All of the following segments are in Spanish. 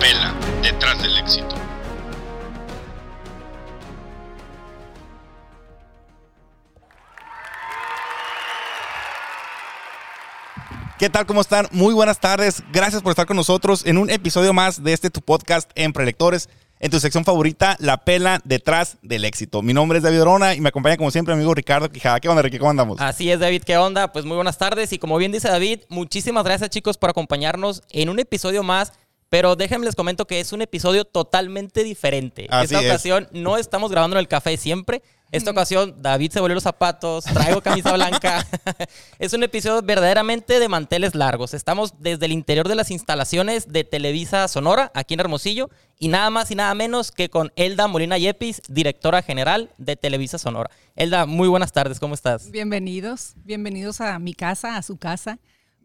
La pela detrás del éxito. ¿Qué tal? ¿Cómo están? Muy buenas tardes. Gracias por estar con nosotros en un episodio más de este tu podcast en Prelectores, en tu sección favorita, La Pela Detrás del Éxito. Mi nombre es David Orona y me acompaña como siempre mi amigo Ricardo Quijada. ¿Qué onda, Ricky? ¿Cómo andamos? Así es, David. ¿Qué onda? Pues muy buenas tardes. Y como bien dice David, muchísimas gracias, chicos, por acompañarnos en un episodio más. Pero déjenme les comento que es un episodio totalmente diferente. Así Esta es. ocasión no estamos grabando en el café siempre. Esta ocasión David se volvió los zapatos, traigo camisa blanca. es un episodio verdaderamente de manteles largos. Estamos desde el interior de las instalaciones de Televisa Sonora, aquí en Hermosillo, y nada más y nada menos que con Elda Molina Yepis, directora general de Televisa Sonora. Elda, muy buenas tardes, ¿cómo estás? Bienvenidos, bienvenidos a mi casa, a su casa.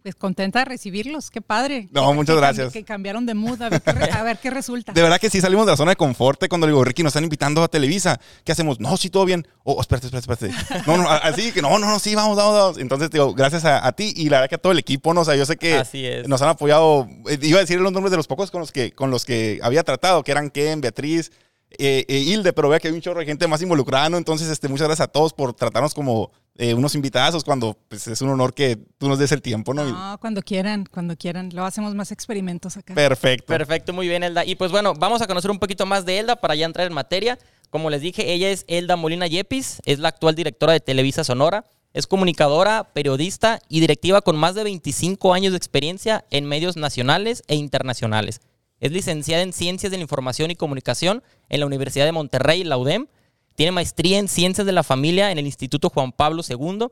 Pues contenta de recibirlos, qué padre. No, muchas Que gracias. Que cambiaron de mood, a ver qué, a ver qué resulta. De verdad que sí salimos de la zona de confort eh, cuando le digo, Ricky, nos están invitando a Televisa. ¿Qué hacemos? No, sí, todo bien. Oh, espérate, espérate, espérate. No, no, así que no, no, no, sí, vamos, vamos, vamos. Entonces, digo, gracias a, a ti y la verdad que a todo el equipo, ¿no? O sea, yo sé que Así es. nos han apoyado. eh, iba a decir los nombres de los pocos con los que, con los que había tratado, que eran Ken, Beatriz, eh, eh, Hilde, pero vea que hay un chorro de gente más involucrada, ¿no? Entonces, este, muchas gracias a todos por tratarnos como eh, unos invitadazos cuando pues, es un honor que tú nos des el tiempo, ¿no? No, cuando quieran, cuando quieran. Luego hacemos más experimentos acá. Perfecto. Perfecto, muy bien, Elda. Y pues bueno, vamos a conocer un poquito más de Elda para ya entrar en materia. Como les dije, ella es Elda Molina Yepis, es la actual directora de Televisa Sonora. Es comunicadora, periodista y directiva con más de 25 años de experiencia en medios nacionales e internacionales. Es licenciada en Ciencias de la Información y Comunicación en la Universidad de Monterrey, la UDEM. Tiene maestría en Ciencias de la Familia en el Instituto Juan Pablo II.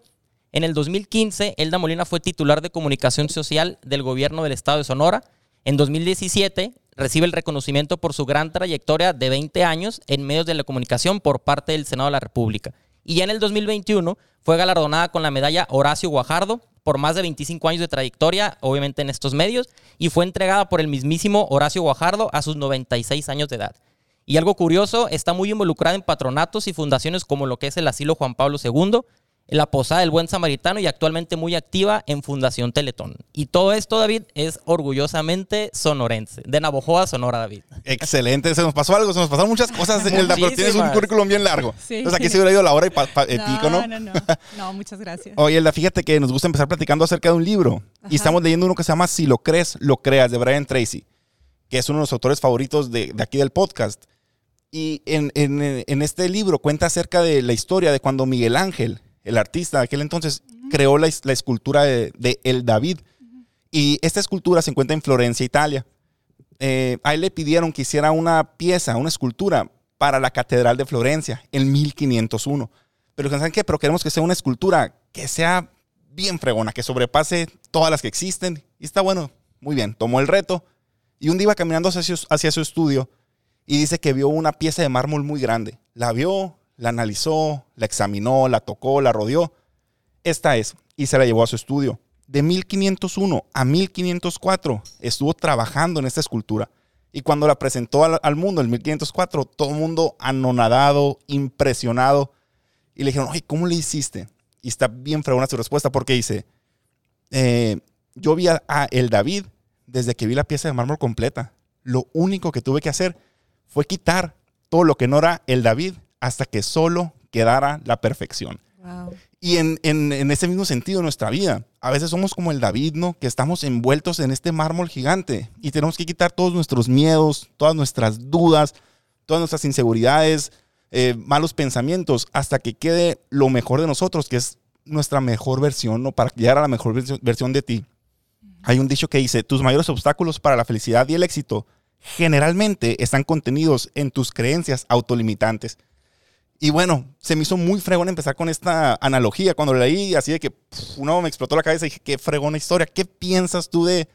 En el 2015, Elda Molina fue titular de Comunicación Social del Gobierno del Estado de Sonora. En 2017, recibe el reconocimiento por su gran trayectoria de 20 años en medios de la comunicación por parte del Senado de la República. Y ya en el 2021 fue galardonada con la medalla Horacio Guajardo por más de 25 años de trayectoria, obviamente en estos medios, y fue entregada por el mismísimo Horacio Guajardo a sus 96 años de edad. Y algo curioso, está muy involucrada en patronatos y fundaciones como lo que es el Asilo Juan Pablo II, la Posada del Buen Samaritano y actualmente muy activa en Fundación Teletón. Y todo esto, David, es orgullosamente sonorense, de Navojoa, Sonora, David. Excelente, se nos pasó algo, se nos pasaron muchas cosas, Elda, pero tienes un currículum bien largo. Sí. Entonces aquí se hubiera ido la hora y pa- pa- pico, ¿no? no, no. No, muchas gracias. Oye, Elda, fíjate que nos gusta empezar platicando acerca de un libro. Y estamos leyendo uno que se llama Si lo crees, lo creas, de Brian Tracy, que es uno de los autores favoritos de, de aquí del podcast. Y en, en- en este libro cuenta acerca de la historia de cuando Miguel Ángel, el artista de aquel entonces, creó la, es- la escultura de, El David. Y esta escultura se encuentra en Florencia, Italia. Eh, le pidieron que hiciera una pieza, una escultura para la Catedral de Florencia en 1501. Pero ¿saben qué? Pero queremos que sea una escultura que sea bien fregona, que sobrepase todas las que existen. Y está bueno, muy bien. Tomó el reto y un día iba caminando hacia su estudio y dice que vio una pieza de mármol muy grande. La vio, la analizó, la examinó, la tocó, la rodeó. Esta es, y se la llevó a su estudio. De 1501 a 1504 estuvo trabajando en esta escultura. Y cuando la presentó al, mundo en 1504, todo el mundo anonadado, impresionado. Y le dijeron, oye, ¿cómo le hiciste? Y está bien fregona su respuesta porque dice, eh, yo vi a, a el David desde que vi la pieza de mármol completa. Lo único que tuve que hacer fue quitar todo lo que no era el David hasta que solo quedara la perfección. Wow. Y en, en- en ese mismo sentido, en nuestra vida, a veces somos como el David, ¿no? Que estamos envueltos en este mármol gigante y tenemos que quitar todos nuestros miedos, todas nuestras dudas, todas nuestras inseguridades, eh, malos pensamientos, hasta que quede lo mejor de nosotros, que es nuestra mejor versión, ¿no? Para llegar a la mejor versión de ti. Hay un dicho que dice, tus mayores obstáculos para la felicidad y el éxito generalmente están contenidos en tus creencias autolimitantes. Y bueno, se me hizo muy fregón empezar con esta analogía. Cuando leí, así de que pf, uno me explotó la cabeza y dije, qué fregona historia. ¿Qué piensas tú de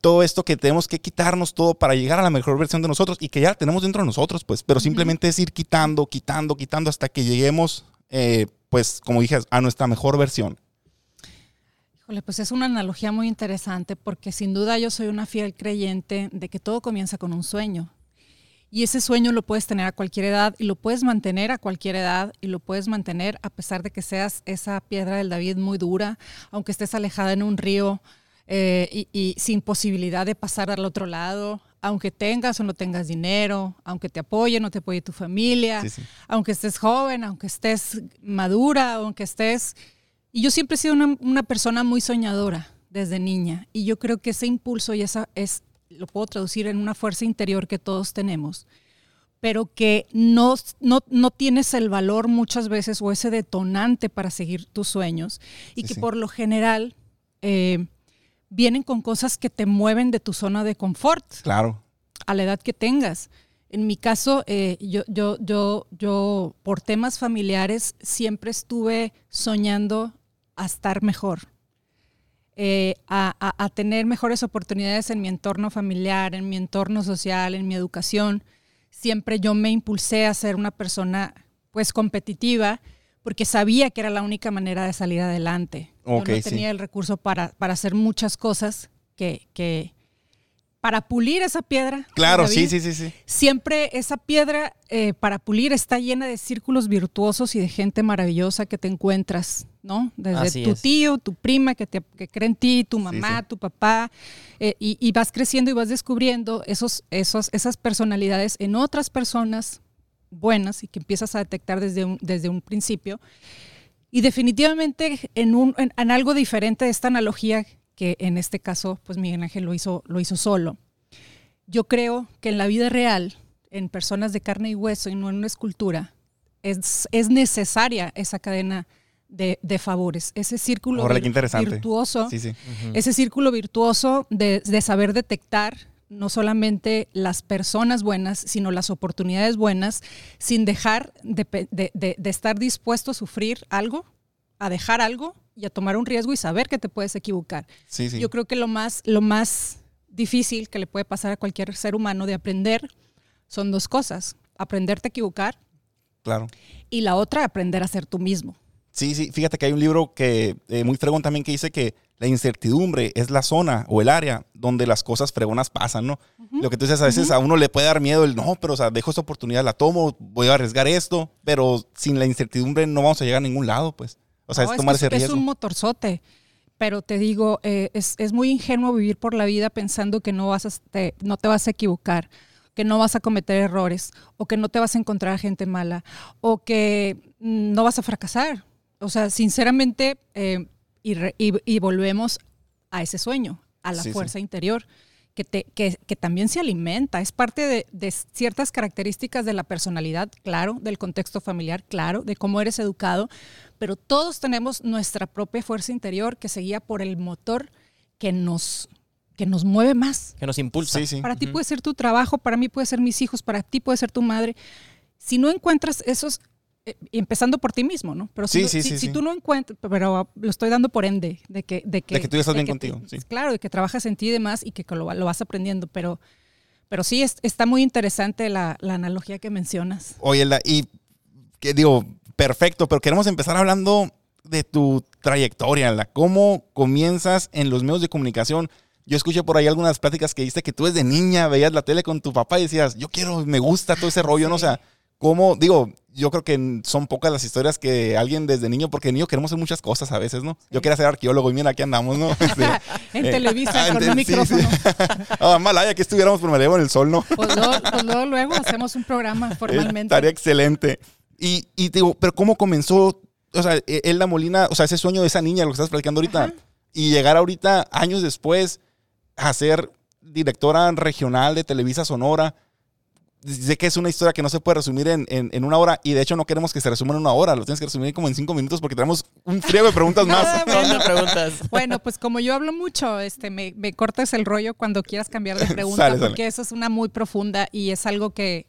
todo esto que tenemos que quitarnos todo para llegar a la mejor versión de nosotros y que ya la tenemos dentro de nosotros, pues? Pero simplemente es ir quitando, quitando, quitando hasta que lleguemos, eh, pues, como dije, a nuestra mejor versión. Híjole, pues es una analogía muy interesante porque sin duda yo soy una fiel creyente de que todo comienza con un sueño. Y ese sueño lo puedes tener a cualquier edad y lo puedes mantener a cualquier edad y lo puedes mantener a pesar de que seas esa piedra del David muy dura, aunque estés alejada en un río eh, y, y sin posibilidad de pasar al otro lado, aunque tengas o no tengas dinero, aunque te apoye o no te apoye tu familia, Sí, sí. aunque estés joven, aunque estés madura, aunque estés... Y yo siempre he sido una, una persona muy soñadora desde niña y yo creo que ese impulso y esa es, lo puedo traducir en una fuerza interior que todos tenemos, pero que no, no, no tienes el valor muchas veces o ese detonante para seguir tus sueños y Sí, que sí. por lo general eh, vienen con cosas que te mueven de tu zona de confort Claro. a la edad que tengas. En mi caso, eh, yo, yo, yo, yo, por temas familiares, siempre estuve soñando a estar mejor, eh, a, a- a tener mejores oportunidades en mi entorno familiar, en mi entorno social, en mi educación. Siempre yo me impulsé a ser una persona, pues, competitiva, porque sabía que era la única manera de salir adelante. Yo no sí. tenía el recurso para, para hacer muchas cosas que, que para pulir esa piedra. Claro, David, sí, sí, sí, sí. Siempre esa piedra eh, para pulir está llena de círculos virtuosos y de gente maravillosa que te encuentras, ¿no? Desde Así tu es. tío, tu prima que, te, que cree en ti, tu mamá, sí. tu papá, eh, y, y vas creciendo y vas descubriendo esos, esos, esas personalidades en otras personas buenas y que empiezas a detectar desde un, desde un principio. Y definitivamente en, un, en, en algo diferente de esta analogía, que en este caso, pues Miguel Ángel lo hizo, lo hizo solo. Yo creo que en la vida real, en personas de carne y hueso y no en una escultura, es, es necesaria esa cadena de, de favores, ese círculo virtuoso, Sí, sí. ese círculo virtuoso de, de saber detectar no solamente las personas buenas, sino las oportunidades buenas, sin dejar de, pe- de- de- de estar dispuesto a sufrir algo, a dejar algo y a tomar un riesgo y saber que te puedes equivocar. Sí, sí. Yo creo que lo más, lo más difícil que le puede pasar a cualquier ser humano de aprender son dos cosas. Aprenderte a equivocar Claro. y la otra, aprender a ser tú mismo. Sí, sí, fíjate que hay un libro que eh, muy fregón también que dice que la incertidumbre es la zona o el área donde las cosas fregonas pasan, ¿no? Lo que tú dices, a veces a uno le puede dar miedo el, no, pero o sea, dejo esta oportunidad, la tomo, voy a arriesgar esto, pero sin la incertidumbre no vamos a llegar a ningún lado, pues. O sea, No, es es tomar que ese es riesgo. un motorzote. Pero te digo, eh, es, es muy ingenuo vivir por la vida pensando que no, vas a, te, no te vas a equivocar, que no vas a cometer errores, o que no te vas a encontrar a gente mala, o que mm, no vas a fracasar. O sea, sinceramente, eh, y, re- y- y volvemos a ese sueño, a la Sí, sí. fuerza interior. Que, te, que, que también se alimenta, es parte de, de ciertas características de la personalidad, claro, del contexto familiar, claro, de cómo eres educado, pero todos tenemos nuestra propia fuerza interior que se guía por el motor que nos, que nos mueve más. Que nos impulsa. Sí, sí. Para ti puede ser tu trabajo, para mí puede ser mis hijos, para ti puede ser tu madre. Si no encuentras esos, empezando por ti mismo, ¿no? Pero si, Sí, no- sí, si, sí, si tú no encuentras, pero lo estoy dando por ende, de que... De que, De que tú ya estás bien contigo. Claro, de que trabajas en ti y demás y que lo, lo vas aprendiendo, pero, pero sí, es- está muy interesante la, la analogía que mencionas. Oye, la- y que digo, perfecto, pero queremos empezar hablando de tu trayectoria, la cómo comienzas en los medios de comunicación. Yo escuché por ahí algunas pláticas que dice que tú desde niña veías la tele con tu papá y decías, yo quiero, me gusta todo ese rollo, ¿no? O sea, cómo, digo, yo creo que son pocas las historias que alguien desde niño, porque niño queremos hacer muchas cosas a veces, ¿no? Yo quería ser arqueólogo y mira, aquí andamos, ¿no? Este, En eh, Televisa, ah, con en- un sí, micrófono. Ah, mal, ay, aquí estuviéramos por Malevo en el sol, ¿no? Pues luego, pues luego, luego hacemos un programa formalmente. Estaría excelente. Y, y te digo, pero ¿cómo comenzó, o sea, e- Elda Molina, o sea, ese sueño de esa niña, lo que estás platicando ahorita, y llegar ahorita, años después, a ser directora regional de Televisa Sonora? Sé que es una historia que no se puede resumir en, en- en una hora, y de hecho no queremos que se resuma en una hora, lo tienes que resumir como en cinco minutos porque tenemos un friego de preguntas más. Bueno, preguntas. Bueno, pues como yo hablo mucho, este, me, me cortas el rollo cuando quieras cambiar de pregunta, Sale, sale. porque eso es una muy profunda y es algo que,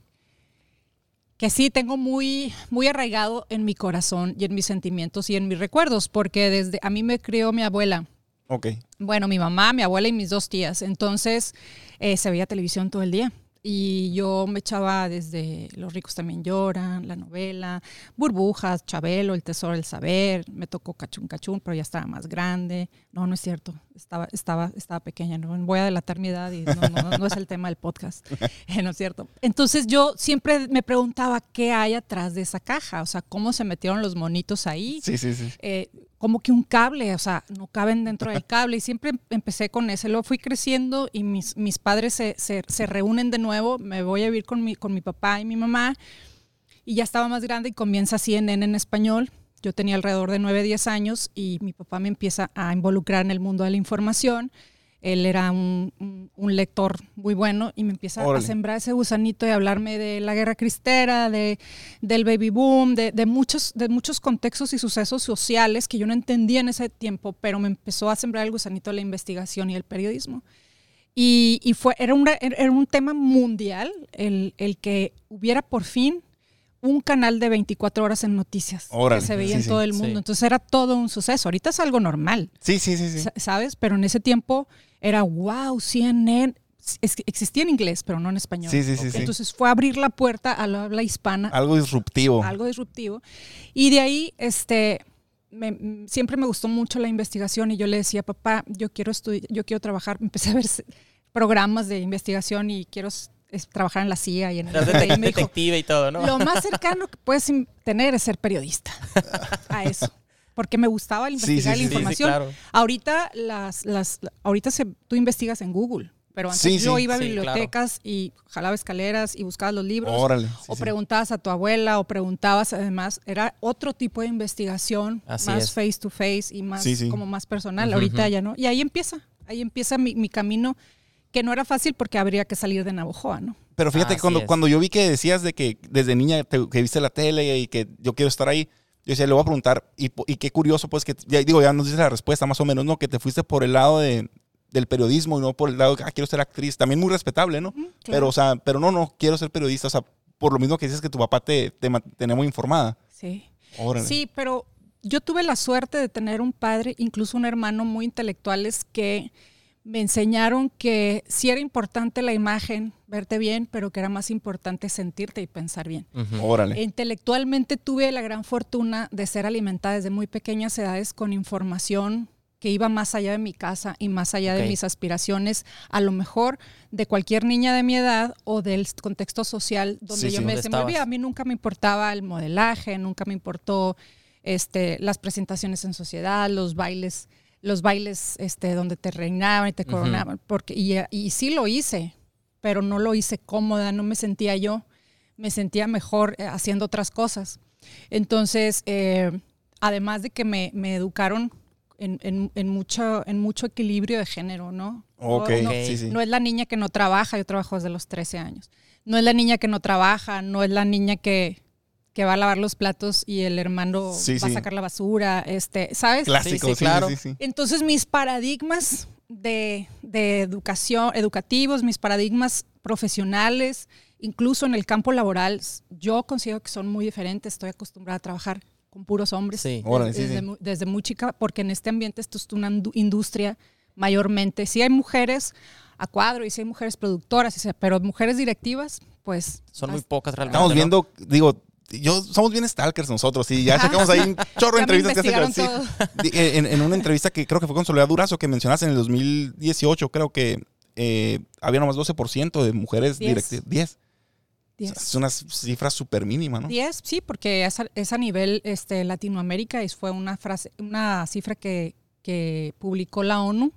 que sí tengo muy, muy arraigado en mi corazón y en mis sentimientos y en mis recuerdos, porque desde a mí me crió mi abuela. Ok. Bueno, mi mamá, mi abuela y mis dos tías. Entonces eh, se veía televisión todo el día. Y yo me echaba desde Los ricos también lloran, la novela, Burbujas, Chabelo, El tesoro del saber, me tocó Cachún Cachún, pero ya estaba más grande. No, no es cierto, estaba, estaba, estaba pequeña, no voy a delatar mi edad y no, no, no es el tema del podcast, Eh, no es cierto. Entonces yo siempre me preguntaba qué hay atrás de esa caja, o sea, cómo se metieron los monitos ahí. Sí, sí, sí. Eh, como que un cable, o sea, no caben dentro del cable. Y siempre empecé con ese. Luego fui creciendo y mis, mis padres se, se, se reúnen de nuevo. Me voy a vivir con mi, con mi papá y mi mamá. Y ya estaba más grande y comienza CNN en español. Yo tenía alrededor de 9, 10 años y mi papá me empieza a involucrar en el mundo de la información. Él era un, un- un lector muy bueno y me empieza Órale. a sembrar ese gusanito y hablarme de la guerra cristera, de, del baby boom, de, de muchos, de muchos contextos y sucesos sociales que yo no entendía en ese tiempo, pero me empezó a sembrar el gusanito de la investigación y el periodismo. Y, y fue, era, una- era un tema mundial el, el que hubiera por fin un canal de 24 horas en noticias Órale, que se veía sí, en sí. todo el mundo. Sí. Entonces era todo un suceso. Ahorita es algo normal. Sí, sí, sí, sí. Sa- ¿sabes? Pero en ese tiempo era, wow, CNN. Es que existía en inglés, pero no en español. Sí, sí, sí, sí. Entonces fue abrir la puerta a la habla hispana, Algo disruptivo. algo disruptivo. Y de ahí, este, me- siempre me gustó mucho la investigación y yo le decía, papá, yo quiero estudiar, yo quiero trabajar. Empecé a ver programas de investigación y quiero trabajar en la CIA y en el FBI. Me dijo, detective y todo, ¿no? lo más cercano que puedes tener es ser periodista a eso. Porque me gustaba el Sí, investigar sí, la sí, sí, información. claro. Ahorita las, las, ahorita se, tú investigas en Google, pero antes Sí, yo iba a Sí, bibliotecas y jalaba escaleras y buscabas los libros. Órale. sí, o sí. preguntabas a tu abuela o preguntabas además, era otro tipo de investigación, Así más es. face to face y más Sí, sí. como más personal. Ahorita ya no. Y ahí empieza, ahí empieza mi, mi camino, que no era fácil porque habría que salir de Navojoa, ¿no? Pero fíjate, Así cuando, cuando yo vi que decías de que desde niña te- que viste la tele y que yo quiero estar ahí, yo decía, le voy a preguntar, y, qué curioso, pues, que ya digo, ya nos dice la respuesta más o menos, ¿no? Que te fuiste por el lado de, del periodismo y no por el lado de, ah, quiero ser actriz. También muy respetable, ¿no? Pero, o sea, pero no, no, quiero ser periodista, o sea, por lo mismo que dices que tu papá te, te mantenía muy informada. Sí. Órale. Sí, pero yo tuve la suerte de tener un padre, incluso un hermano muy intelectuales que me enseñaron que sí era importante la imagen, verte bien, pero que era más importante sentirte y pensar bien. Ujú. Órale. Intelectualmente tuve la gran fortuna de ser alimentada desde muy pequeñas edades con información que iba más allá de mi casa y más allá de mis aspiraciones, a lo mejor de cualquier niña de mi edad o del contexto social donde Sí, yo sí. me desenvolvía. estabas. A mí nunca me importaba el modelaje, nunca me importó este, las presentaciones en sociedad, los bailes, los bailes este, donde te reinaban y te coronaban, porque, y, y sí lo hice, pero no lo hice cómoda, no me sentía yo, me sentía mejor eh, haciendo otras cosas. Entonces, eh, además de que me, me educaron en, en- en mucho, en mucho equilibrio de género, ¿no? No, sí, sí. no es la niña que no trabaja, yo trabajo desde los 13 años. No es la niña que no trabaja, no es la niña que, que va a lavar los platos y el hermano Sí, va a sí. sacar la basura, este, ¿sabes? Clásico, sí, claro. sí, sí. Entonces mis paradigmas de, de educación, educativos, mis paradigmas profesionales, incluso en el campo laboral, yo considero que son muy diferentes. Estoy acostumbrada a trabajar con puros hombres Sí. Órale, desde, desde mu- desde muy chica, porque en este ambiente esto es una indu- industria mayormente. Sí hay mujeres a cuadro y sí hay mujeres productoras, pero mujeres directivas, pues... Son muy pocas realmente. Estamos ¿no? viendo, digo, yo somos bien stalkers nosotros y ya checamos ahí un chorro de entrevistas que hacen. sí. Di- En, en una entrevista que creo que fue con Soledad Durazo que mencionaste en el 2018, creo que eh, había nomás 12% de mujeres directivas. 10. Diez. Es una cifra súper mínima, ¿no? 10, sí, porque es a, es a nivel este, Latinoamérica y fue una frase, una cifra que, que publicó la ONU,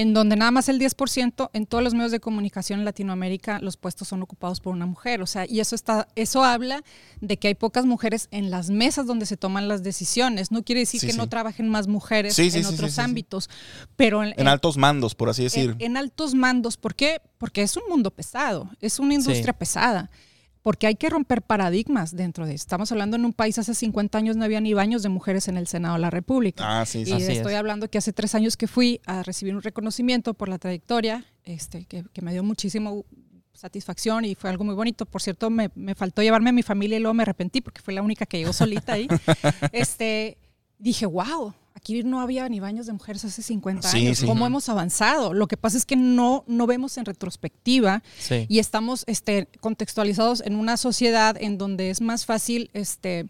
en donde nada más el 10% en todos los medios de comunicación en Latinoamérica los puestos son ocupados por una mujer. O sea, y eso está, eso habla de que hay pocas mujeres en las mesas donde se toman las decisiones. No quiere decir Sí, que sí. no trabajen más mujeres Sí, en otros ámbitos, pero en, En altos mandos, por así decir. en, en altos mandos. ¿Por qué? Porque es un mundo pesado, es una industria pesada. Porque hay que romper paradigmas dentro de Estamos hablando en un país, hace 50 años no había ni baños de mujeres en el Senado de la República. ah, sí, y sí. Así estoy es. hablando que hace tres años que fui a recibir un reconocimiento por la trayectoria, este, que, que me dio muchísimo, satisfacción y fue algo muy bonito. Por cierto, me, me faltó llevarme a mi familia y luego me arrepentí porque fue la única que llegó solita ahí. este, dije, wow, aquí no había ni baños de mujeres hace 50 Sí, años. sí. ¿Cómo hemos avanzado? Lo que pasa es que no, no vemos en retrospectiva Sí. y estamos este, contextualizados en una sociedad en donde es más fácil este,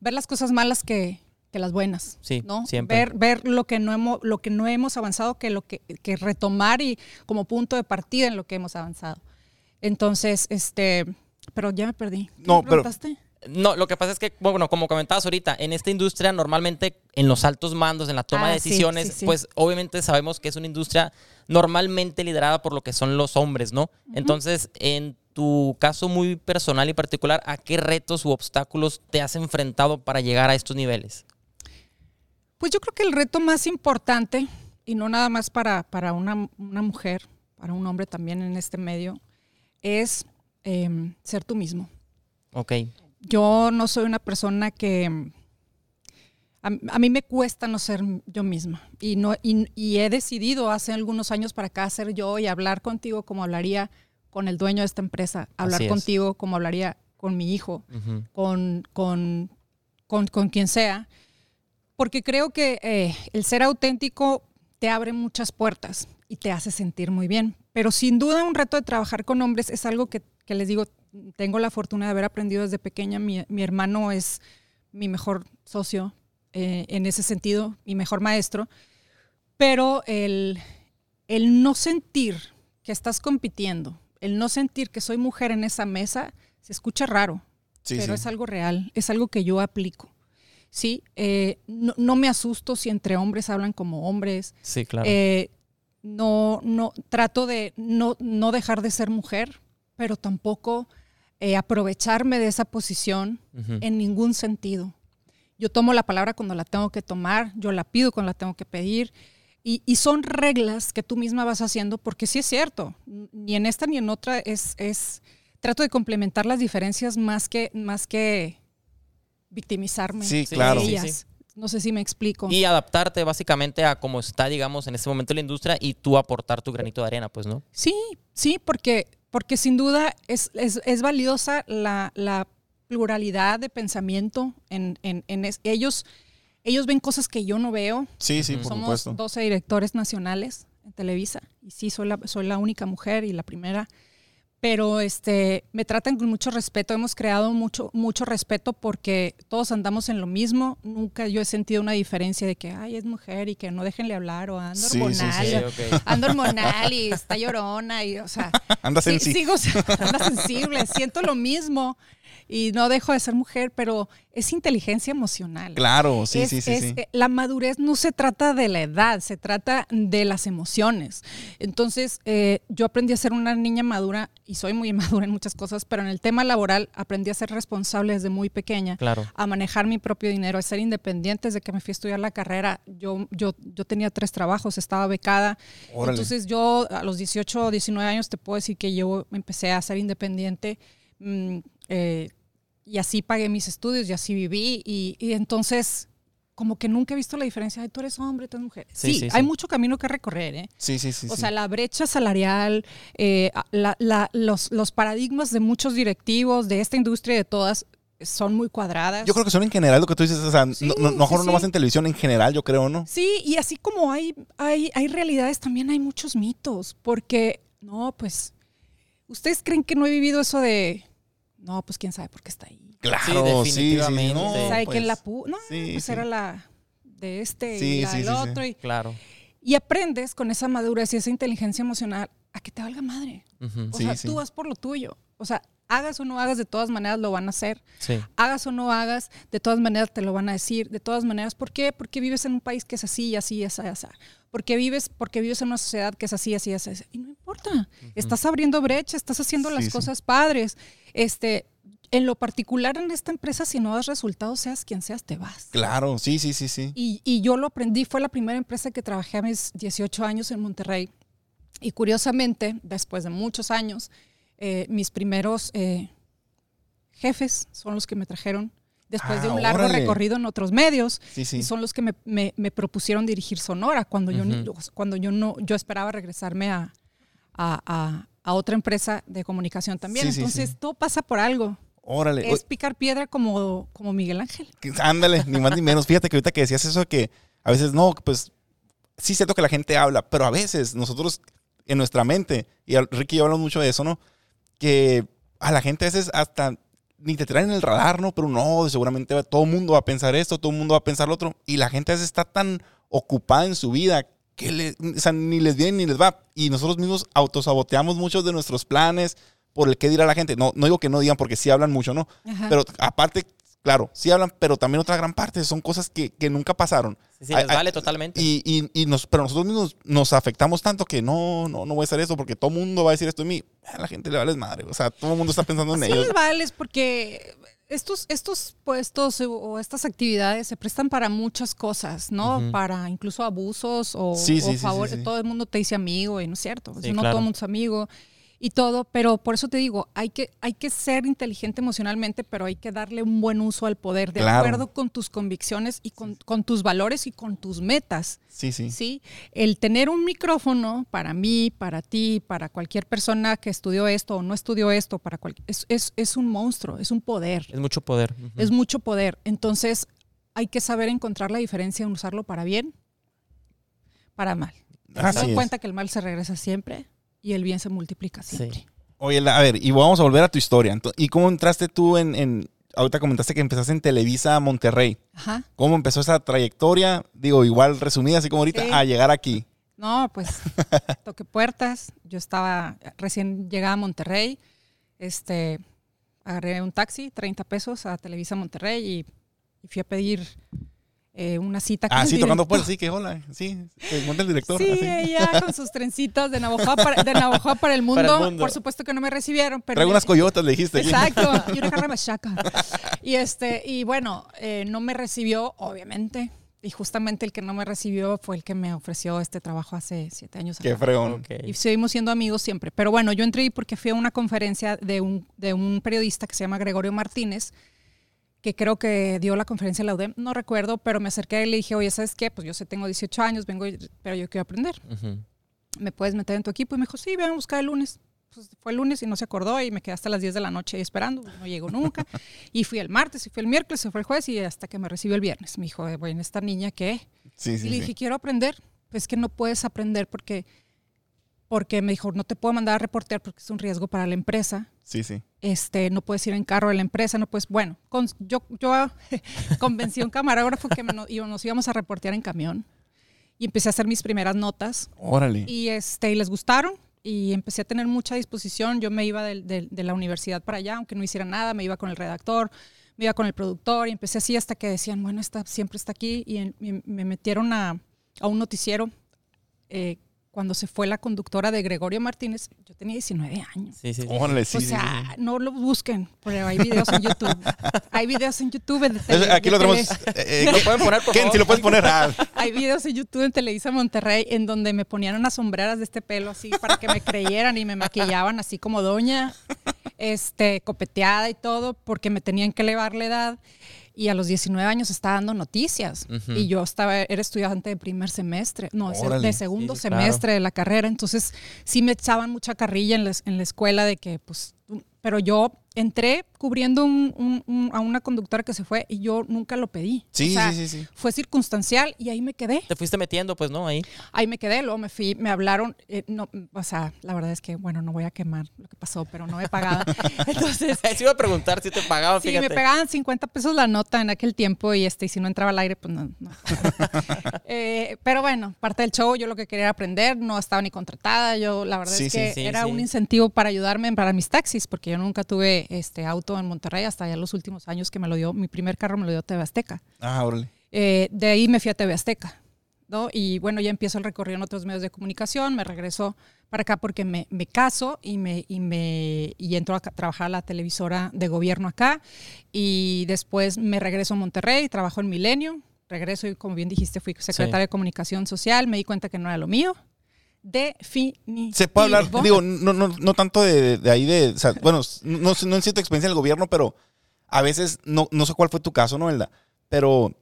ver las cosas malas que, que las buenas. Sí, ¿no? siempre. Ver, ver lo, que no hemos, lo que no hemos avanzado que, lo que, que retomar y como punto de partida en lo que hemos avanzado. Entonces, este, pero ya me perdí. ¿Qué No, me pero- preguntaste? No, lo que pasa es que, bueno, como comentabas ahorita, en esta industria normalmente en los altos mandos, en la toma Ah, de decisiones, sí, sí. pues obviamente sabemos que es una industria normalmente liderada por lo que son los hombres, ¿no? Entonces, en tu caso muy personal y particular, ¿a qué retos u obstáculos te has enfrentado para llegar a estos niveles? Pues yo creo que el reto más importante, y no nada más para, para una, una mujer, para un hombre también en este medio, es em, ser tú mismo. Ok. Yo no soy una persona que... A, a mí me cuesta no ser yo misma y, no, y, y he decidido hace algunos años para acá ser yo y hablar contigo como hablaría con el dueño de esta empresa, hablar es. contigo como hablaría con mi hijo, con, con, con, con quien sea, porque creo que eh, el ser auténtico te abre muchas puertas y te hace sentir muy bien. Pero sin duda un reto de trabajar con hombres es algo que, que les digo, tengo la fortuna de haber aprendido desde pequeña. Mi, mi hermano es mi mejor socio eh, en ese sentido, mi mejor maestro. Pero el, el no sentir que estás compitiendo, el no sentir que soy mujer en esa mesa, se escucha raro, Sí, pero sí. es algo real, es algo que yo aplico. Sí, Eh, no, no me asusto si entre hombres hablan como hombres. Sí, claro. Eh, no, no, trato de no, no dejar de ser mujer, pero tampoco eh, aprovecharme de esa posición en ningún sentido. Yo tomo la palabra cuando la tengo que tomar, yo la pido cuando la tengo que pedir. Y, y son reglas que tú misma vas haciendo, porque sí es cierto, ni en esta ni en otra es, es trato de complementar las diferencias más que, más que victimizarme Sí, claro. Sí, sí. No sé si me explico. Y adaptarte básicamente a cómo está, digamos, en este momento la industria y tú aportar tu granito de arena, pues, ¿no? Sí, sí, porque, porque sin duda es, es, es valiosa la, la pluralidad de pensamiento en, en, en es- ellos. Ellos ven cosas que yo no veo. Sí, sí, por Somos supuesto. 12 directores nacionales en Televisa y sí, soy la, soy la única mujer y la primera. Pero este, me tratan con mucho respeto. Hemos creado mucho, mucho respeto porque todos andamos en lo mismo. Nunca yo he sentido una diferencia de que, ay, es mujer y que no déjenle hablar o ando Sí, hormonal. sí. Ando hormonal y está llorona y, o sea, Anda sí, sensi- sigo, anda sensible, siento lo mismo y no dejo de ser mujer, pero es inteligencia emocional. Claro, sí, Es- sí, sí, es- sí. eh, La madurez no se trata de la edad, se trata de las emociones. Entonces, eh, yo aprendí a ser una niña madura y soy muy madura en muchas cosas, pero en el tema laboral aprendí a ser responsable desde muy pequeña, Claro. a manejar mi propio dinero, a ser independiente desde que me fui a estudiar la carrera. Yo, yo, yo tenía tres trabajos, estaba becada. Órale. Entonces, yo a los 18 o 19 años te puedo decir que yo empecé a ser independiente. mm, eh, y así pagué mis estudios y así viví. Y, y entonces, como que nunca he visto la diferencia de tú eres hombre, tú eres mujer. Sí, Sí, sí, hay sí. mucho camino que recorrer, ¿eh? Sí, sí, sí. o sea, la brecha salarial, eh, la- la- los, los paradigmas de muchos directivos de esta industria y de todas son muy cuadradas. Yo creo que son en general lo que tú dices, o sea, Sí, no, no, mejor sí, no más sí. en televisión, en general, yo creo, ¿no? Sí, y así como hay, hay, hay realidades, también hay muchos mitos, porque, no, pues, ¿ustedes creen que no he vivido eso de, no, pues quién sabe por qué está ahí? Claro, sí, sí, definitivamente. no, ¿Sabe pues, quién la pu No, sí, pues sí. era la de este Sí, y la sí, del sí, sí. otro. Y, Claro. y aprendes con esa madurez y esa inteligencia emocional a que te valga madre. O Sí, sea, sí. tú vas por lo tuyo. O sea, hagas o no hagas, de todas maneras lo van a hacer. Sí. Hagas o no hagas, de todas maneras te lo van a decir. De todas maneras, ¿por qué? Porque vives en un país que es así, así, así, así. Porque vives, porque vives en una sociedad que es así, así, así. así. Y no importa. Estás abriendo brecha, estás haciendo Sí, las sí. cosas padres. Este, en lo particular en esta empresa, si no das resultados, seas quien seas, te vas. Claro, sí, sí, sí, sí. Y, y yo lo aprendí, fue la primera empresa que trabajé a mis 18 años en Monterrey. Y curiosamente, después de muchos años, eh, mis primeros eh, jefes son los que me trajeron después de Ah, un largo órale. recorrido en otros medios. Sí, sí. Y son los que me, me- me propusieron dirigir Sonora cuando, yo, cuando yo no yo esperaba regresarme a, a- a- a otra empresa de comunicación también. Sí, Entonces, sí. todo pasa por algo. Órale. Es picar piedra como, como Miguel Ángel. Ándale, ni más ni menos. Fíjate que ahorita que decías eso que a veces no, pues sí siento que la gente habla, pero a veces nosotros en nuestra mente, y Ricky y yo hablamos mucho de eso, ¿no? Que a la gente a veces hasta ni te traen en el radar, ¿no? Pero no, seguramente todo el mundo va a pensar esto, todo el mundo va a pensar lo otro, y la gente a veces está tan ocupada en su vida que le- o sea, ni les viene ni les va. Y nosotros mismos autosaboteamos muchos de nuestros planes por el qué dirá la gente. No, no digo que no digan porque sí hablan mucho, ¿no? Ajá. Pero aparte, claro, sí hablan, pero también otra gran parte son cosas que, que nunca pasaron. Sí, sí, les ay, vale totalmente. Y, y, y nos, pero nosotros mismos nos afectamos tanto que no, no, no voy a hacer eso porque todo el mundo va a decir esto de mí. A la gente le vale madre. O sea, todo el mundo está pensando en Sí ellos. les vales porque estos, estos puestos o- estas actividades se prestan para muchas cosas, ¿no? Para incluso abusos o, Sí, o favor- sí. Todo el mundo te dice amigo y no es cierto. No claro. todo el mundo es amigo y todo, pero por eso te digo, hay que, hay que ser inteligente emocionalmente, pero hay que darle un buen uso al poder, de Claro. acuerdo con tus convicciones y con, con tus valores y con tus metas. Sí, sí. ¿sí? El tener un micrófono para mí, para ti, para cualquier persona que estudió esto o no estudió esto, para cual- es, es- es un monstruo, es un poder, Es mucho poder. Es mucho poder. Entonces hay que saber encontrar la diferencia en usarlo para bien, para mal. Así Ten es. cuenta que el mal se regresa siempre y el bien se multiplica siempre. Sí. Oye, a ver, y vamos a volver a tu historia. ¿Y cómo entraste tú en, en- ahorita comentaste que empezaste en Televisa Monterrey? Ajá. ¿Cómo empezó esa trayectoria? Digo, igual resumida, así como ahorita, Sí. a llegar aquí. No, pues toqué puertas. Yo estaba recién llegada a Monterrey. Este, agarré un taxi, 30 pesos a Televisa Monterrey y, y fui a pedir eh, una cita con Ah, el sí, tocando puertas, sí, que hola. Sí, te monta el director. Sí, así. ella con sus trencitas de Navajo para, de Navajo para el mundo. Para el mundo. Por supuesto que no me recibieron, pero Traigo unas coyotas, le dijiste. Exacto, y una carne machaca. Y este, y bueno, eh, no me recibió, obviamente. Y justamente el que no me recibió fue el que me ofreció este trabajo hace siete años. Qué fregón. Ok. Y seguimos siendo amigos siempre. Pero bueno, yo entré porque fui a una conferencia de un, de un periodista que se llama Gregorio Martínez, que creo que dio la conferencia en la UDEM, no recuerdo, pero me acerqué y le dije, oye, ¿sabes qué? Pues yo sé, tengo 18 años, vengo, y- pero yo quiero aprender. ¿Me puedes meter en tu equipo? Y me dijo, sí, ven a buscar el lunes. Pues fue el lunes y no se acordó y me quedé hasta las 10 de la noche ahí esperando, no llegó nunca. Y fui el martes y fui el miércoles, se fue el jueves y hasta que me recibió el viernes. Me dijo, "Eh, bueno, esta niña, ¿qué? Sí, y le sí. dije, quiero aprender. Pues que no puedes aprender porque, porque me dijo, no te puedo mandar a reportear porque es un riesgo para la empresa. Sí, sí. Este, no puedes ir en carro de la empresa, no puedes, bueno, con- yo, yo convencí a un camarógrafo que me no- nos íbamos a reportear en camión y empecé a hacer mis primeras notas Órale. y, este, y les gustaron y empecé a tener mucha disposición. Yo me iba del- del- de, la universidad para allá, aunque no hiciera nada, me iba con el redactor, me iba con el productor y empecé así hasta que decían, bueno, esta siempre está aquí y, en- y me metieron a, a un noticiero. eh, cuando se fue la conductora de Gregorio Martínez, yo tenía 19 años. Sí, sí. sí. Órale, sí, o sea, sí. no lo busquen, pero hay videos en YouTube. hay videos en YouTube. de Es- tele- Aquí lo tenemos. eh, eh, ¿Lo pueden poner, por favor? si lo puedes poner. Ah, Hay videos en YouTube en Televisa Monterrey en donde me ponían unas sombreras de este pelo así para que me creyeran y me maquillaban así como doña, este, copeteada y todo, porque me tenían que elevar la edad. Y a los 19 años estaba dando noticias. Y yo estaba, era estudiante de primer semestre, no, de- Órale. de segundo Sí, sí, claro. semestre de la carrera. Entonces sí me echaban mucha carrilla en la, en la escuela de que, pues, pero yo entré cubriendo un- un- un- a una conductora que se fue y yo nunca lo pedí. Sí, O sea, sí, sí, sí. Fue circunstancial y ahí me quedé. Te fuiste metiendo, pues, ¿no? Ahí. Ahí me quedé, luego me fui, me hablaron, eh, no, o sea, la verdad es que, bueno, no voy a quemar lo que pasó, pero no me pagaban. Entonces, Se iba a preguntar si te pagaban, sí, fíjate. me pagaban 50 pesos la nota en aquel tiempo y este, y si no entraba al aire, pues no. no. Eh, pero bueno, parte del show, yo lo que quería era aprender, no estaba ni contratada, yo la verdad Sí, es sí, que sí, era sí. un incentivo para ayudarme para mis taxis, porque yo nunca tuve este auto en Monterrey hasta ya los últimos años que me lo dio, mi primer carro me lo dio TV Azteca. Ah, órale. Eh, de ahí me fui a TV Azteca, ¿no? Y bueno, ya empiezo el recorrido en otros medios de comunicación, me regreso para acá porque me, me caso y, me, y, me, y entro a trabajar a la televisora de gobierno acá y después me regreso a Monterrey, trabajo en Milenio, regreso y como bien dijiste fui secretaria Sí. de comunicación social, me di cuenta que no era lo mío. Definitivo. Se puede hablar, digo, no, no, no tanto de, de ahí de, o sea, bueno, no, no en cierta experiencia en el gobierno, pero a veces, no, no sé cuál fue tu caso, ¿no, Elda? Pero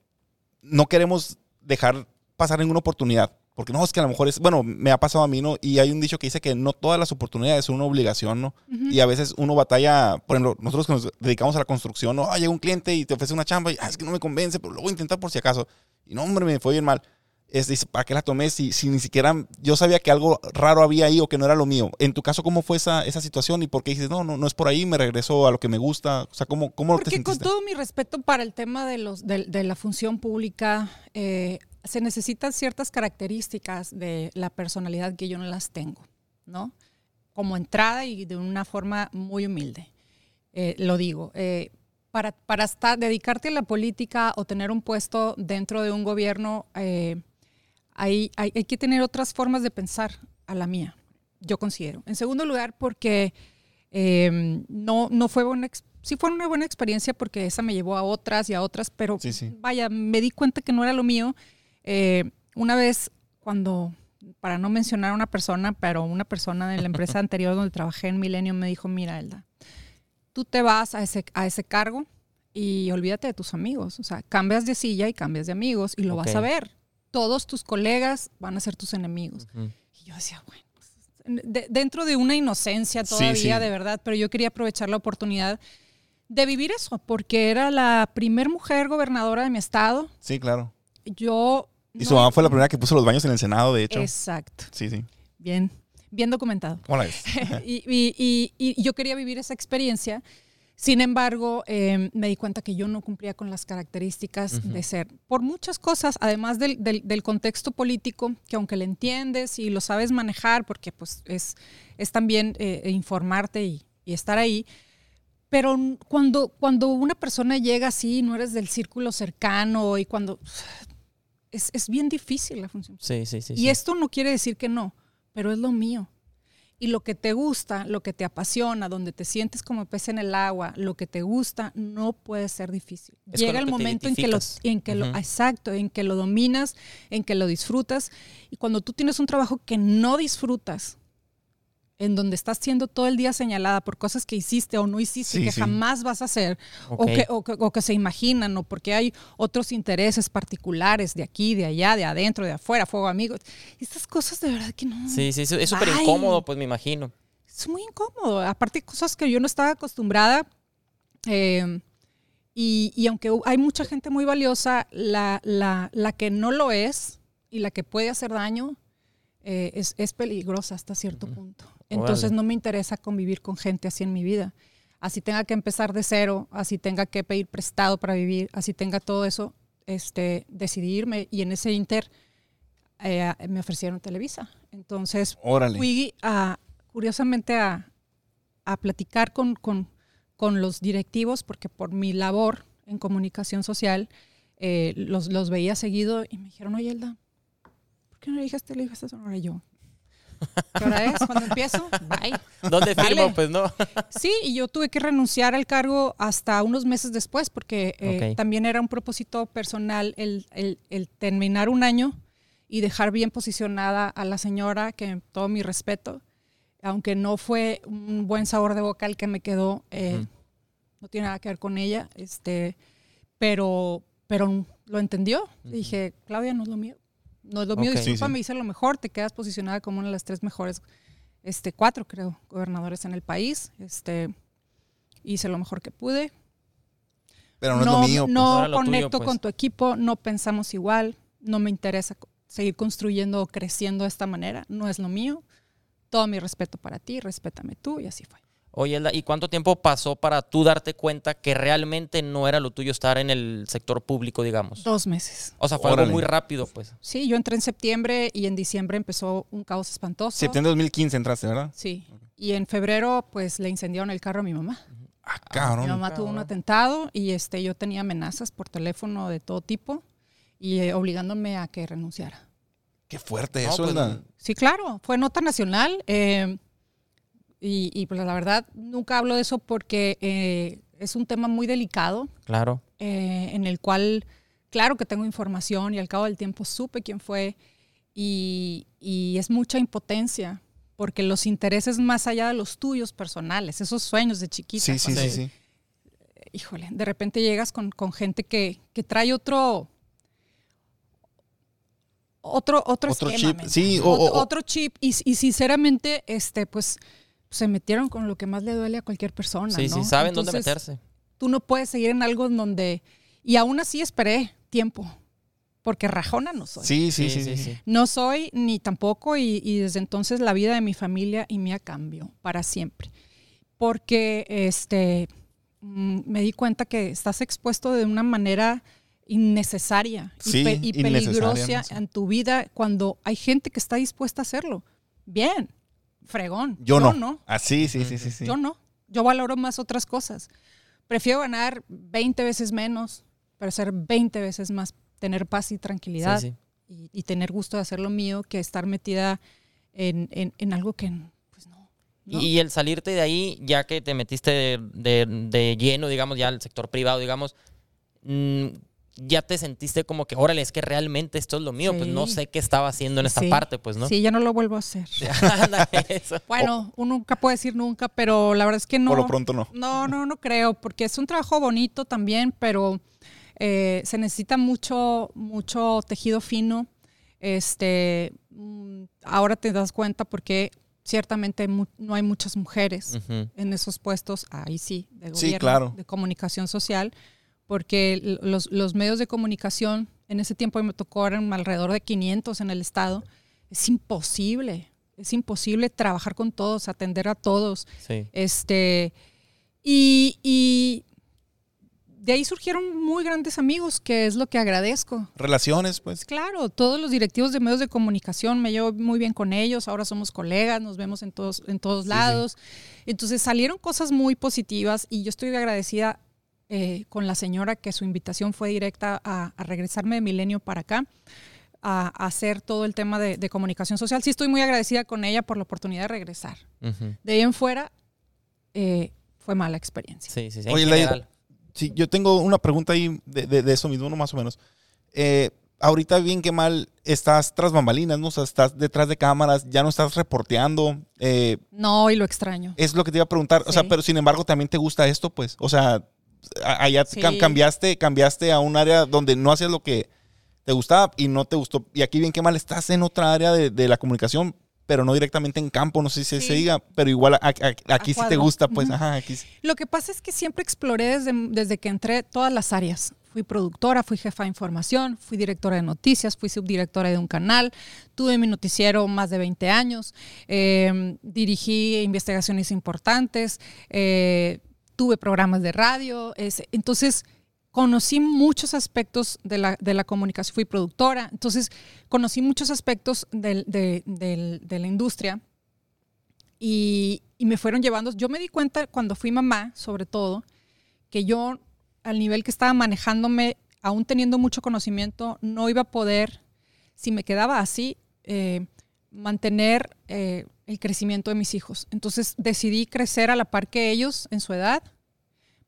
no queremos dejar pasar ninguna oportunidad. Porque no, es que a lo mejor es, bueno, me ha pasado a mí, ¿no? Y hay un dicho que dice que no todas las oportunidades son una obligación, ¿no? Y a veces uno batalla, por ejemplo, nosotros que nos dedicamos a la construcción, ¿no? Ah, llega un cliente y te ofrece una chamba y, ah, es que no me convence, pero lo voy a intentar por si acaso. Y no, hombre, me fue bien mal. Es, dice, ¿para qué la tomé si, si ni siquiera yo sabía que algo raro había ahí o que no era lo mío? En tu caso, ¿cómo fue esa, esa situación y por qué dices, no, no, no es por ahí, me regreso a lo que me gusta? O sea, ¿cómo, cómo te Porque con sentiste? todo mi respeto para el tema de, los, de, de la función pública, eh, se necesitan ciertas características de la personalidad que yo no las tengo, ¿no? Como entrada y de una forma muy humilde. Eh, lo digo. eh, para, para estar, dedicarte a la política o tener un puesto dentro de un gobierno, eh, hay, hay, hay que tener otras formas de pensar a la mía, yo considero. En segundo lugar, porque eh, no, no fue buena, ex- sí fue una buena experiencia porque esa me llevó a otras y a otras, pero Sí, sí. vaya, me di cuenta que no era lo mío. Eh, una vez cuando, para no mencionar a una persona, pero una persona de la empresa anterior donde trabajé en Milenio me dijo, mira, Elda, tú te vas a ese, a ese cargo y olvídate de tus amigos. O sea, cambias de silla y cambias de amigos y lo vas a ver. Todos tus colegas van a ser tus enemigos. Y yo decía, bueno, pues, de- dentro de una inocencia todavía, sí. de verdad, pero yo quería aprovechar la oportunidad de vivir eso, porque era la primer mujer gobernadora de mi estado. Sí, claro. Yo... Y no- su mamá fue la primera que puso los baños en el Senado, de hecho. Exacto. Sí, sí. Bien, bien documentado. ¿Cómo la ves? y, y- y- y yo quería vivir esa experiencia. Sin embargo, eh, me di cuenta que yo no cumplía con las características de ser, por muchas cosas, además del, del- del contexto político, que aunque le entiendes y lo sabes manejar, porque pues es, es también eh, informarte y, y estar ahí, pero cuando, cuando una persona llega así, no eres del círculo cercano y cuando... Es, es bien difícil la función. Sí, sí, sí. Y sí. esto no quiere decir que no, pero es lo mío. Y lo que te gusta, lo que te apasiona, donde te sientes como pez en el agua, lo que te gusta, no puede ser difícil. Es Llega el momento en que lo, en que lo, exacto, en que lo dominas, en que lo disfrutas. Y cuando tú tienes un trabajo que no disfrutas, en donde estás siendo todo el día señalada por cosas que hiciste o no hiciste Sí, que sí. jamás vas a hacer o, que, o, que, o que se imaginan o porque hay otros intereses particulares de aquí, de allá, de adentro, de afuera, fuego amigos. Estas cosas de verdad que no. Sí, sí, es súper incómodo, pues me imagino. Es muy incómodo. Aparte, cosas que yo no estaba acostumbrada. eh, y, y aunque hay mucha gente muy valiosa, la, la, la que no lo es y la que puede hacer daño eh, es, es peligrosa hasta cierto punto. Entonces Órale. no me interesa convivir con gente así en mi vida. Así tenga que empezar de cero, así tenga que pedir prestado para vivir, así tenga todo eso, este, decidirme. Y en ese inter eh, me ofrecieron Televisa. Entonces Órale. fui a, curiosamente a, a platicar con, con, con los directivos, porque por mi labor en comunicación social eh, los, los veía seguido y me dijeron, oye, Elda, ¿por qué no le dijiste le dijiste Sonora? Y yo, ¿qué hora es? ¿Cuándo empiezo? Bye. ¿Dónde firmo? Dale. Pues no. Sí, y yo tuve que renunciar al cargo hasta unos meses después, porque eh, también era un propósito personal el, el- el terminar un año y dejar bien posicionada a la señora, que todo mi respeto, aunque no fue un buen sabor de boca el que me quedó, eh, no tiene nada que ver con ella, este, pero, pero lo entendió. Dije, Claudia, no es lo mío. No es lo mío, Ok. Sí, disculpa, sí. me hice lo mejor, te quedas posicionada como una de las tres mejores, este, cuatro creo, gobernadores en el país. Este, hice lo mejor que pude. Pero no, es lo mío. pues. no No tuyo, conecto pues. con tu equipo, no pensamos igual, no me interesa seguir construyendo o creciendo de esta manera, no es lo mío. Todo mi respeto para ti, respétame tú y así fue. Oye, Elda, ¿y cuánto tiempo pasó para tú darte cuenta que realmente no era lo tuyo estar en el sector público, digamos? Dos meses. O sea, fue Órale. algo muy rápido, pues. Sí, yo entré en septiembre y en diciembre empezó un caos espantoso. Septiembre de 2015 entraste, ¿verdad? Sí. Y en febrero, pues le incendiaron el carro a mi mamá. Ah, Mi cabrón. mamá tuvo un atentado y este, yo tenía amenazas por teléfono de todo tipo y eh, obligándome a que renunciara. Qué fuerte No, eso, pues, ¿verdad? Sí, claro, fue nota nacional. eh, y, y, pues la verdad, nunca hablo de eso porque eh, es un tema muy delicado Claro. eh, en el cual, claro que tengo información y al cabo del tiempo supe quién fue y, y es mucha impotencia porque los intereses más allá de los tuyos personales, esos sueños de chiquita, Sí, sí, cuando- sí, sí. híjole, de repente llegas con, con gente que, que trae otro, otro, otro, Otro esquema, chip, sí, o- otro chip. Y, y sinceramente, este, pues, se metieron con lo que más le duele a cualquier persona. Sí, sí, saben dónde meterse. Tú no puedes seguir en algo en donde. Y aún así esperé tiempo. Porque rajona no soy. Sí, sí, sí, sí. sí. No soy ni tampoco, y, y desde entonces la vida de mi familia y mía cambió para siempre. Porque este, mm, me di cuenta que estás expuesto de una manera innecesaria y, Sí, pe- y peligrosa en tu vida cuando hay gente que está dispuesta a hacerlo. Bien, fregón. Yo no. no. Ah, sí, sí, sí, sí. Yo no. Yo valoro más otras cosas. Prefiero ganar 20 veces menos, pero ser 20 veces más, tener paz y tranquilidad Sí, sí. Y, y tener gusto de hacer lo mío que estar metida en, en- en algo que, pues no. no. Y, y el salirte de ahí, ya que te metiste de, de- de lleno, digamos, ya al sector privado, digamos, mm, ya te sentiste como que, órale, es que realmente esto es lo mío, pues no Sí. sé qué estaba haciendo en esta Sí. parte, pues, ¿no? Sí, ya no lo vuelvo a hacer. Bueno, uno nunca puede decir nunca, pero la verdad es que no. Por lo pronto no. No, no, no creo, porque es un trabajo bonito también, pero eh, se necesita mucho, mucho tejido fino. Este, mm, ahora te das cuenta porque ciertamente no hay muchas mujeres en esos puestos, ahí sí, de Sí, gobierno, claro. de comunicación social, porque los, los medios de comunicación, en ese tiempo me tocó, eran alrededor de 500 en el estado, es imposible, es imposible trabajar con todos, atender a todos. Sí. Este, y, y de ahí surgieron muy grandes amigos, que es lo que agradezco. Relaciones, pues. Claro, todos los directivos de medios de comunicación, me llevo muy bien con ellos, ahora somos colegas, nos vemos en todos, en todos lados. Entonces salieron cosas muy positivas y yo estoy agradecida eh, con la señora que su invitación fue directa a, a regresarme de Milenio para acá, a, a hacer todo el tema de, de comunicación social. Sí estoy muy agradecida con ella por la oportunidad de regresar. Ujú. De ahí en fuera eh, fue mala experiencia. Sí, sí, sí. Oye, general. Sí, yo tengo una pregunta ahí de, de- de eso mismo, no más o menos. Eh, ahorita bien que mal estás tras bambalinas, ¿no? O sea, estás detrás de cámaras, ya no estás reporteando. eh, No, y lo extraño. es lo que te iba a preguntar. O sea, Sí. pero sin embargo también te gusta esto, pues. O sea, allá Sí. cambiaste, cambiaste a un área donde no hacías lo que te gustaba y no te gustó. Y aquí bien que mal estás en otra área de, de la comunicación, pero no directamente en campo, no sé si Sí. se diga, pero igual a- a- aquí sí te gusta, pues, ajá, aquí sí. Lo que pasa es que siempre exploré desde, desde que entré todas las áreas. Fui productora, fui jefa de información, fui directora de noticias, fui subdirectora de un canal, tuve mi noticiero más de 20 años, eh, dirigí investigaciones importantes, eh, tuve programas de radio. es- entonces, conocí muchos aspectos de la, de la comunicación, fui productora, entonces conocí muchos aspectos de, de la industria y, y me fueron llevando. Yo me di cuenta cuando fui mamá, sobre todo, que yo al nivel que estaba manejándome, aún teniendo mucho conocimiento, no iba a poder, si me quedaba así, eh, mantener eh, el crecimiento de mis hijos. Entonces decidí crecer a la par que ellos en su edad,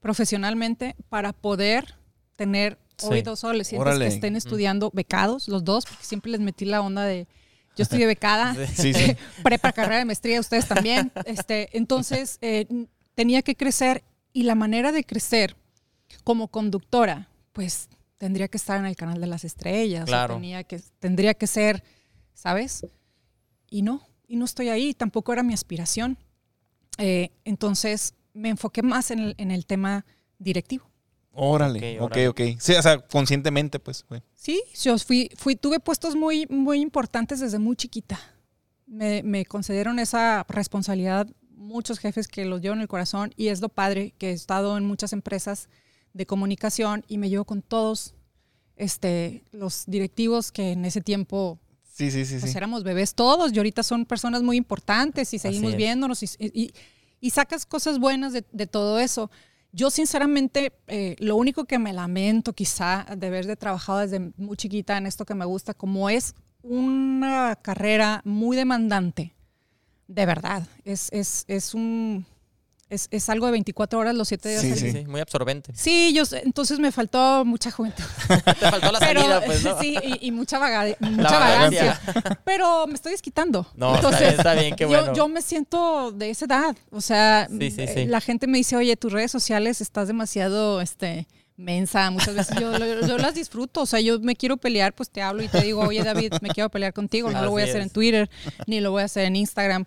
profesionalmente, para poder tener hoy Sí. dos adolescentes Órale. que estén estudiando becados, los dos, porque siempre les metí la onda de, yo estoy de becada, Sí, sí. prepa, carrera de maestría, ustedes también. Este, entonces, eh, tenía que crecer y la manera de crecer como conductora, pues tendría que estar en el canal de las estrellas, o Claro. tenía que, tendría que ser, ¿sabes? Y no, y no estoy ahí, tampoco era mi aspiración. Eh, entonces, me enfoqué más en el, en el tema directivo. Órale, Ok, ok, órale. ok. Sí, o sea, conscientemente, pues, güey. Sí, yo fui, fui, tuve puestos muy, muy importantes desde muy chiquita. Me, me concedieron esa responsabilidad muchos jefes que los llevo en el corazón y es lo padre que he estado en muchas empresas de comunicación y me llevo con todos este, los directivos que en ese tiempo Sí, sí, sí, pues sí. éramos bebés todos y ahorita son personas muy importantes y seguimos viéndonos y, y- y sacas cosas buenas de, de todo eso. Yo sinceramente, eh, lo único que me lamento quizá de haber trabajado desde muy chiquita en esto que me gusta, como es una carrera muy demandante, de verdad, es, es, es un... Es, es algo de 24 horas los 7 días Sí, Sí, sí, muy absorbente. Sí, yo entonces me faltó mucha juventud. Te faltó la Pero, salida, pues, ¿no? Sí, y, y mucha, vaga- mucha vagancia. vagancia. Pero me estoy desquitando. No, está bien, está bien, qué yo, bueno. yo me siento de esa edad. O sea, Sí, sí, eh, sí. la gente me dice, oye, tus redes sociales estás demasiado este, mensa, muchas veces yo, yo- yo las disfruto, o sea, yo me quiero pelear, pues te hablo y te digo, oye David, me quiero pelear contigo, no lo voy a hacer es. en Twitter, ni lo voy a hacer en Instagram.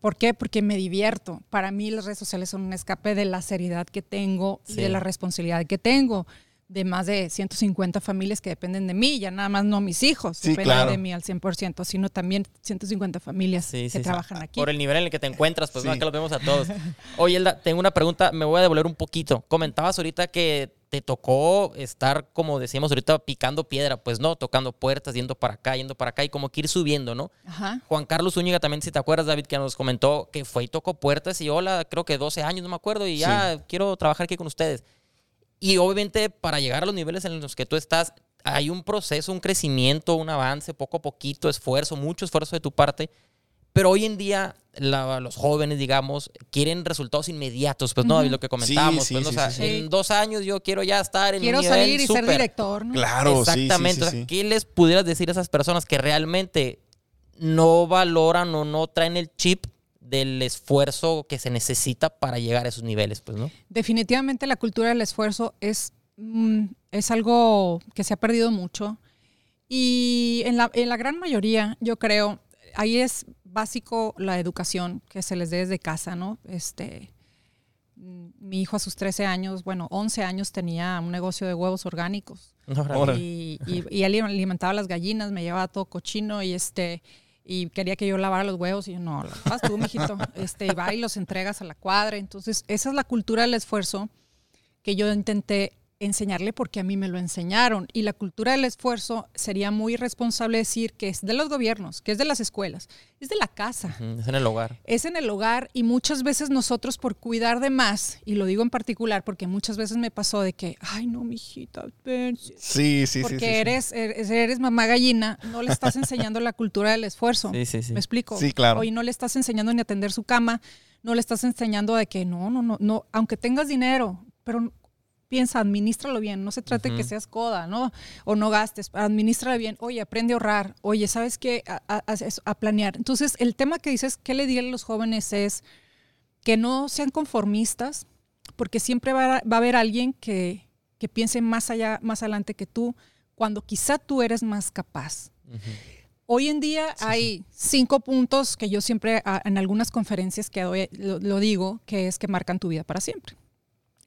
¿Por qué? Porque me divierto. Para mí las redes sociales son un escape de la seriedad que tengo y de la responsabilidad que tengo de más de 150 familias que dependen de mí, ya nada más no mis hijos Sí, dependen claro. de mí al 100%, sino también 150 familias Sí, que sí, sí. trabajan aquí. Por el nivel en el que te encuentras, pues no, acá los vemos a todos. Oye, Elda, tengo una pregunta, me voy a devolver un poquito. Comentabas ahorita que te tocó estar, como decíamos ahorita, picando piedra, pues no, tocando puertas, yendo para acá, yendo para acá y como que ir subiendo, ¿no? Ajá. Juan Carlos Zúñiga también, si te acuerdas, David, que nos comentó que fue y tocó puertas y hola, creo que 12 años, no me acuerdo, y ya quiero trabajar aquí con ustedes. Y obviamente para llegar a los niveles en los que tú estás, hay un proceso, un crecimiento, un avance, poco a poquito, esfuerzo, mucho esfuerzo de tu parte. Pero hoy en día la- los jóvenes, digamos, quieren resultados inmediatos, pues no, David, lo que comentábamos. Sí, pues, sí, ¿no? O sea, sí, sí. en dos años yo quiero ya estar en Quiero un nivel salir y ser director, ¿no? Claro, sí, sí, Exactamente. sí, O sea, sí. ¿Qué les pudieras decir a esas personas que realmente no valoran o no traen el chip del esfuerzo que se necesita para llegar a esos niveles, pues, ¿no? Definitivamente la cultura del esfuerzo es, mm, es algo que se ha perdido mucho. Y en la, en la gran mayoría, yo creo, ahí es básico la educación que se les dé desde casa, ¿no? Este, mm, mi hijo a sus 13 años, bueno, 11 años tenía un negocio de huevos orgánicos. Y, y, y él alimentaba las gallinas, me llevaba todo cochino y este y quería que yo lavara los huevos y yo no, lo vas tú, mijito. Este, y va y los entregas a la cuadra. Entonces, esa es la cultura del esfuerzo que yo intenté enseñarle porque a mí me lo enseñaron. Y la cultura del esfuerzo sería muy responsable decir que es de los gobiernos, que es de las escuelas, es de la casa. Es en el hogar. Es en el hogar y muchas veces nosotros por cuidar de más, y lo digo en particular porque muchas veces me pasó de que, ay no, mijita, ven, Sí, sí, sí. porque sí, sí. eres, eres, eres mamá gallina, no le estás enseñando la cultura del esfuerzo. Sí, sí, sí. ¿Me explico? Sí, claro. Hoy no le estás enseñando ni atender su cama, no le estás enseñando de que no, no, no, no, aunque tengas dinero, pero piensa, administralo bien, no se trate que seas coda, ¿no? O no gastes, administralo bien, oye, aprende a ahorrar, oye, ¿sabes qué? A, a- a- a planear. Entonces, el tema que dices, ¿qué le dirían a los jóvenes? Es que no sean conformistas, porque siempre va a, va a haber alguien que, que piense más allá, más adelante que tú, cuando quizá tú eres más capaz. Hoy en día hay cinco puntos que yo siempre en algunas conferencias que doy lo, lo digo, que es que marcan tu vida para siempre.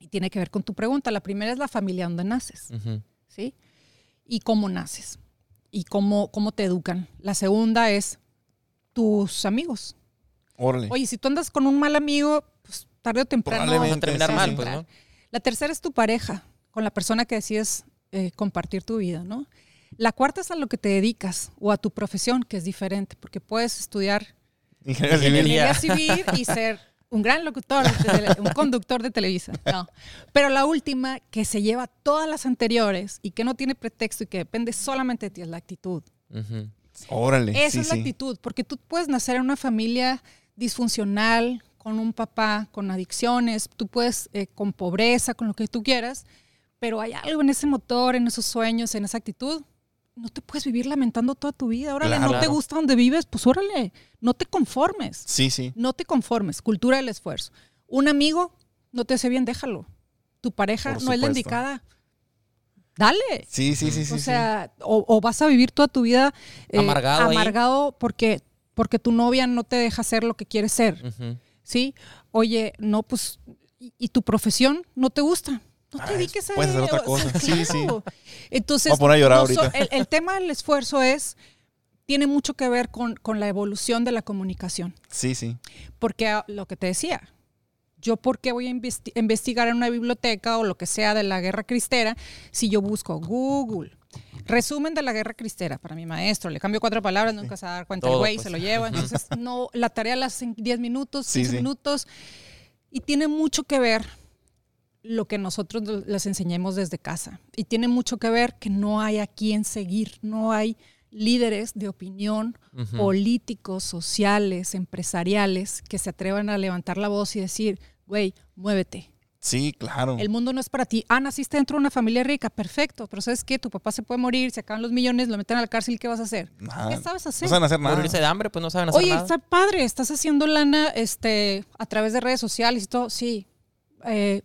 Y tiene que ver con tu pregunta. La primera es la familia donde naces. ¿sí? Y cómo naces y cómo, cómo te educan. La segunda es tus amigos. Órale. Oye, si tú andas con un mal amigo, pues tarde o temprano Probablemente, Vas a terminar sí, mal, pues, ¿no? la tercera es tu pareja, con la persona que decides eh, compartir tu vida, ¿no? La cuarta es a lo que te dedicas o a tu profesión, que es diferente, porque puedes estudiar ingeniería civil y ser un gran locutor, tele- un conductor de Televisa. No. Pero la última, que se lleva todas las anteriores y que no tiene pretexto y que depende solamente de ti, es la actitud. Ujú. Órale. Esa sí, es la sí. actitud, porque tú puedes nacer en una familia disfuncional, con un papá con adicciones, tú puedes eh, con pobreza, con lo que tú quieras, pero hay algo en ese motor, en esos sueños, en esa actitud. No te puedes vivir lamentando toda tu vida. Órale, Claro. no te gusta donde vives, pues órale, no te conformes. Sí, sí. No te conformes. Cultura del esfuerzo. Un amigo no te hace bien, déjalo. Tu pareja no es la indicada. Dale. Sí, sí, sí, sí. O sí. sea, o, o vas a vivir toda tu vida eh, Amargado amargado porque, porque tu novia no te deja ser lo que quieres ser. ¿Sí? Oye, no, pues, y, y tu profesión no te gusta. No te Ah, dediques a puedes hacer otra o sea, cosa. Sí. Entonces, Voy a poner a llorar ahorita. el, el tema del esfuerzo es, tiene mucho que ver con, con la evolución de la comunicación. Sí, sí. Porque ah, lo que te decía, yo por qué voy a investi- investigar en una biblioteca o lo que sea de la guerra cristera si yo busco Google. Resumen de la guerra cristera para mi maestro. Le cambio cuatro palabras, nunca se va a dar cuenta el güey, pues. se lo lleva. Entonces, no, la tarea la hacen 10 minutos, Sí, 15 sí. minutos. Y tiene mucho que ver lo que nosotros les enseñemos desde casa. Y tiene mucho que ver que no hay a quién seguir, no hay líderes de opinión, Ujú. políticos, sociales, empresariales, que se atrevan a levantar la voz y decir, güey, muévete. Sí, claro. El mundo no es para ti. Ah, naciste dentro de una familia rica, perfecto, pero ¿sabes qué? Tu papá se puede morir, se acaban los millones, lo meten a la cárcel, ¿qué vas a hacer? Nada. ¿Qué sabes hacer? No saben hacer nada. Morirse de hambre, pues no saben hacer Oye, nada. está padre, estás haciendo lana este, a través de redes sociales y todo. Sí, eh,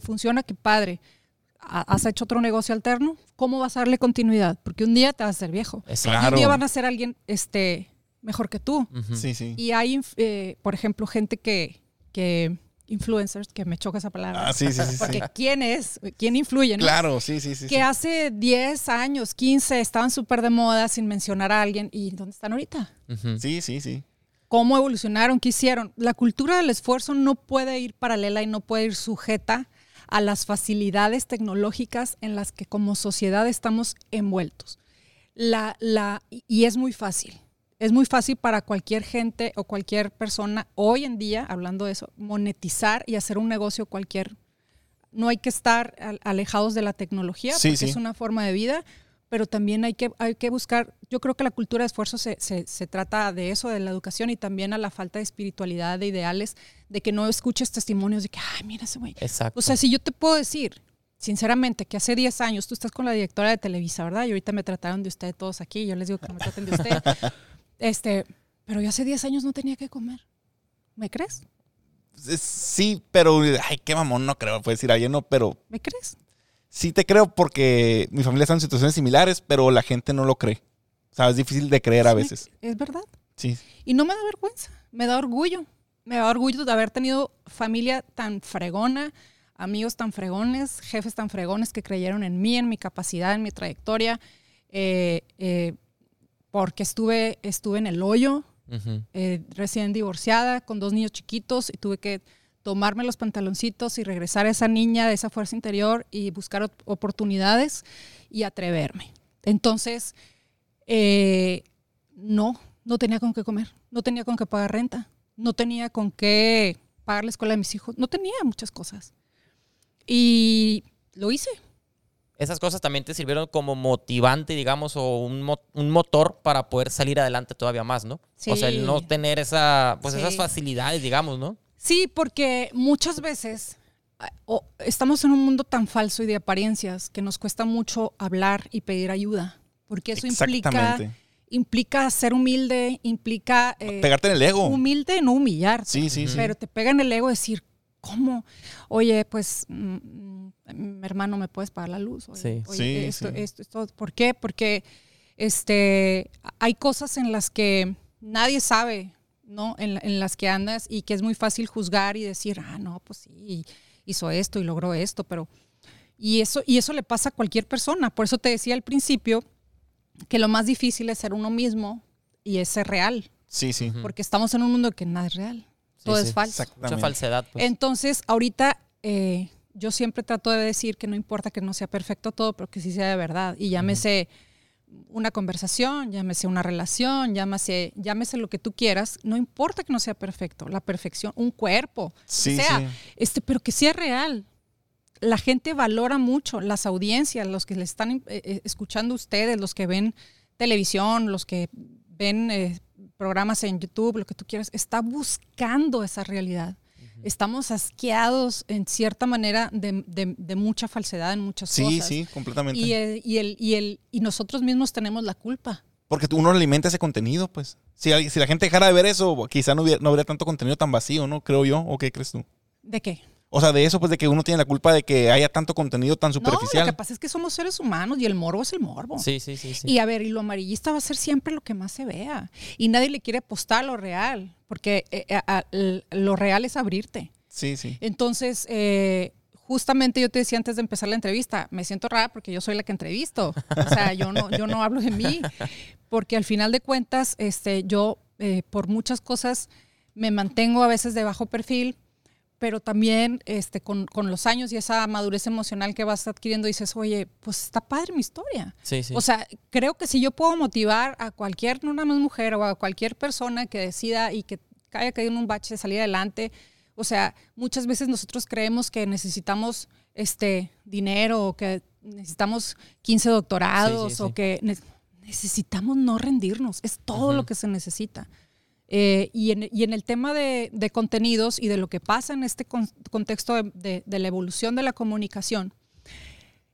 te funciona, qué padre. ha- has hecho otro negocio alterno, ¿cómo vas a darle continuidad? Porque un día te vas a ser viejo. Exacto. Y un Claro. día van a ser alguien este, mejor que tú. Sí, sí. Y hay, eh, por ejemplo, gente que, que, influencers, que me choca esa palabra. Ah, sí, sí, sí, sí. Porque ¿quién es? ¿Quién influye? no? Claro, sí, sí, sí. que sí. hace 10 años, 15, estaban súper de moda sin mencionar a alguien. ¿Y dónde están ahorita? Sí, sí, sí. ¿Cómo evolucionaron? ¿Qué hicieron? La cultura del esfuerzo no puede ir paralela y no puede ir sujeta a las facilidades tecnológicas en las que como sociedad estamos envueltos. La, la, y es muy fácil. Es muy fácil para cualquier gente o cualquier persona hoy en día, hablando de eso, monetizar y hacer un negocio cualquier. No hay que estar al- alejados de la tecnología Sí, porque sí. es una forma de vida, pero también hay que, hay que buscar, yo creo que la cultura de esfuerzo se, se- se trata de eso, de la educación y también a la falta de espiritualidad, de ideales, de que no escuches testimonios de que, ay, mira ese güey. Exacto. O sea, si yo te puedo decir, sinceramente, que hace 10 años tú estás con la directora de Televisa, ¿verdad? Y ahorita me trataron de usted todos aquí, yo les digo que no me traten de usted. este, pero yo hace 10 años no tenía que comer. ¿Me crees? Sí, pero, ay, qué mamón, no creo, puede decir alguien, no, pero ¿Me crees? Sí te creo porque mi familia está en situaciones similares, pero la gente no lo cree. O sea, es difícil de creer a Sí, veces. Es verdad. Sí. Y no me da vergüenza, me da orgullo. Me da orgullo de haber tenido familia tan fregona, amigos tan fregones, jefes tan fregones que creyeron en mí, en mi capacidad, en mi trayectoria, eh, eh, porque estuve, estuve en el hoyo, eh, recién divorciada, con dos niños chiquitos, y tuve que tomarme los pantaloncitos y regresar a esa niña de esa fuerza interior y buscar op- oportunidades y atreverme. Entonces, eh, no, no tenía con qué comer, no tenía con qué pagar renta, no tenía con qué pagar la escuela de mis hijos, no tenía muchas cosas. Y lo hice. Esas cosas también te sirvieron como motivante, digamos, o un, mo- un motor para poder salir adelante todavía más, ¿no? O sea, el no tener esa, pues Sí. esas facilidades, digamos, ¿no? Sí, porque muchas veces o- estamos en un mundo tan falso y de apariencias que nos cuesta mucho hablar y pedir ayuda, porque eso implica, implica ser humilde, implica eh, Pegarte en el ego. humilde, no humillarte, Sí, sí, sí. pero te pega en el ego decir, ¿cómo? Oye, pues, mm, mm, mi hermano, ¿me puedes pagar la luz? Oye, Sí. oye, Sí, esto, sí. esto, esto, ¿por qué? Porque este, hay cosas en las que nadie sabe, ¿no? En, en las que andas y que es muy fácil juzgar y decir, ah, no, pues sí, hizo esto y logró esto, pero... Y eso, y eso le pasa a cualquier persona. Por eso te decía al principio que lo más difícil es ser uno mismo y es ser real, Sí, sí. porque estamos en un mundo que nada es real, todo Sí, es sí. falso. Mucha Exactamente. falsedad, pues. Entonces, ahorita eh, yo siempre trato de decir que no importa que no sea perfecto todo, pero que sí sea de verdad. Y llámese una conversación, llámese una relación, llámese, llámese lo que tú quieras, no importa que no sea perfecto, la perfección, un cuerpo, Sí, sea, sí. este, pero que sea real. La gente valora mucho, las audiencias, los que le están eh, eh, escuchando a ustedes, los que ven televisión, los que ven eh, programas en YouTube, lo que tú quieras, está buscando esa realidad. Estamos asqueados en cierta manera de, de- de mucha falsedad en muchas Sí, cosas. sí, completamente. Y, el- y, el, y, el, y nosotros mismos tenemos la culpa. Porque uno alimenta ese contenido, pues. Si, si la gente dejara de ver eso, quizá no, hubiera, no habría tanto contenido tan vacío, ¿no? Creo yo. ¿O qué crees tú? ¿De qué? O sea, de eso, pues de que uno tiene la culpa de que haya tanto contenido tan No, superficial. lo que pasa es que somos seres humanos y el morbo es el morbo. Sí, sí, sí. sí. Y a ver, y lo amarillista va a ser siempre lo que más se vea. Y nadie le quiere apostar a lo real, porque eh, a- a- l- lo real es abrirte. Sí, sí. Entonces, eh, justamente yo te decía antes de empezar la entrevista, me siento rara porque yo soy la que entrevisto. O sea, yo no, yo no hablo de mí, porque al final de cuentas, este, yo eh, por muchas cosas me mantengo a veces de bajo perfil, pero también este, con, con los años y esa madurez emocional que vas adquiriendo, dices, oye, pues está padre mi historia. Sí, sí. O sea, creo que si yo puedo motivar a cualquier, no nada más mujer, o a cualquier persona que decida y que haya caído en un bache de salir adelante, o sea, muchas veces nosotros creemos que necesitamos este dinero o que necesitamos 15 doctorados Sí, o que ne- necesitamos no rendirnos, es todo lo que se necesita. Eh, y, en, y en el tema de, de contenidos y de lo que pasa en este con- contexto de- de- de la evolución de la comunicación,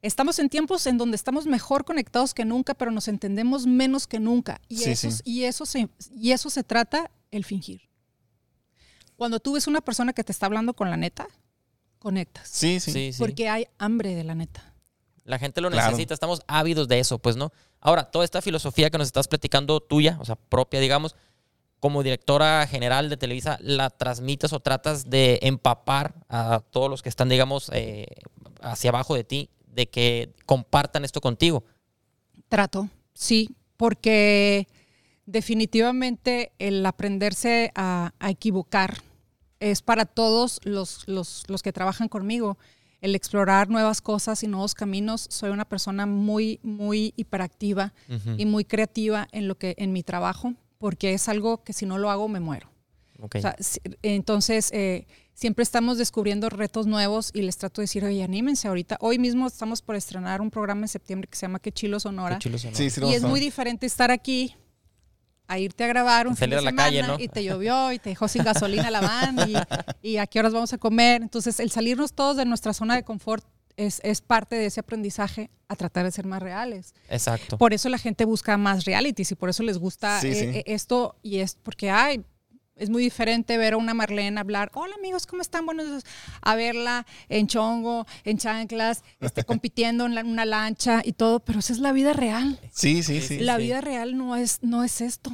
Estamos en tiempos en donde estamos mejor conectados que nunca, pero nos entendemos menos que nunca. Y, Sí, eso, sí. y, eso, se, y eso se trata el fingir. Cuando tú ves una persona que te está hablando con la neta, conectas. Sí, sí. Sí. Porque hay hambre de la neta. La gente lo Claro. necesita, estamos ávidos de eso, pues, ¿no? Ahora, toda esta filosofía que nos estás platicando tuya, o sea, propia, digamos, como directora general de Televisa, ¿la transmites o tratas de empapar a todos los que están, digamos, eh, hacia abajo de ti, de que compartan esto contigo? Trato, sí, porque definitivamente el aprenderse a, a equivocar es para todos los, los, los que trabajan conmigo. El explorar nuevas cosas y nuevos caminos. Soy una persona muy, muy hiperactiva y muy creativa en lo que en mi trabajo, porque es algo que si no lo hago me muero. Ok. O sea, si- entonces, eh, siempre estamos descubriendo retos nuevos y les trato de decir, oye, anímense ahorita. Hoy mismo estamos por estrenar un programa en septiembre que se llama Que Chilo Sonora. Qué chilo sonó. Sí, sí, y es a- muy diferente estar aquí a irte a grabar un fin Salir de a la semana calle, ¿no? y te llovió y te dejó sin gasolina la van y, y a qué horas vamos a comer. Entonces, el salirnos todos de nuestra zona de confort es, es parte de ese aprendizaje a tratar de ser más reales. Exacto. Por eso la gente busca más realities y por eso les gusta Sí, eh, sí. eh, esto y es porque ay, es muy diferente ver a una Marlene hablar, hola amigos, ¿cómo están? Buenos días", a verla en chongo, en chanclas, este, compitiendo en la- una lancha y todo, pero esa es la vida real. Sí, sí, sí. la sí. vida real no es, no es esto.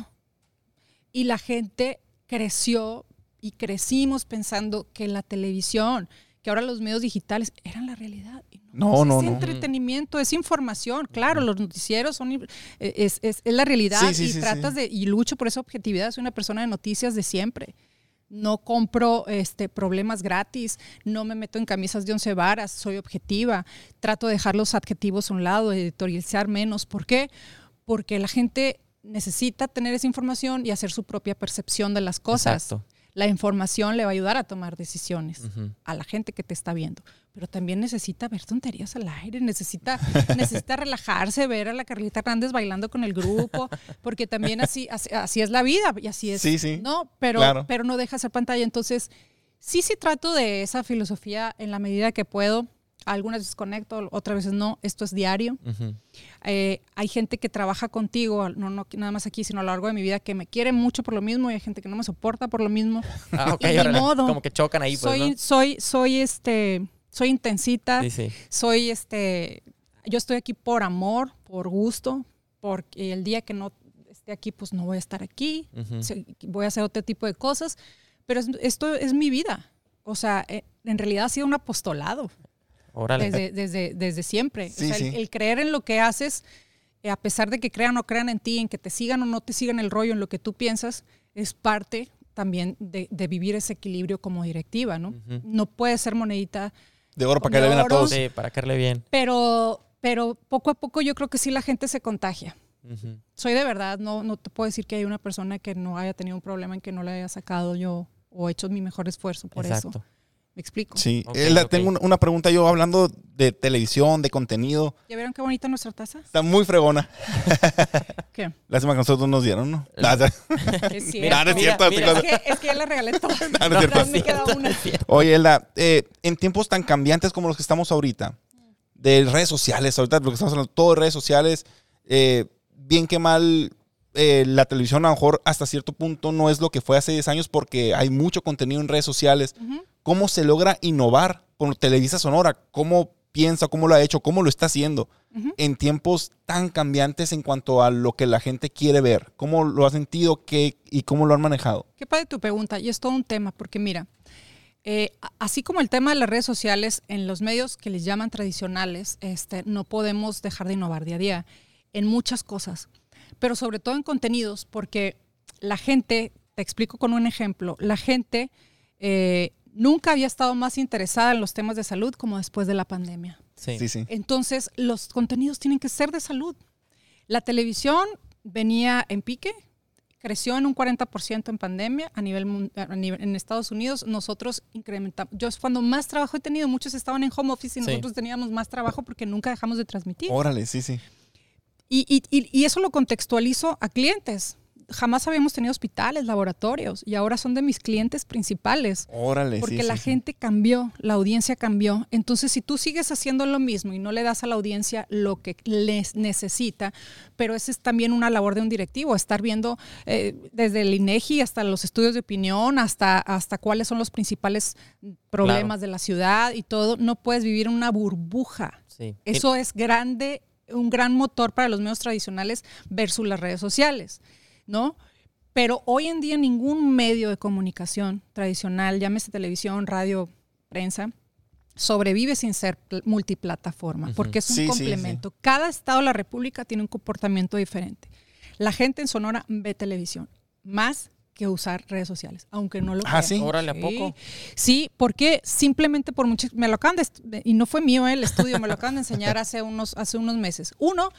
Y la gente creció y crecimos pensando que la televisión, que ahora los medios digitales eran la realidad. Y No, no, es no. entretenimiento, es información. Claro, los noticieros son eh, es, es- es la realidad Sí, sí, y sí, tratas de y lucho por esa objetividad. Soy una persona de noticias de siempre. No compro este, problemas gratis, no me meto en camisas de once varas, soy objetiva, trato de dejar los adjetivos a un lado, editorializar menos. ¿Por qué? Porque la gente necesita tener esa información y hacer su propia percepción de las cosas. Exacto. La información le va a ayudar a tomar decisiones a la gente que te está viendo, pero también necesita ver tonterías al aire, necesita, necesita relajarse, ver a la Carlita Hernández bailando con el grupo, porque también así, así, así es la vida y así es. Sí, sí, No, pero, claro. pero no deja ser pantalla. Entonces, sí, sí trato de esa filosofía en la medida que puedo. Algunas veces conecto, otras veces no. Esto es diario. Ujú. Eh, hay gente que trabaja contigo, no, no nada más aquí, sino a lo largo de mi vida, que me quiere mucho por lo mismo y hay gente que no me soporta por lo mismo. Ah, ok, Y ni órale. modo. Como que chocan ahí, pues, soy, ¿no? soy, soy este, soy intensita, Sí, sí. soy este, yo estoy aquí por amor, por gusto, porque el día que no esté aquí, pues no voy a estar aquí, Ujú. se- voy a hacer otro tipo de cosas, pero es- esto es mi vida. O sea, eh, en realidad ha sido un apostolado Órale. desde, desde, desde siempre. Sí, o sea, sí. el, el creer en lo que haces, eh, a pesar de que crean o crean en ti, en que te sigan o no te sigan el rollo, en lo que tú piensas, es parte también de, de vivir ese equilibrio como directiva, ¿no? Ujú. No puede ser monedita, De oro para De que le den a todos. Sí, para caerle bien. pero, pero poco a poco yo creo que sí la gente se contagia. Soy de verdad, no, no te puedo decir que hay una persona que no haya tenido un problema en que no le haya sacado yo o hecho mi mejor esfuerzo por Exacto. eso. ¿Me explico? Sí. Ok, Eh, la-. Tengo una, una pregunta yo hablando de televisión, de contenido. ¿Ya vieron qué bonita nuestra taza? Está muy fregona. ¿Qué? Lástima que nosotros nos dieron, ¿no? Ah, Es Mira, no es cierto, mira, Es que, es que ya la regalé toda. Ah, no es cierto. Me queda una. Oye, Elda, eh, en tiempos tan cambiantes como los que estamos ahorita, de redes sociales, ahorita lo que estamos hablando, todo de redes sociales, eh, bien que mal, eh, la televisión a lo mejor hasta cierto punto no es lo que fue hace 10 años porque hay mucho contenido en redes sociales. ¿Cómo se logra innovar con Televisa Sonora? ¿Cómo piensa, cómo lo ha hecho, cómo lo está haciendo en tiempos tan cambiantes en cuanto a lo que la gente quiere ver? ¿Cómo lo ha sentido qué, y cómo lo han manejado? Qué padre tu pregunta, y es todo un tema, porque mira, eh, así como el tema de las redes sociales, en los medios que les llaman tradicionales, este, no podemos dejar de innovar día a día en muchas cosas, pero sobre todo en contenidos, porque la gente, te explico con un ejemplo, la gente eh, nunca había estado más interesada en los temas de salud como después de la pandemia. Sí. Sí, sí. Entonces, los contenidos tienen que ser de salud. La televisión venía en pique, creció en un 40% en pandemia a nivel, a nivel- en Estados Unidos. Nosotros incrementamos. Yo es cuando más trabajo he tenido, muchos estaban en home office y Sí. nosotros teníamos más trabajo porque nunca dejamos de transmitir. Órale, sí, sí. Y, y- y- eso lo contextualizo a clientes. jamás habíamos tenido hospitales, laboratorios, y ahora son de mis clientes principales. Órale, Porque sí, la sí, sí. gente cambió, la audiencia cambió. Entonces, si tú sigues haciendo lo mismo y no le das a la audiencia lo que les necesita, pero esa es también una labor de un directivo, estar viendo eh, desde el INEGI hasta los estudios de opinión, hasta, hasta cuáles son los principales problemas de la ciudad y todo. No puedes vivir en una burbuja. Sí. Eso es grande, un gran motor para los medios tradicionales versus las redes sociales, ¿no? Pero hoy en día ningún medio de comunicación tradicional, llámese televisión, radio, prensa, sobrevive sin ser pl- multiplataforma, porque es un Sí, sí, complemento. Cada estado de la República tiene un comportamiento diferente. La gente en Sonora ve televisión, más que usar redes sociales, aunque no lo Ah, sí. Órale, ¿a poco? Sí, porque simplemente por mucho, me lo acaban de, y no fue mío eh, el estudio, me lo acaban de enseñar hace unos, hace unos meses. Uno,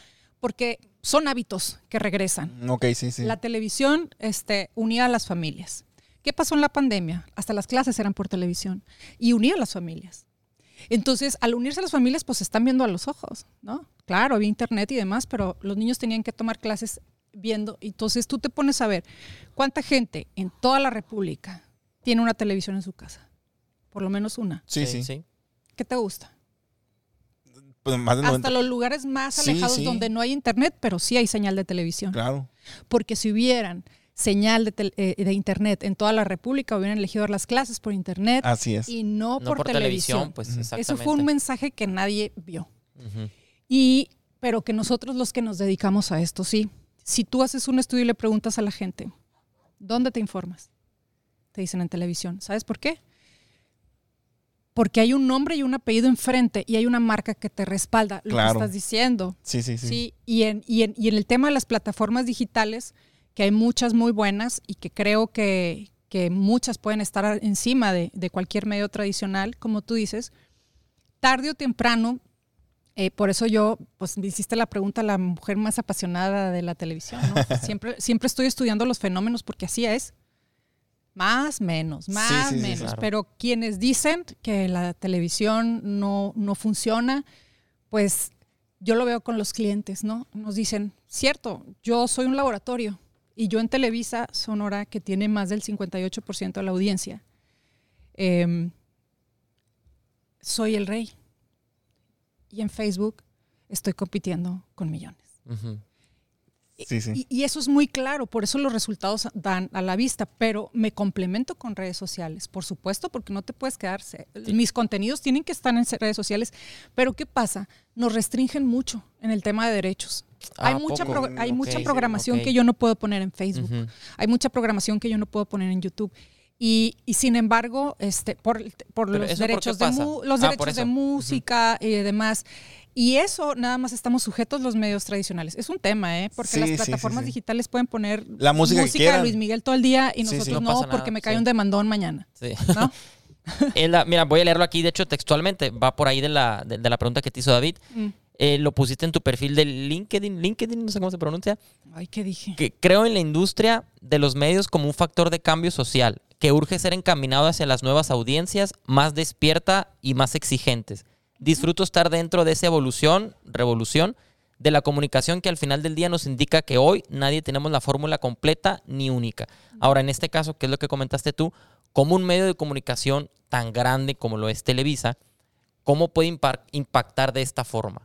porque son hábitos que regresan. Ok, sí, sí. La televisión este, unía a las familias. ¿Qué pasó en la pandemia? Hasta las clases eran por televisión y unía a las familias. Entonces, al unirse a las familias, pues se están viendo a los ojos, ¿no? Claro, había internet y demás, pero los niños tenían que tomar clases viendo. Entonces, tú te pones a ver cuánta gente en toda la República tiene una televisión en su casa. Por lo menos una. Sí, sí. sí. ¿Qué te gusta? Pues más de Hasta 90. los lugares más alejados sí. donde no hay internet, pero sí hay señal de televisión. Claro. Porque si hubieran señal de, tel- eh, de internet en toda la República, hubieran elegido dar las clases por internet Así es. y no, No por, por televisión. televisión, pues Eso exactamente. fue un mensaje que nadie vio. Y, pero que nosotros los que nos dedicamos a esto, sí. Si tú haces un estudio y le preguntas a la gente, ¿dónde te informas? Te dicen en televisión. ¿Sabes por qué? Porque hay un nombre y un apellido enfrente y hay una marca que te respalda lo Claro. que estás diciendo. Sí, sí, sí. Sí, y en, y, en, y en el tema de las plataformas digitales, que hay muchas muy buenas y que creo que, que muchas pueden estar encima de, de cualquier medio tradicional, como tú dices, tarde o temprano, eh, por eso yo, pues me hiciste la pregunta a la mujer más apasionada de la televisión, ¿no? siempre, siempre estoy estudiando los fenómenos porque así es. Más, menos, más, sí, sí, menos. claro. Pero quienes dicen que la televisión no, no funciona, pues yo lo veo con los clientes, ¿no? Nos dicen, cierto, yo soy un laboratorio y yo en Televisa Sonora, que tiene más del 58% de la audiencia, em, soy el rey. Y en Facebook estoy compitiendo con millones. Sí, sí. Y, y eso es muy claro, por eso los resultados dan a la vista, pero me complemento con redes sociales, por supuesto, porque no te puedes quedarse. Mis contenidos tienen que estar en redes sociales, pero ¿qué pasa? Nos restringen mucho en el tema de derechos. Ah, hay ¿a mucha, pro- hay mucha sí, programación que yo no puedo poner en Facebook. Hay mucha programación que yo no puedo poner en YouTube. Y, y sin embargo, este, por, por los ¿eso por qué derechos, de, mu- los Ah, por derechos de música y demás. Y eso nada más estamos sujetos los medios tradicionales. Es un tema, ¿eh? Porque Sí, las sí, sí, plataformas sí. digitales pueden poner La música que de. Luis Miguel todo el día y Sí, sí. nosotros No porque nada, me cae sí. un demandón mañana. Sí. ¿no? La- mira, voy a leerlo aquí, de hecho, textualmente. Va por ahí de la, de, de la pregunta que te hizo David. Mm. Eh, lo pusiste en tu perfil de LinkedIn, LinkedIn, no sé cómo se pronuncia. Ay, ¿qué dije? Que creo en la industria de los medios como un factor de cambio social, que urge ser encaminado hacia las nuevas audiencias, más despierta y más exigentes. Disfruto estar dentro de esa evolución, revolución, de la comunicación que al final del día nos indica que hoy nadie tenemos la fórmula completa ni única. Ahora, en este caso, que es lo que comentaste tú, como un medio de comunicación tan grande como lo es Televisa, ¿cómo puede impactar de esta forma?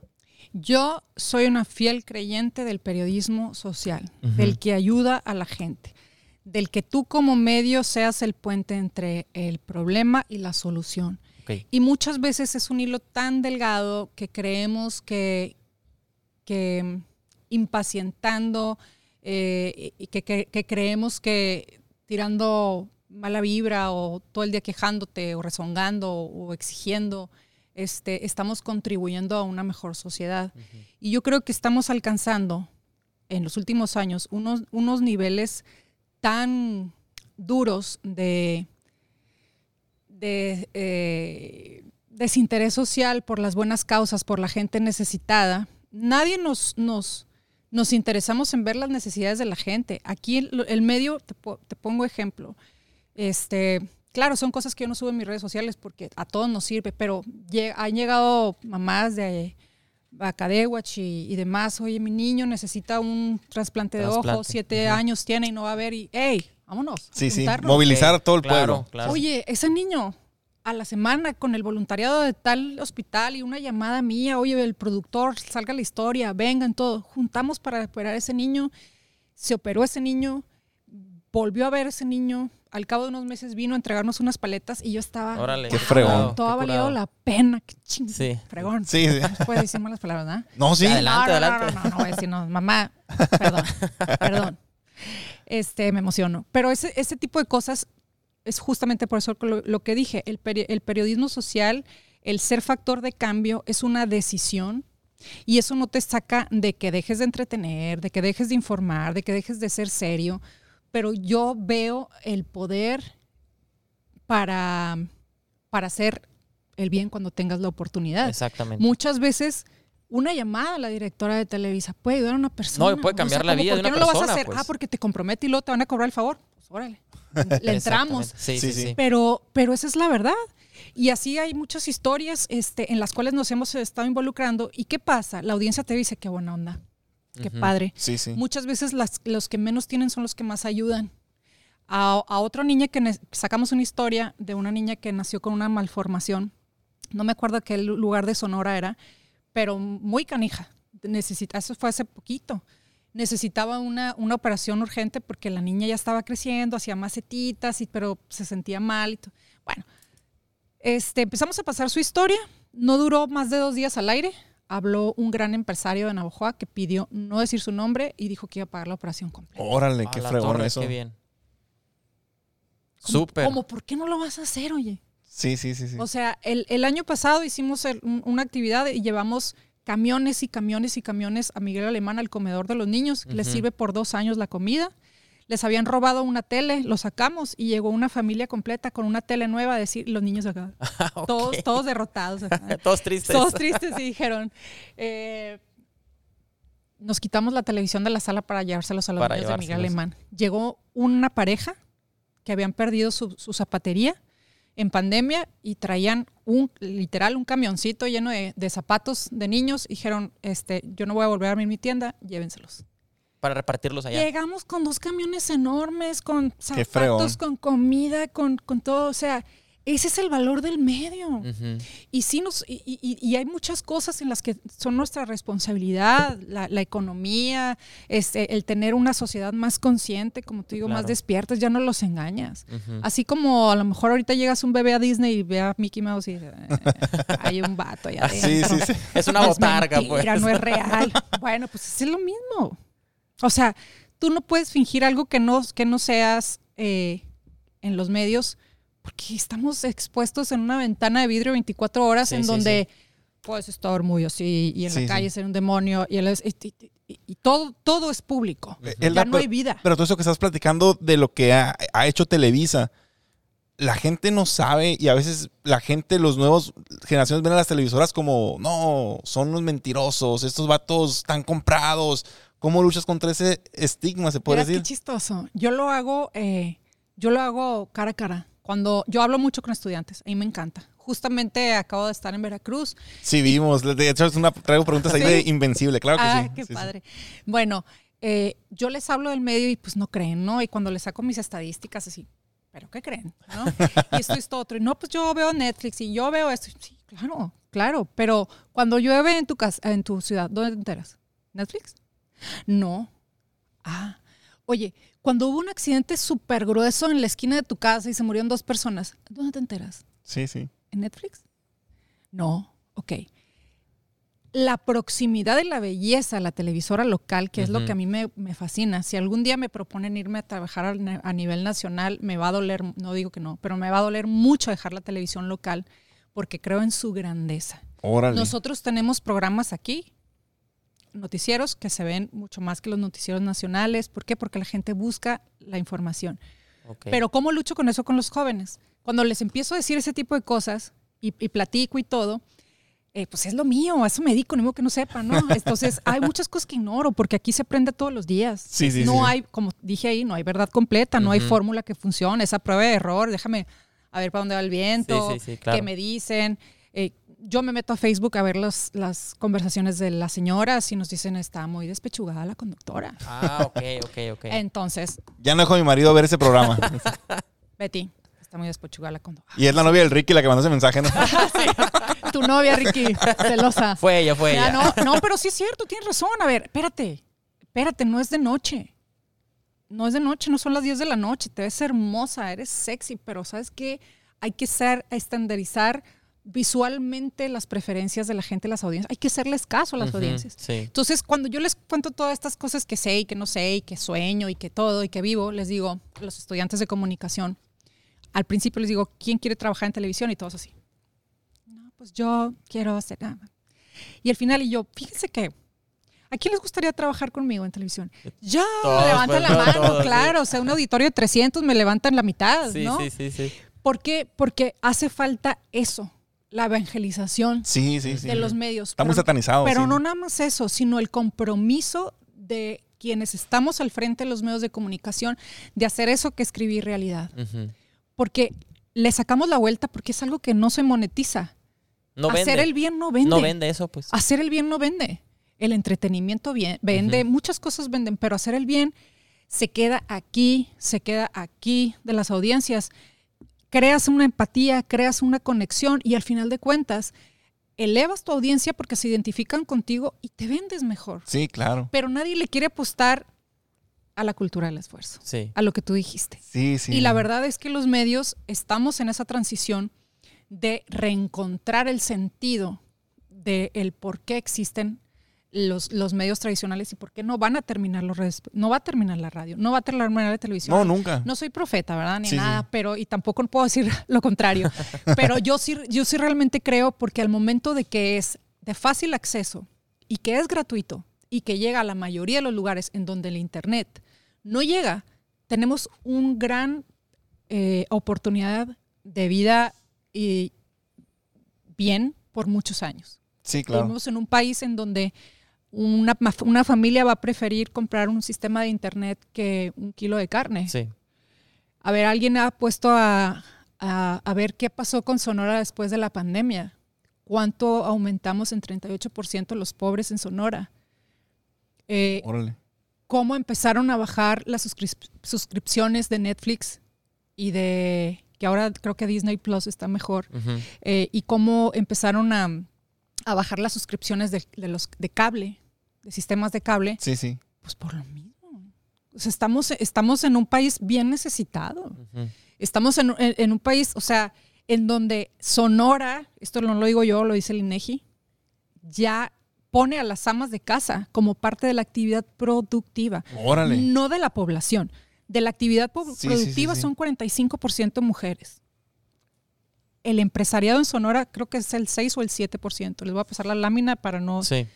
Yo soy una fiel creyente del periodismo social, del que ayuda a la gente, del que tú como medio seas el puente entre el problema y la solución. Y muchas veces es un hilo tan delgado que creemos que, que mm, impacientando eh, y que, que- que creemos que tirando mala vibra o todo el día quejándote o rezongando o exigiendo, este, estamos contribuyendo a una mejor sociedad. Y yo creo que estamos alcanzando en los últimos años unos, unos niveles tan duros de, de eh, desinterés social por las buenas causas, por la gente necesitada. Nadie nos, nos, nos interesamos en ver las necesidades de la gente. Aquí el, el medio, te, te pongo ejemplo, este, claro, son cosas que yo no subo en mis redes sociales porque a todos nos sirve, pero han llegado mamás de, Bacadewach y, y demás. Oye, mi niño necesita un trasplante de Trasplante. ojos, siete años tiene y no va a ver. Y, hey, vámonos. Sí, sí. Movilizar a todo el Claro, pueblo. claro. Oye, ese niño a la semana con el voluntariado de tal hospital y una llamada mía, oye, el productor, salga la historia, vengan todo. Juntamos para operar a ese niño, se operó ese niño, volvió a ver a ese niño, al cabo de unos meses vino a entregarnos unas paletas y yo estaba... Órale. Qué fregón. Todo ha valido la pena, qué ching, Sí. fregón. Sí, sí. No se puede decir malas palabras, ¿verdad? No, sí. Adelante, no, no, adelante. No, no, no, no voy a decir, no, mamá, perdón, perdón. Este, me emociono. Pero ese, ese tipo de cosas es justamente por eso lo, lo que dije. El, peri- el periodismo social, el ser factor de cambio es una decisión y eso no te saca de que dejes de entretener, de que dejes de informar, de que dejes de ser serio. Pero yo veo el poder para, para hacer el bien cuando tengas la oportunidad. Exactamente. Muchas veces una llamada a la directora de Televisa puede ayudar a una persona. No, y puede cambiar la como, vida ¿por de qué una no lo vas a persona, hacer? pues. Ah, porque te compromete y luego te van a cobrar el favor. Pues órale. Le entramos. Exactamente. Sí, Sí, sí, sí. sí. Pero, pero esa es la verdad. Y así hay muchas historias este, en las cuales nos hemos estado involucrando. ¿Y qué pasa? La audiencia te dice, qué buena onda, qué padre. Sí, sí. Muchas veces las- los que menos tienen son los que más ayudan. A, a otra niña que sacamos una historia de una niña que nació con una malformación. No me acuerdo qué lu- lugar de Sonora era, pero muy canija. Necesita, eso fue hace poquito. Necesitaba una, una operación urgente porque la niña ya estaba creciendo, hacía macetitas, y, pero se sentía mal. Y bueno, este, empezamos a pasar su historia. No duró más de dos días al aire. Habló un gran empresario de Navajoa que pidió no decir su nombre y dijo que iba a pagar la operación completa. Órale, qué fregón eso. Qué bien. ¿Cómo- Súper. ¿Cómo? ¿Por qué no lo vas a hacer, oye? Sí, sí, sí, sí. O sea, el, el año pasado hicimos el- un- una actividad y llevamos camiones y camiones y camiones a Miguel Alemán al comedor de los niños. Les sirve por dos años la comida. Les habían robado una tele, lo sacamos y llegó una familia completa con una tele nueva a decir, los niños acá, Ok. todos, todos derrotados. acá. Todos tristes. Todos tristes y dijeron, eh, nos quitamos la televisión de la sala para llevárselos a los Para niños de Miguel. Alemán. Llegó una pareja que habían perdido su, su zapatería en pandemia y traían un literal un camioncito lleno de, de zapatos de niños. Y dijeron, este, yo no voy a volver a abrir mi tienda, llévenselos. Para repartirlos allá. Llegamos con dos camiones enormes, con zapatos, con comida, con, con todo. O sea, ese es el valor del medio. Y sí nos, y, y- y hay muchas cosas en las que son nuestra responsabilidad, la, la economía, este, el tener una sociedad más consciente, como te digo, más despiertas, ya no los engañas. Así como a lo mejor ahorita llegas un bebé a Disney y ve a Mickey Mouse y dice, "Eh, hay un vato allá Sí, adentro. sí, sí. Es una botarga, pues. no es real. Bueno, pues es lo mismo. O sea, tú no puedes fingir algo que no, que no seas eh, en los medios porque estamos expuestos en una ventana de vidrio 24 horas Sí, en sí, donde puedes estar muy así y en Sí, la calle sí. ser un demonio y, el- y- y- y- todo, todo es público. Elda, ya no hay vida. Pero todo eso que estás platicando de lo que ha, ha hecho Televisa, la gente no sabe y a veces la gente, los nuevos generaciones ven a las televisoras como, no, son unos mentirosos, estos vatos están comprados. ¿Cómo luchas contra ese estigma, se puede Mira, qué decir? chistoso. Yo lo hago, eh, yo lo hago cara a cara. Cuando yo hablo mucho con estudiantes, a mí me encanta. Justamente acabo de estar en Veracruz. Sí, vimos. De hecho, es una, traigo preguntas ahí ¿Sí? de Invencible, claro que ah, sí. qué Sí, sí. padre. Bueno, eh, yo les hablo del medio y pues no creen, ¿no? Y cuando les saco mis estadísticas así, ¿pero qué creen? ¿no? Y esto esto otro. Y no, pues yo veo Netflix y yo veo esto. Sí, claro, claro. Pero cuando llueve en tu casa, en tu ciudad, ¿dónde te enteras? ¿Netflix? No. Ah. Oye, cuando hubo un accidente súper grueso en la esquina de tu casa y se murieron dos personas, ¿dónde te enteras? Sí, sí. ¿En Netflix? No, ok. La proximidad de la belleza a la televisora local, que es lo que a mí me, me fascina. Si algún día me proponen irme a trabajar ne- a, nivel nacional, me va a doler, no digo que no, pero me va a doler mucho dejar la televisión local porque creo en su grandeza. Órale. Nosotros tenemos programas aquí, noticieros que se ven mucho más que los noticieros nacionales. ¿Por qué? Porque la gente busca la información. Pero ¿cómo lucho con eso con los jóvenes? Cuando les empiezo a decir ese tipo de cosas y, y platico y todo, eh, pues es lo mío, a eso me dedico, no que no sepa, ¿no? Entonces hay muchas cosas que ignoro porque aquí se aprende todos los días. Sí, sí, no sí. hay, como dije ahí, no hay verdad completa, no hay fórmula que funcione, esa prueba de error, déjame a ver para dónde va el viento, claro. qué me dicen. Eh, yo me meto a Facebook a ver los- las conversaciones de las señoras y nos dicen está muy despechugada la conductora. Ah, ok, ok, ok. Entonces, Ya no dejo a mi marido ver ese programa. Betty, está muy despechugada la conductora. y es la novia del Ricky la que mandó ese mensaje, ¿no? Tu novia, Ricky, celosa. Fue ella, fue Ya, ella. no, no, pero sí es cierto, tienes razón. A ver, espérate, espérate, no es de noche. No es de noche, no son las 10 de la noche. Te ves hermosa, eres sexy, pero ¿sabes qué? Hay que ser, estandarizar visualmente las preferencias de la gente, las audiencias. Hay que hacerles caso a las audiencias. Sí. Entonces, cuando yo les cuento todas estas cosas que sé y que no sé y que sueño y que todo y que vivo, les digo a los estudiantes de comunicación, al principio les digo, ¿quién quiere trabajar en televisión? Y todos así. No, pues yo quiero hacer nada. Y al final, y yo, fíjense que, ¿a quién les gustaría trabajar conmigo en televisión? Yo, Todos, levantan pues, la todos, mano, todos, sí. claro. O sea, un auditorio de 300 me levantan la mitad, Sí, ¿no? sí, sí, sí. ¿Por qué? Porque hace falta eso, la evangelización Sí, sí, sí. de los medios. Está muy Pero- satanizado. Pero sí. no nada más eso, sino el compromiso de quienes estamos al frente de los medios de comunicación de hacer eso que escribí realidad. Porque le sacamos la vuelta porque es algo que no se monetiza. No hacer vende. el bien no vende. No vende eso, pues. Hacer el bien no vende. El entretenimiento bien, vende, muchas cosas venden, pero hacer el bien se queda aquí, se queda aquí de las audiencias. Creas una empatía, creas una conexión y al final de cuentas elevas tu audiencia porque se identifican contigo y te vendes mejor. Sí, claro. Pero nadie le quiere apostar a la cultura del esfuerzo, Sí. a lo que tú dijiste. Sí, sí. Y la verdad es que los medios estamos en esa transición de reencontrar el sentido de el por qué existen los, los medios tradicionales y por qué no van a terminar los redes, no va a terminar la radio, no va a terminar la televisión. No, nunca. No soy profeta, ¿verdad? Ni Sí, nada, sí. pero y tampoco puedo decir lo contrario. pero yo sí, yo sí realmente creo porque al momento de que es de fácil acceso y que es gratuito y que llega a la mayoría de los lugares en donde el internet no llega, tenemos un gran eh, oportunidad de vida y bien por muchos años. Sí, claro. Vivimos en un país en donde una, una familia va a preferir comprar un sistema de internet que un kilo de carne. Sí. A ver, alguien ha puesto a, a- a ver qué pasó con Sonora después de la pandemia. ¿Cuánto aumentamos en 38% los pobres en Sonora? Eh, Órale. cómo empezaron a bajar las suscrip- suscripciones de Netflix y de que ahora creo que Disney Plus está mejor eh, y cómo empezaron a, a bajar las suscripciones de, de los de cable de sistemas de cable Sí, sí. pues por lo mismo O sea, estamos estamos en un país bien necesitado estamos en, en- en un país o sea en donde Sonora esto no lo digo yo lo dice el INEGI ya pone a las amas de casa como parte de la actividad productiva Órale. no de la población. De la actividad sí, productiva sí, sí. son 45% mujeres. El empresariado en Sonora creo que es el 6 o el 7%. Les voy a pasar la lámina para no... Sí.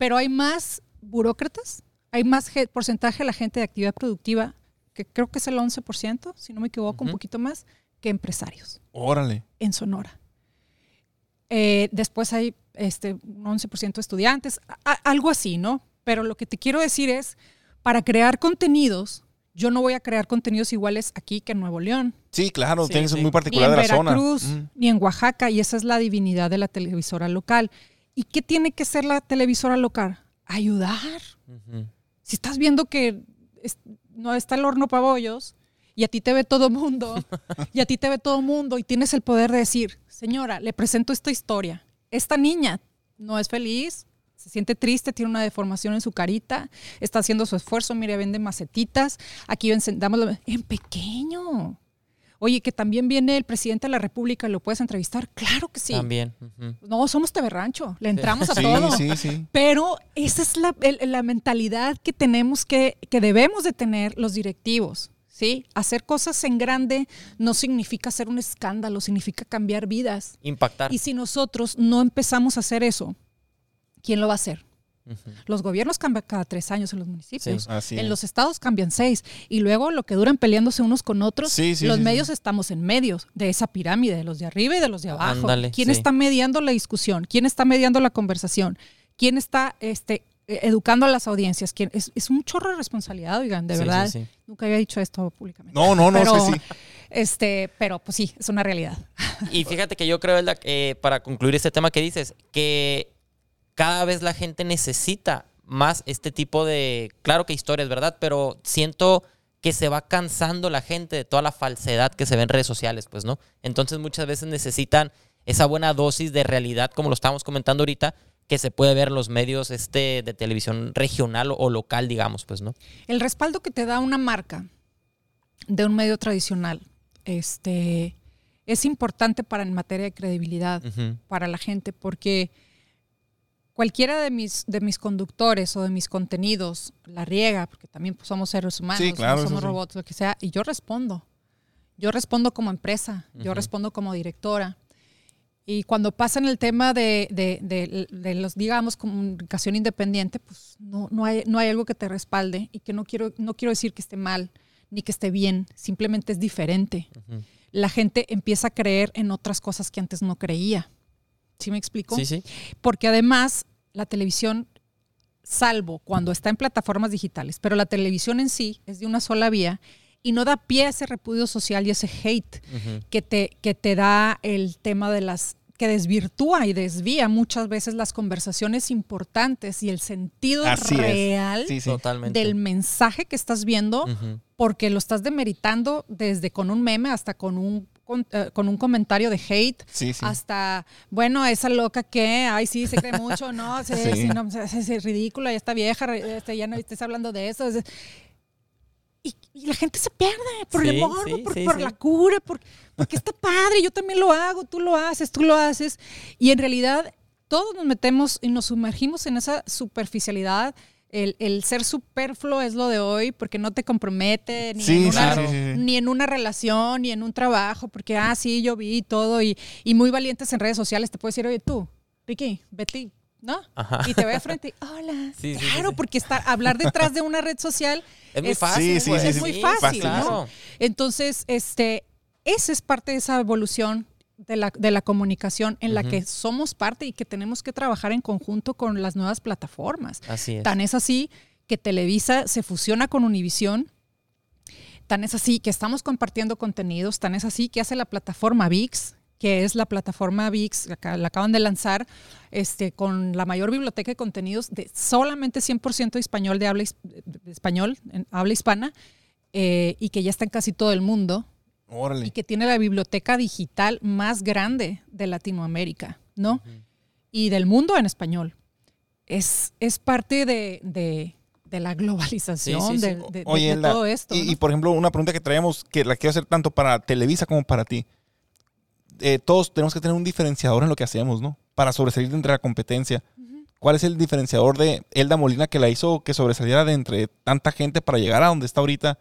Pero hay más burócratas, hay más porcentaje de la gente de actividad productiva, que creo que es el 11%, si no me equivoco, un Ujú. poquito más, que empresarios Órale. en Sonora. Eh, después hay este, un 11% de estudiantes, a- algo así, ¿no? Pero lo que te quiero decir es, para crear contenidos, yo no voy a crear contenidos iguales aquí que en Nuevo León, Sí, claro. Sí, Tienes sí. muy ni particular en de la zona. Veracruz, Mm. ni en Oaxaca, y esa es la divinidad de la televisora local. ¿Y qué tiene que ser la televisora local? Ayudar. Si estás viendo que es- no está el horno para bollos y a ti te ve todo mundo, y a ti te ve todo mundo y tienes el poder de decir, señora, le presento esta historia. Esta niña no es feliz, se siente triste, tiene una deformación en su carita, está haciendo su esfuerzo, mire, vende macetitas, aquí encendamos en pequeño. Oye, que también viene el presidente de la República, ¿lo puedes entrevistar? Claro que sí. También. No, somos Teberrancho, le entramos a Sí, todo. sí, sí. Pero esa es la, el- la mentalidad que tenemos que, que debemos de tener los directivos. ¿sí? Hacer cosas en grande no significa hacer un escándalo, significa cambiar vidas. Impactar. Y si nosotros no empezamos a hacer eso, ¿quién lo va a hacer? Los gobiernos cambian cada tres años en los municipios. Sí, en es. los estados cambian seis. Y luego lo que duran peleándose unos con otros, Sí, sí, los sí, medios sí. estamos en medios de esa pirámide, de los de arriba y de los de abajo. Ándale, ¿Quién sí. está mediando la discusión? ¿Quién está mediando la conversación? ¿Quién está este, eh, educando a las audiencias? ¿Quién? Es, es un chorro de responsabilidad, oigan, de Sí, verdad. sí, sí. Nunca había dicho esto públicamente. No, no, no, Pero, es que sí. Este, pero pues sí, es una realidad. Y fíjate que yo creo, Elda, eh, para concluir este tema que dices, que cada vez la gente necesita más este tipo de, claro que historias, ¿verdad? Pero siento que se va cansando la gente de toda la falsedad que se ve en redes sociales, pues, ¿no? Entonces muchas veces necesitan esa buena dosis de realidad, como lo estábamos comentando ahorita, que se puede ver en los medios este, de televisión regional o local, digamos, pues, ¿no? El respaldo que te da una marca de un medio tradicional, este, es importante para en materia de credibilidad para la gente, porque cualquiera de mis, de mis conductores o de mis contenidos la riega, porque también pues, somos seres humanos, Sí, claro, no somos sí. robots, lo que sea, y yo respondo. Yo respondo como empresa, yo respondo como directora. Y cuando pasan el tema de, de- de- de los, digamos, comunicación independiente, pues no, no, hay, no hay algo que te respalde y que no quiero, no quiero decir que esté mal ni que esté bien, simplemente es diferente. La gente empieza a creer en otras cosas que antes no creía. ¿Sí me explico? Sí, sí. Porque además la televisión, salvo cuando está en plataformas digitales, pero la televisión en sí es de una sola vía y no da pie a ese repudio social y ese hate que te, que te da el tema de las que desvirtúa y desvía muchas veces las conversaciones importantes y el sentido Así real Sí, sí. Totalmente. del mensaje que estás viendo porque lo estás demeritando desde con un meme hasta con un con, eh, con un comentario de hate Sí, sí. hasta bueno esa loca que ay sí se cree mucho no sí, Sí. sí, no, es, es- es ridícula ya está vieja este, ya no estés hablando de eso es- y, y la gente se pierde por el Sí, morbo, sí, por, sí, por sí. la cura, por- porque está padre, yo también lo hago, tú lo haces, tú lo haces. Y en realidad todos nos metemos y nos sumergimos en esa superficialidad. El, el ser superfluo es lo de hoy porque no te compromete ni, Sí, en una, sí. ni en una relación, ni en un trabajo, porque, ah, sí, yo vi todo y, y muy valientes en redes sociales te puedo decir, oye, tú, Ricky, Betty, ¿no? Ajá. Y te ve de frente y, hola. Sí, sí, sí, claro, sí. porque estar, hablar detrás de una red social Es muy fácil. Es sí. muy Sí, fácil, claro. ¿no? Entonces, este, esa es parte de esa evolución de la, de la comunicación en la que somos parte y que tenemos que trabajar en conjunto con las nuevas plataformas. Así es. Tan es así que Televisa se fusiona con Univisión. Tan es así que estamos compartiendo contenidos. Tan es así que hace la plataforma VIX, que es la plataforma VIX, la, aca- la acaban de lanzar, este, con la mayor biblioteca de contenidos de solamente 100% español de habla, de español, en habla hispana, eh, y que ya está en casi todo el mundo y Órale. que tiene la biblioteca digital más grande de Latinoamérica, ¿no? Y del mundo en español. Es, es parte de, de- de la globalización, Sí, sí, sí. de, de- Oye, de Elda, todo esto. y, ¿no? y, por ejemplo, una pregunta que traemos, que la quiero hacer tanto para Televisa como para ti. Eh, todos tenemos que tener un diferenciador en lo que hacemos, ¿no? Para sobresalir de entre la competencia. ¿Cuál es el diferenciador de Elda Molina que la hizo que sobresaliera de entre tanta gente para llegar a donde está ahorita?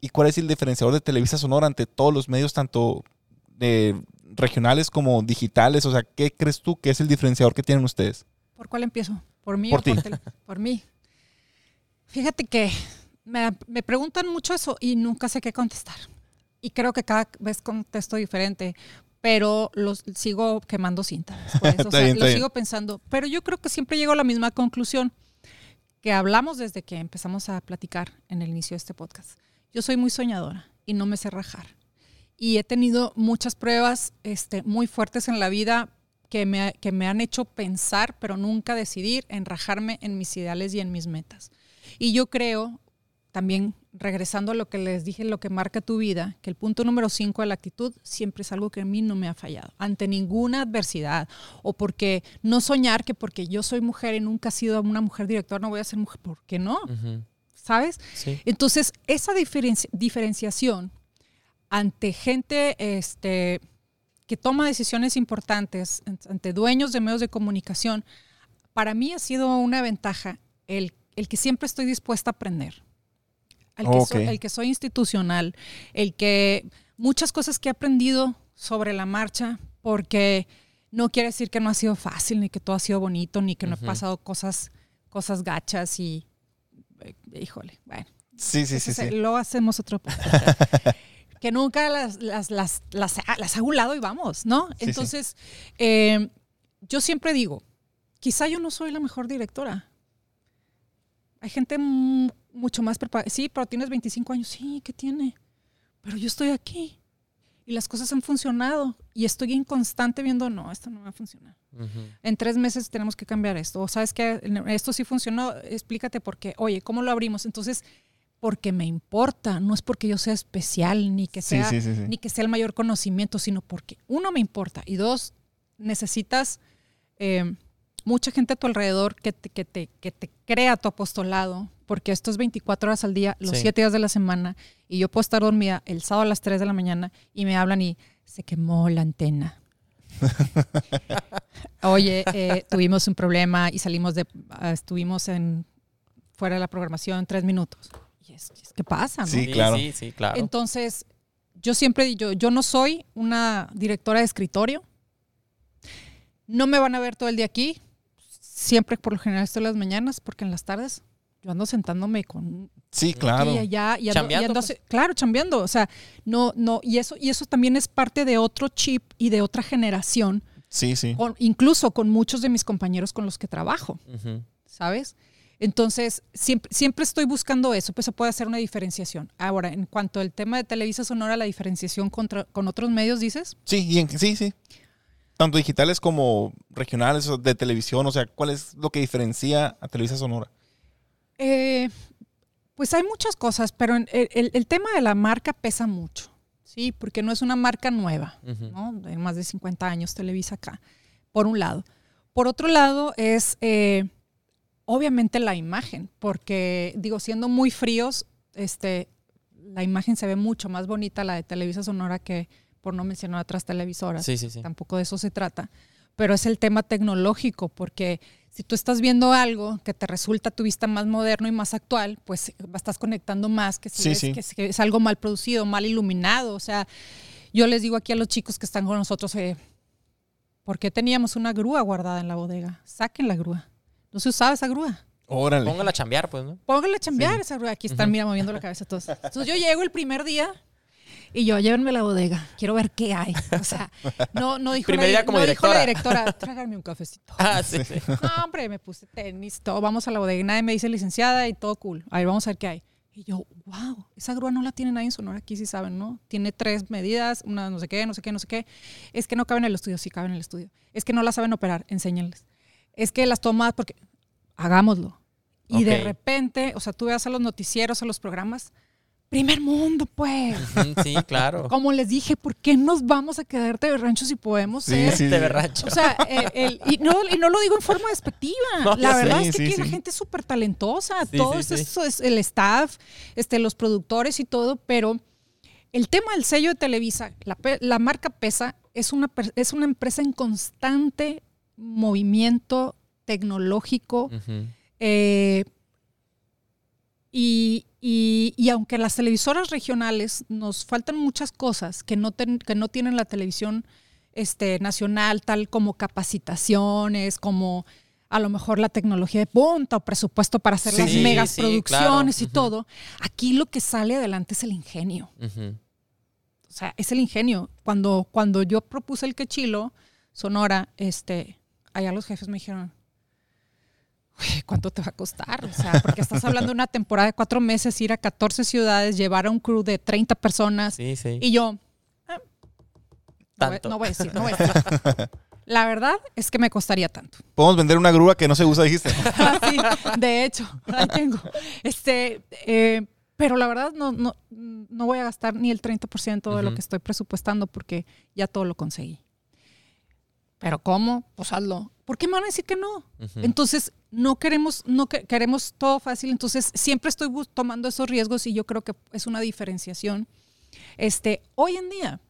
¿Y cuál es el diferenciador de Televisa Sonora ante todos los medios, tanto de regionales como digitales? O sea, ¿qué crees tú que es el diferenciador que tienen ustedes? ¿Por cuál empiezo? ¿Por mí Por o ti. por, por mí? Fíjate que me, me preguntan mucho eso y nunca sé qué contestar. Y creo que cada vez contesto diferente, pero los sigo quemando cinta. O sea, bien, lo bien. sigo pensando. Pero yo creo que siempre llego a la misma conclusión que hablamos desde que empezamos a platicar en el inicio de este podcast. Yo soy muy soñadora y no me sé rajar. Y he tenido muchas pruebas este, muy fuertes en la vida que me, que me han hecho pensar, pero nunca decidir en rajarme en mis ideales y en mis metas. Y yo creo, también regresando a lo que les dije, lo que marca tu vida, que el punto número cinco de la actitud siempre es algo que a mí no me ha fallado, ante ninguna adversidad, o porque no soñar que porque yo soy mujer y nunca he sido una mujer directora, no voy a ser mujer, ¿por qué no? ¿Sabes? Sí. Entonces, esa diferenci- diferenciación ante gente este, que toma decisiones importantes, ante dueños de medios de comunicación, para mí ha sido una ventaja el, el que siempre estoy dispuesta a aprender. El que, soy, Ok. el que soy institucional, el que muchas cosas que he aprendido sobre la marcha, porque no quiere decir que no ha sido fácil, ni que todo ha sido bonito, ni que no he Ujú. pasado cosas, cosas gachas y, eh, híjole, bueno. Sí, sí, sí, sí. Luego hacemos otro podcast. que nunca las, las, las, las, las hago un lado y vamos, ¿no? Sí, sí. Entonces, eh, yo siempre digo, quizá yo no soy la mejor directora. Hay gente mucho más preparada. Sí, pero tienes 25 años. Sí, ¿qué tiene? Pero yo estoy aquí. y las cosas han funcionado. Y estoy en constante viendo, no, esto no va a funcionar. En tres meses tenemos que cambiar esto. O sabes que esto sí funcionó, explícate por qué. Oye, ¿cómo lo abrimos? Entonces, porque me importa, no es porque yo sea especial, ni que sea, sí, sí, sí. ni que sea el mayor conocimiento, sino porque uno me importa y dos, necesitas eh, mucha gente a tu alrededor que te, que, te, que te crea tu apostolado, porque esto es 24 horas al día, los Sí. 7 días de la semana, y yo puedo estar dormida el sábado a las 3 de la mañana y me hablan y se quemó la antena. Oye, eh, tuvimos un problema y salimos de, ah, estuvimos en fuera de la programación tres minutos. Y es, es que pasa, ¿no? Sí, claro. Sí, sí, claro. Entonces, yo siempre digo, yo no soy una directora de escritorio. No me van a ver todo el día aquí. Siempre por lo general estoy en las mañanas, porque en las tardes yo ando sentándome con Sí, claro. y allá y ando- y Chambeando, ando- pues. claro, chambeando. O sea, no, no, y eso, y eso también es parte de otro chip y de otra generación, Sí, sí. con- incluso con muchos de mis compañeros con los que trabajo. ¿sabes? Entonces, siempre, siempre estoy buscando eso, pues se puede hacer una diferenciación. Ahora, en cuanto al tema de Televisa Sonora, la diferenciación contra, con otros medios, dices, Sí, y en- sí, sí. Tanto digitales como regionales de televisión. O sea, ¿cuál es lo que diferencia a Televisa Sonora? Eh, pues hay muchas cosas, pero el, el- el tema de la marca pesa mucho, ¿sí? Porque no es una marca nueva. ¿no? De más de 50 años Televisa acá, por un lado. Por otro lado es, eh, obviamente, la imagen, porque, digo, siendo muy fríos, este, la imagen se ve mucho más bonita, la de Televisa Sonora, que por no mencionar otras televisoras. Sí, sí, sí. Tampoco de eso se trata. Pero es el tema tecnológico, porque si tú estás viendo algo que te resulta a tu vista más moderno y más actual, pues estás conectando más que si Sí, ves sí. que, es- que es algo mal producido, mal iluminado. O sea, yo les digo aquí a los chicos que están con nosotros, eh, ¿por qué teníamos una grúa guardada en la bodega? Saquen la grúa. No se usaba esa grúa. Órale. Póngala a chambear, pues, ¿no? Pónganle a chambear esa grúa. Aquí están, mira, moviendo la cabeza todos. Entonces yo llego el primer día y yo, llévenme a la bodega. Quiero ver qué hay. O sea, no, no dijo, Primer la, día como no dijo la directora. tráigame un cafecito. Ah, sí, sí. No, hombre, me puse tenis, todo, vamos a la bodega. y Nadie me dice licenciada y todo cool. A ver, vamos a ver qué hay. Y yo, wow, esa grúa no la tiene nadie en Sonora, aquí sí saben, ¿no? Tiene tres medidas, una no sé qué, no sé qué, no sé qué. Es que no cabe en el estudio, sí cabe en el estudio. Es que no la saben operar, enséñenles. Es que las tomas, porque hagámoslo. Y de repente, o sea, tú veas a los noticieros, a los programas, primer mundo, pues. Sí, claro. Como les dije, ¿por qué nos vamos a quedar de rancho si podemos Sí, ser sí, De sí. berracho. o sea, el- el- y, no, y no lo digo en forma despectiva. No, la verdad Sí, es que sí, aquí sí. la gente es súper talentosa. Sí, todo sí, esto sí. eso es el staff, este, los productores y todo, pero el tema del sello de Televisa, la, la marca PESA, es una, es una empresa en constante movimiento tecnológico. Eh, y, y- y aunque las televisoras regionales nos faltan muchas cosas que no, ten- que no tienen la televisión este, nacional, tal como capacitaciones, como a lo mejor la tecnología de punta o presupuesto para hacer las megas sí, producciones claro. y todo, aquí lo que sale adelante es el ingenio. O sea, es el ingenio. Cuando, cuando yo propuse el quechilo, Sonora, este, allá los jefes me dijeron, "Uy, ¿cuánto te va a costar? O sea, porque estás hablando de una temporada de cuatro meses, ir a 14 ciudades, llevar a un crew de 30 personas. Sí, sí. Y yo, ah, no, voy, Tanto. no voy a decir, no voy a decir. La verdad es que me costaría tanto. Podemos vender una grúa que no se usa, dijiste. Sí, de hecho, ahí tengo. Este, eh, pero la verdad no, no, no voy a gastar ni el 30% de lo que estoy presupuestando porque ya todo lo conseguí. Pero ¿cómo? Pues hazlo. ¿Por qué me van a decir que no? Entonces, no queremos, no que- queremos todo fácil. Entonces, siempre estoy tomando esos riesgos y yo creo que es una diferenciación. Este, hoy en día,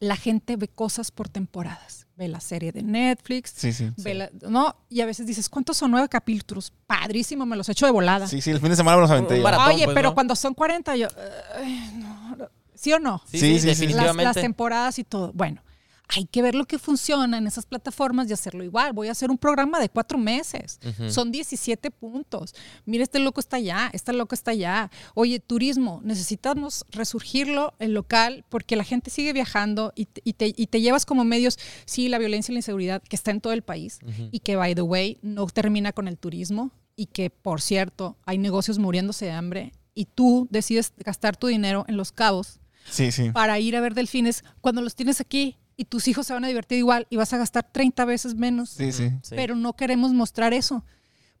la gente ve cosas por temporadas. Ve la serie de Netflix, Sí, sí. Ve la- ¿no? Y a veces dices, ¿cuántos son nueve capítulos? Padrísimo, me los echo de volada. Sí, sí, el fin de semana me los aventé Oye, pues, pero ¿no? cuando son 40, yo, ay, no, no. ¿sí o no? Sí, Sí, sí, sí, sí. Las, definitivamente. las temporadas y todo. Bueno, hay que ver lo que funciona en esas plataformas y hacerlo igual. Voy a hacer un programa de cuatro meses. Son 17 puntos. Mira, este loco está allá, este loco está allá. Oye, turismo, necesitamos resurgirlo el local porque la gente sigue viajando y te, y te- y te llevas como medios, sí, la violencia y la inseguridad que está en todo el país y que, by the way, no termina con el turismo y que, por cierto, hay negocios muriéndose de hambre y tú decides gastar tu dinero en los cabos Sí, sí. para ir a ver delfines cuando los tienes aquí y tus hijos se van a divertir igual y vas a gastar 30 veces menos. Sí, sí. Pero no queremos mostrar eso.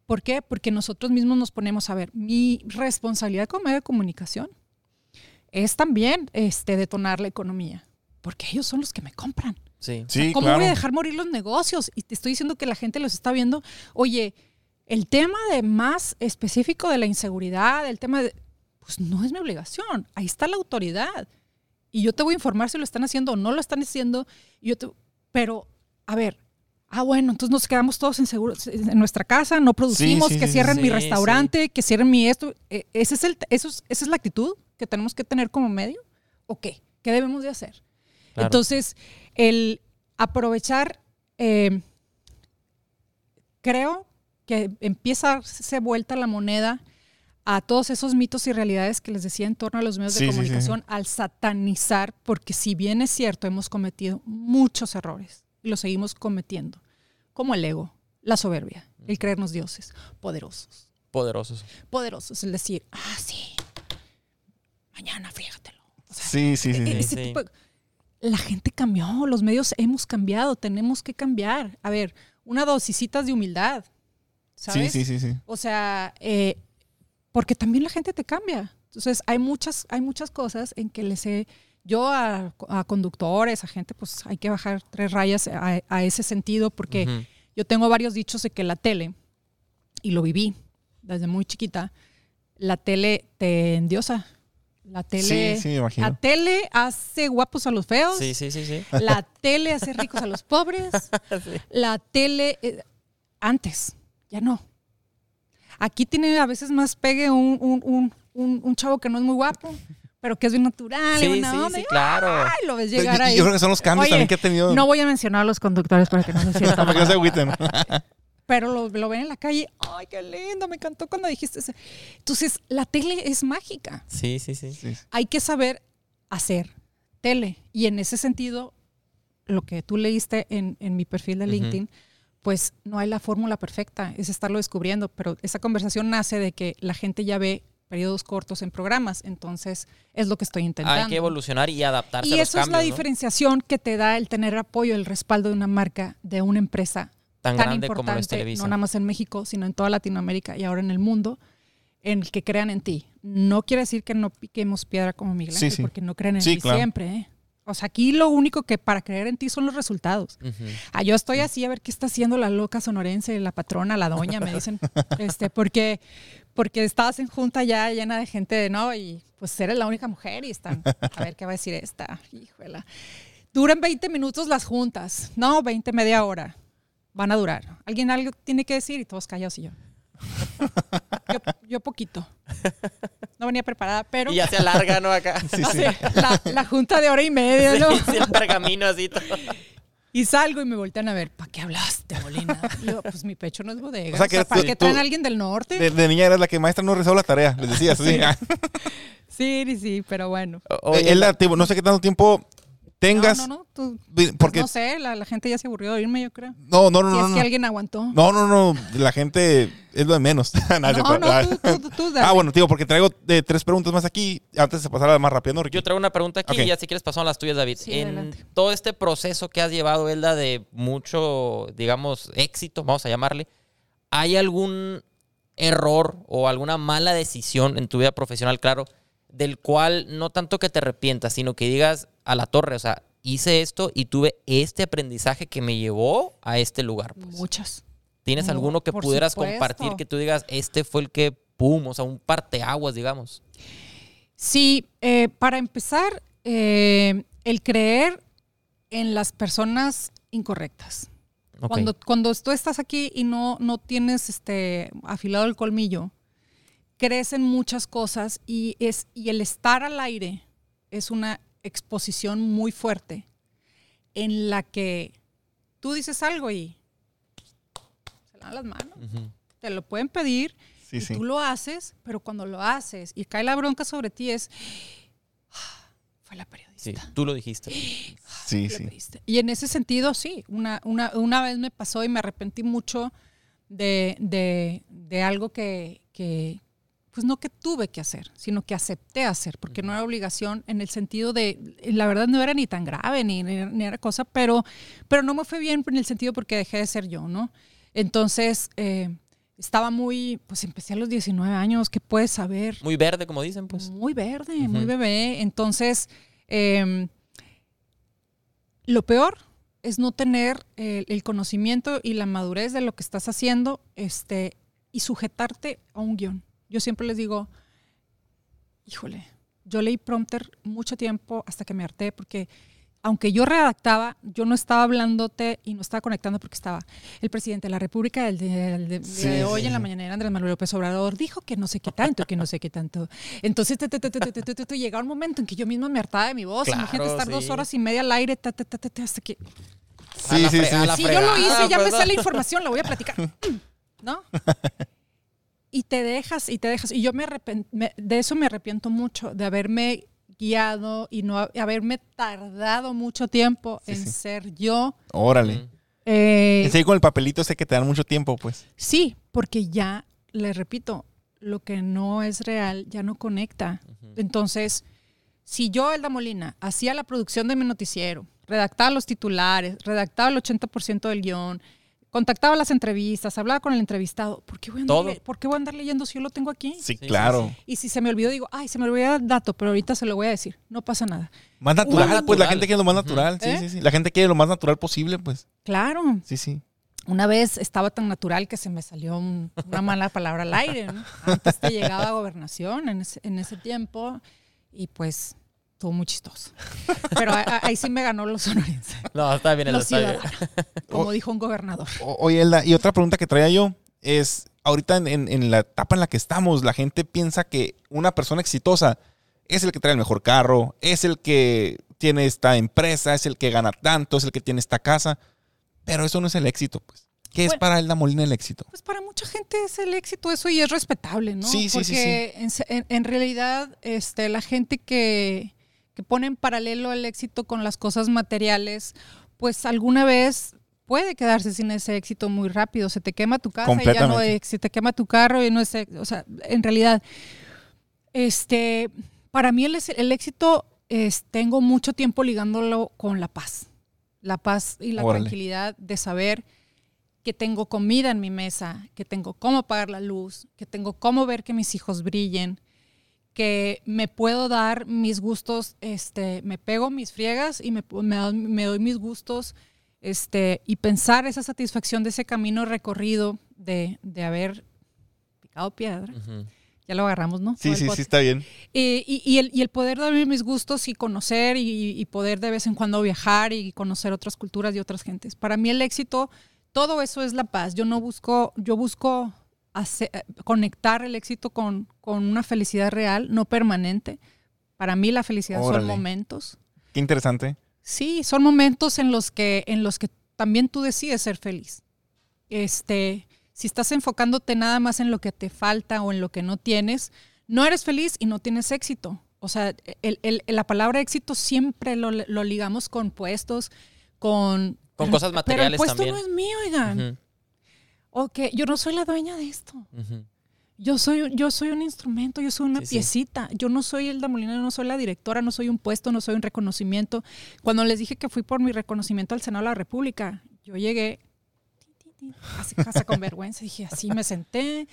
¿Por qué? Porque nosotros mismos nos ponemos a ver, mi responsabilidad como medio de comunicación es también este, detonar la economía, porque ellos son los que me compran. Sí. Sí, ¿Cómo claro. voy a dejar morir los negocios? Y te estoy diciendo que la gente los está viendo. Oye, el tema de más específico de la inseguridad, el tema de... Pues no es mi obligación. Ahí está la autoridad. Y yo te voy a informar si lo están haciendo o no lo están haciendo. Y yo te- pero, a ver, ah, bueno, entonces nos quedamos todos inseguros en nuestra casa, no producimos, sí, que cierren sí. mi restaurante, que cierren mi esto. Eh, ¿ese es el, eso es- ¿Esa es la actitud que tenemos que tener como medio? ¿O qué? ¿Qué debemos de hacer? Claro. Entonces, el aprovechar, eh, creo que empieza a darse vuelta la moneda a todos esos mitos y realidades que les decía en torno a los medios Sí, de sí, sí. comunicación al satanizar, porque si bien es cierto, hemos cometido muchos errores y los seguimos cometiendo, como el ego, la soberbia, el creernos dioses, poderosos, Poderosos. poderosos, el decir, ah, sí, mañana frígatelo. Sí, sí, sí. sí. Ese Sí. tipo de- La gente cambió, los medios hemos cambiado, tenemos que cambiar. A ver, una dosisitas de humildad, Sí, ¿sabes? sí, sí, sí. O sea, eh, porque también la gente te cambia. Entonces, hay muchas, hay muchas cosas en que les he, yo a, a conductores, a gente, pues hay que bajar tres rayas a, a ese sentido, porque yo tengo varios dichos de que la tele, y lo viví desde muy chiquita, la tele te endiosa. La tele, Sí, sí, me imagino. la tele hace guapos a los feos. Sí, sí, sí, sí. La tele hace ricos a los pobres. La tele, eh, antes, ya no. Aquí tiene a veces más pegue un, un, un, un- un chavo que no es muy guapo, pero que es bien natural. Sí, buena sí, onda, sí, y, claro. Ay, lo ves Yo, llegar ahí. yo creo que son los cambios Oye, también que ha tenido. No voy a mencionar a los conductores para que no se sientan para que no se mal. agüiten. Pero lo, lo ven en la calle. Ay, qué lindo, me encantó cuando dijiste eso. Entonces, la tele es mágica. Sí, sí, sí. Sí. hay que saber hacer tele. Y en ese sentido, lo que tú leíste en, en mi perfil de. LinkedIn, pues no hay la fórmula perfecta, es estarlo descubriendo. Pero esa conversación nace de que la gente ya ve periodos cortos en programas, entonces es lo que estoy intentando. Hay que evolucionar y adaptarse y a los eso es la ¿no? diferenciación que te da el tener apoyo, el respaldo de una marca, de una empresa Tan, tan, grande como lo es importante, Televisa. no nada más en México, sino en toda Latinoamérica y ahora en el mundo, en el que crean en ti. No quiere decir que no piquemos piedra como Miguel Sí, Ángel, sí. porque no creen en Sí, ti claro. siempre. ¿eh? O sea, aquí lo único que para creer en ti son los resultados. Ah, yo estoy así a ver qué está haciendo la loca sonorense, la patrona, la doña, me dicen, este, porque, porque estabas en junta ya llena de gente de no, y pues eres la única mujer y están, a ver qué va a decir esta, híjola. Duran 20 minutos las juntas, no, 20, media hora, van a durar. Alguien algo tiene que decir y todos callados y yo. Yo, yo poquito. No venía preparada, pero Y ya se alarga, ¿no? Acá. Sí, sí. la, la junta de hora y media, ¿no? sí, el pergamino así todo. Y salgo y me voltean a ver, ¿para qué hablaste, Molina? Y yo, pues mi pecho no es bodega. O O sea, que ¿para tú- qué tú- traen a alguien del norte? De, de niña eras la que maestra no rezó la tarea, les decía así. Sí, sí, sí, pero bueno. Eh, tipo, no sé qué tanto tiempo tengas. No, no, no. tú- vi- porque, no sé, la, la gente ya se aburrió de irme, yo creo. no, no, no, si no, es no. que alguien aguantó. No, no, no, la gente es lo de menos. No, es no, cierto. no, tú, tú, tú, dale. ah, bueno, tío, porque traigo eh, tres preguntas más aquí antes de pasar a la más rápida, ¿no, Ricky? Yo traigo una pregunta aquí y ya si quieres pasamos a las tuyas, David. Sí, en adelante. todo este proceso que has llevado, Elda, de mucho, digamos, éxito, vamos a llamarle, ¿hay algún error o alguna mala decisión en tu vida profesional, claro, del cual no tanto que te arrepientas, sino que digas a la torre, o sea, hice esto y tuve este aprendizaje que me llevó a este lugar? Pues. Muchas. ¿Tienes alguno que pudieras supuesto. compartir que tú digas, este fue el que, pum, o sea, un parteaguas, digamos? Sí, eh, para empezar, eh, el creer en las personas incorrectas. Cuando, cuando tú estás aquí y no, no tienes este afilado el colmillo, crees en muchas cosas y, es, y el estar al aire es una exposición muy fuerte en la que tú dices algo y se le dan las manos. Ujú. Te lo pueden pedir Sí, y sí. tú lo haces, pero cuando lo haces y cae la bronca sobre ti es, "Ah, fue la periodista. Sí, tú lo dijiste. Sí, sí. Y en ese sentido, sí, una, una, una vez me pasó y me arrepentí mucho de, de, de algo que, que, pues no que tuve que hacer, sino que acepté hacer, porque no era obligación en el sentido de, la verdad no era ni tan grave, ni, ni- ni era cosa, pero, pero no me fue bien en el sentido porque dejé de ser yo, ¿no? Entonces, eh, estaba muy, pues empecé a los 19 años, ¿qué puedes saber? Muy verde, como dicen, pues. Muy verde, muy bebé. Entonces, eh, lo peor es no tener el, el conocimiento y la madurez de lo que estás haciendo este, y sujetarte a un guion. Yo siempre les digo, híjole, yo leí prompter mucho tiempo hasta que me harté porque aunque yo redactaba, yo no estaba hablándote y no estaba conectando porque estaba el presidente de la República del de, el de, hoy en la mañanera, Andrés Manuel López Obrador, dijo que no sé qué tanto, que no sé qué tanto. Entonces, te, llegaba un momento en que yo misma me hartaba de mi voz. Claro, Imagínate estar dos horas y media al aire, hasta que... Sí, sí, sí. Si yo lo hice, ya me sale la información, la voy a platicar. ¿No? Y te dejas, y te dejas. Y yo me, me- de eso me arrepiento mucho, de haberme guiado y no ha- haberme tardado mucho tiempo Sí, en sí. ser yo. Órale. Eh, Y seguir con el papelito sé que te dan mucho tiempo, pues. sí, porque ya, le repito, lo que no es real ya no conecta. Entonces, si yo, Elda Molina, hacía la producción de mi noticiero, redactaba los titulares, redactaba el 80% del guion, contactaba las entrevistas, hablaba con el entrevistado, ¿por qué voy a andar, le- ¿por qué voy a andar leyendo si yo lo tengo aquí? Sí, sí, claro. Y si se me olvidó, digo, ay, se me olvidó el dato, pero ahorita se lo voy a decir. No pasa nada. Más natural, pues la gente quiere lo más natural. Sí, ¿Eh? sí, sí. La gente quiere lo más natural posible, pues. Claro. Sí, sí. Una vez estaba tan natural que se me salió un- una mala palabra al aire. ¿no? Antes te llegaba a gobernación en ese, en ese tiempo y pues estuvo muy chistoso. Pero a- a- ahí sí me ganó los sonorenses. No, está bien, Los está bien. como dijo un gobernador. O- Oye, Elda, y otra pregunta que traía yo es, ahorita en, en- en la etapa en la que estamos, la gente piensa que una persona exitosa es el que trae el mejor carro, es el que tiene esta empresa, es el que gana tanto, es el que tiene esta casa, pero eso no es el éxito, pues. ¿Qué es para Elda Molina el éxito? Pues para mucha gente es el éxito eso y es respetable, ¿no? Sí, sí, sí, Porque En, se- en- en realidad este, la gente que, que pone en paralelo el éxito con las cosas materiales, pues alguna vez puede quedarse sin ese éxito muy rápido. Se te quema tu casa y ya no es, se te quema tu carro y no es, o sea, en realidad, este, para mí el, éxito es, tengo mucho tiempo ligándolo con la paz. La paz y la Órale. tranquilidad de saber que tengo comida en mi mesa, que tengo cómo pagar la luz, que tengo cómo ver que mis hijos brillen, que me puedo dar mis gustos, este, me pego mis friegas y me, me, doy- me doy mis gustos, este, y pensar esa satisfacción de ese camino recorrido de, de haber picado piedra. Ujú. Ya lo agarramos, ¿no? Sí, sí, sí, está bien. Eh, y, y el, y el poder darme mis gustos y conocer y, y poder de vez en cuando viajar y conocer otras culturas y otras gentes. Para mí el éxito, todo eso es la paz. Yo no busco, yo busco hacer- eh, conectar el éxito con, con una felicidad real, no permanente. Para mí la felicidad Órale. son momentos. Qué interesante. Sí, son momentos en los que, en los que también tú decides ser feliz. Este, si estás enfocándote nada más en lo que te falta o en lo que no tienes, no eres feliz y no tienes éxito. O sea, el- el- la palabra éxito siempre lo, lo ligamos con puestos, con... Con cosas materiales Pero el puesto también. no es mío, oigan. Ok, yo no soy la dueña de esto. Yo soy, yo soy un instrumento, yo soy una Sí, sí. piecita. Yo no soy el Molina, no soy la directora, no soy un puesto, no soy un reconocimiento. Cuando les dije que fui por mi reconocimiento al Senado de la República, yo llegué así casa con vergüenza. Dije, así me senté,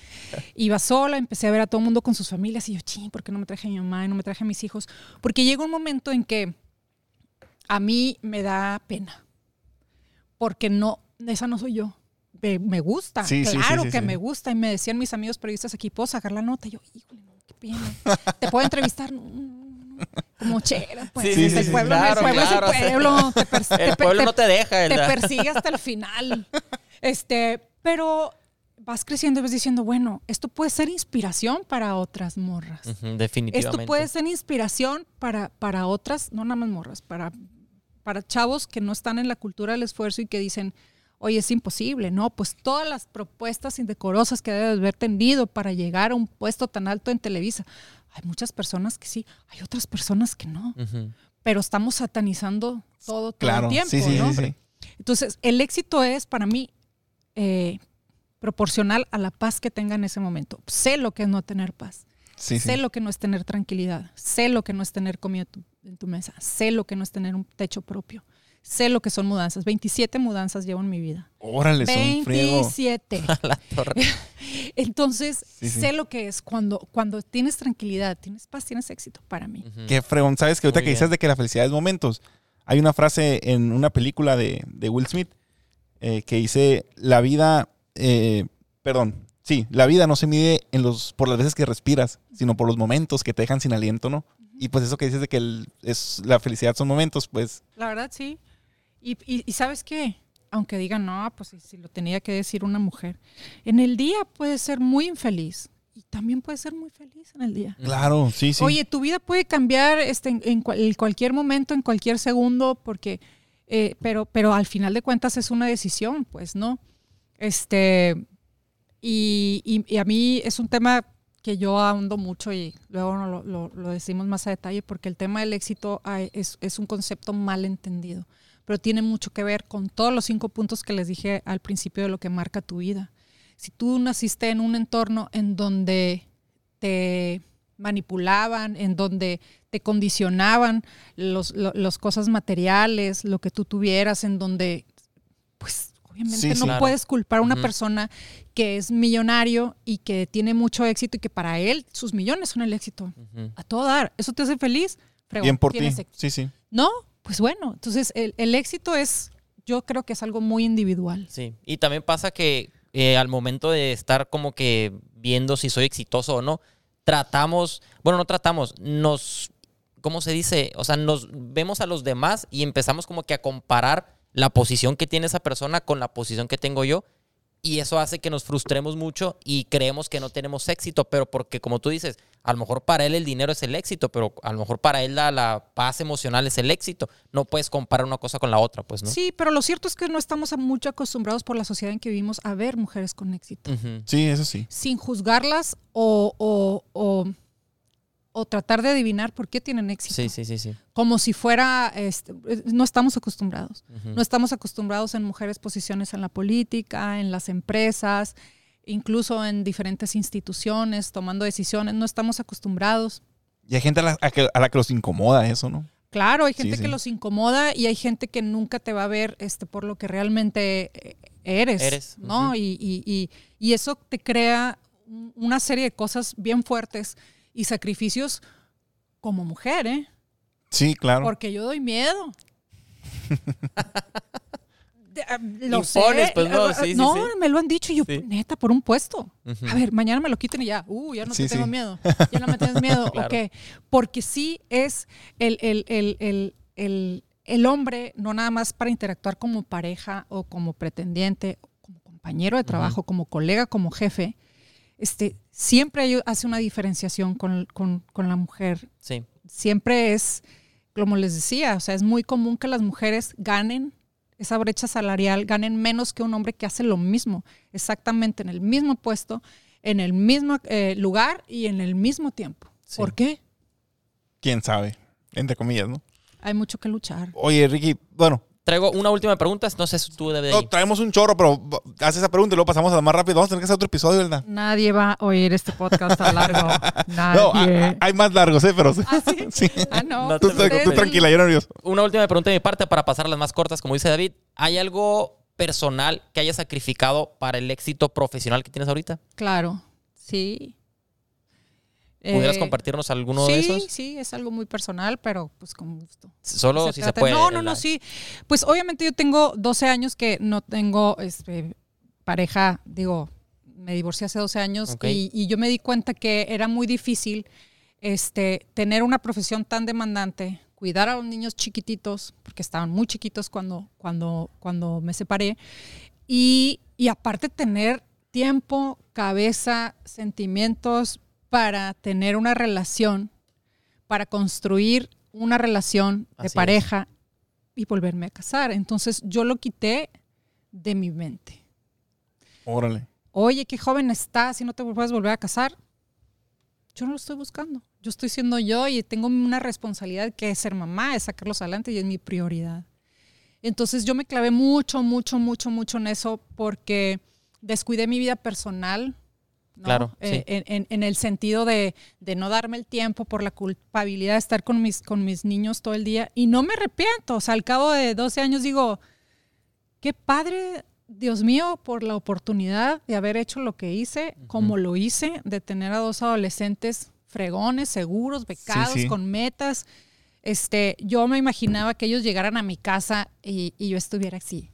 iba sola, empecé a ver a todo el mundo con sus familias y yo, ching, ¿por qué no me traje a mi mamá y no me traje a mis hijos? Porque llega un momento en que a mí me da pena. Porque no, esa no soy yo. Me, me gusta, Sí, claro sí, que me gusta. Y me decían mis amigos periodistas aquí, ¿puedo sacar la nota? Y yo, híjole, no, qué pena. ¿Te puedo entrevistar? No, no. Como chera, pues. Sí, sí, el pueblo, claro, el pueblo claro. es el pueblo. Te El pueblo te- no te deja, te persigue hasta el final. Este, pero vas creciendo y vas diciendo, bueno, esto puede ser inspiración para otras morras. Definitivamente. Esto puede ser inspiración para, para otras, no nada más morras, para, para chavos que no están en la cultura del esfuerzo y que dicen, oye, es imposible, ¿no? Pues todas las propuestas indecorosas que debes haber tenido para llegar a un puesto tan alto en Televisa. Hay muchas personas que sí, hay otras personas que no, pero estamos satanizando todo, todo Claro. el tiempo, sí, sí, ¿no? sí, sí. Entonces, el éxito es para mí eh, proporcional a la paz que tenga en ese momento. Sé lo que es no tener paz. Sí, sé sí. lo que no es tener tranquilidad, sé lo que no es tener comida tu- en tu mesa, sé lo que no es tener un techo propio, sé lo que son mudanzas. 27 mudanzas llevo en mi vida. Órale, son friego. 27. La torre. Entonces, Sí, sí. sé lo que es cuando, cuando tienes tranquilidad, tienes paz, tienes éxito para mí. Qué fregón. ¿Sabes que ahorita Muy que dices de que la felicidad es momentos? Hay una frase en una película de, de Will Smith eh, que dice, la vida, eh, perdón, sí, la vida no se mide en los, por las veces que respiras, sino por los momentos que te dejan sin aliento, ¿no? Y pues eso que dices de que el- es, la felicidad son momentos, pues La verdad, sí. Y, y- y sabes qué, aunque digan, no, pues si, si lo tenía que decir una mujer, en el día puede ser muy infeliz y también puede ser muy feliz en el día. claro, sí, sí. Oye, tu vida puede cambiar este, en, en cual- en cualquier momento, en cualquier segundo, porque, eh, pero, pero al final de cuentas es una decisión, pues, ¿no? Este, y, y- y a mí es un tema que yo ahondo mucho y luego lo, lo- lo decimos más a detalle, porque el tema del éxito es un concepto mal entendido, pero tiene mucho que ver con todos los cinco puntos que les dije al principio de lo que marca tu vida. Si tú naciste en un entorno en donde te manipulaban, en donde te condicionaban los, lo- los cosas materiales, lo que tú tuvieras, en donde, pues, obviamente Sí, no. Claro. puedes culpar a una persona que es millonario y que tiene mucho éxito y que para él sus millones son el éxito. A todo dar. ¿Eso te hace feliz? Fregón, Bien por ti. Sí, sí. No, pues bueno, entonces el, el éxito es, yo creo que es algo muy individual. Sí, y también pasa que eh, al momento de estar como que viendo si soy exitoso o no, tratamos, bueno, no tratamos, nos, ¿cómo se dice? O sea, nos vemos a los demás y empezamos como que a comparar la posición que tiene esa persona con la posición que tengo yo. Y eso hace que nos frustremos mucho y creemos que no tenemos éxito, pero porque como tú dices, a lo mejor para él el dinero es el éxito, pero a lo mejor para él la, la paz emocional es el éxito. No puedes comparar una cosa con la otra, pues, ¿no? Sí, pero lo cierto es que no estamos mucho acostumbrados por la sociedad en que vivimos a ver mujeres con éxito. Sí, eso sí. sin juzgarlas o, o- o- o tratar de adivinar por qué tienen éxito. Sí, sí, sí, sí. Como si fuera, este, no estamos acostumbrados. No estamos acostumbrados en mujeres posiciones en la política, en las empresas, incluso en diferentes instituciones, tomando decisiones. No estamos acostumbrados. Y hay gente a la, a que, a la que los incomoda eso, ¿no? Claro, hay gente sí. que los incomoda y hay gente que nunca te va a ver este, por lo que realmente eh, eres. Eres, ¿no? y, y- y- y eso te crea un- una serie de cosas bien fuertes y sacrificios como mujer, ¿eh? Sí, claro. Porque yo doy miedo. Ah, lo Impones, sé. pues, no, sí, sí, no, sí. me lo han dicho y yo, Sí. neta, por un puesto. A ver, mañana me lo quiten y ya, uh, ya no Sí, te tengo miedo. Ya no me tienes miedo. Claro. Ok. Porque sí es el, el, el, el, el, el hombre, no nada más para interactuar como pareja o como pretendiente, o como compañero de trabajo, como colega, como jefe, este, siempre hay- hace una diferenciación con, con, con la mujer Sí. siempre es, como les decía, o sea, es muy común que las mujeres ganen esa brecha salarial, ganen menos que un hombre que hace lo mismo, exactamente en el mismo puesto, en el mismo eh, lugar y en el mismo tiempo. Sí. ¿Por qué? ¿Quién sabe? Entre comillas, ¿no? Hay mucho que luchar. Oye, Ricky, bueno, Traigo una última pregunta, no sé si tú debes de no, traemos un chorro, pero haz esa pregunta y luego pasamos a la más rápido. Vamos a tener que hacer otro episodio, ¿verdad? Nadie va a oír este podcast tan largo. No, Nadie. hay- hay más largos, ¿eh? Pero ¿Ah, sí? sí. Ah, no. No Tú, tú tranquila, yo nervioso. Una última pregunta de mi parte para pasar a las más cortas, como dice David. ¿Hay algo personal que hayas sacrificado para el éxito profesional que tienes ahorita? Claro, sí. ¿Pudieras Eh, compartirnos alguno sí, de esos? Sí, es algo muy personal, pero pues con gusto. Solo se si se puede. No, no, la- no, sí. Pues obviamente yo tengo 12 años que no tengo este, pareja, digo, me divorcié hace 12 años y yo me di cuenta que era muy difícil este, tener una profesión tan demandante, cuidar a los niños chiquititos, porque estaban muy chiquitos cuando, cuando, cuando me separé, y, y aparte tener tiempo, cabeza, sentimientos para tener una relación, para construir una relación de Así es. pareja y volverme a casar. Entonces yo lo quité de mi mente. Órale. Oye, qué joven estás y no te puedes volver a casar. Yo no lo estoy buscando. Yo estoy siendo yo y tengo una responsabilidad que es ser mamá, es sacarlos adelante y es mi prioridad. Entonces yo me clavé mucho, mucho, mucho, mucho en eso porque descuidé mi vida personal ¿no? Claro, Eh, sí. en, en- en el sentido de, de no darme el tiempo por la culpabilidad de estar con mis, con mis niños todo el día. Y no me arrepiento. O sea, al cabo de 12 años digo, qué padre, Dios mío, por la oportunidad de haber hecho lo que hice, como lo hice, de tener a dos adolescentes fregones, seguros, becados, sí. con metas. Este, yo me imaginaba que ellos llegaran a mi casa y, y yo estuviera así.